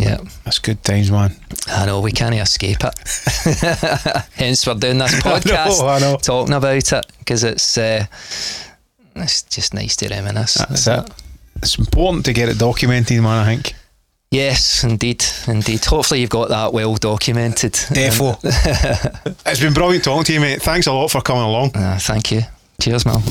yeah. That's good times, man. I know we can't escape it. [laughs] Hence, we're doing this [laughs] podcast, I know. talking about it because it's uh, it's just nice to reminisce. That's it. It's important to get it documented, man. I think. Yes, indeed, indeed. Hopefully, you've got that well documented. Defo. [laughs] it's been brilliant talking to you, mate. Thanks a lot for coming along. Uh, thank you. Cheers, Mel.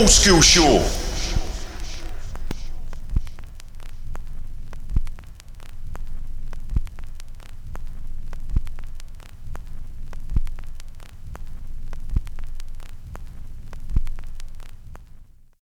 Old School Show.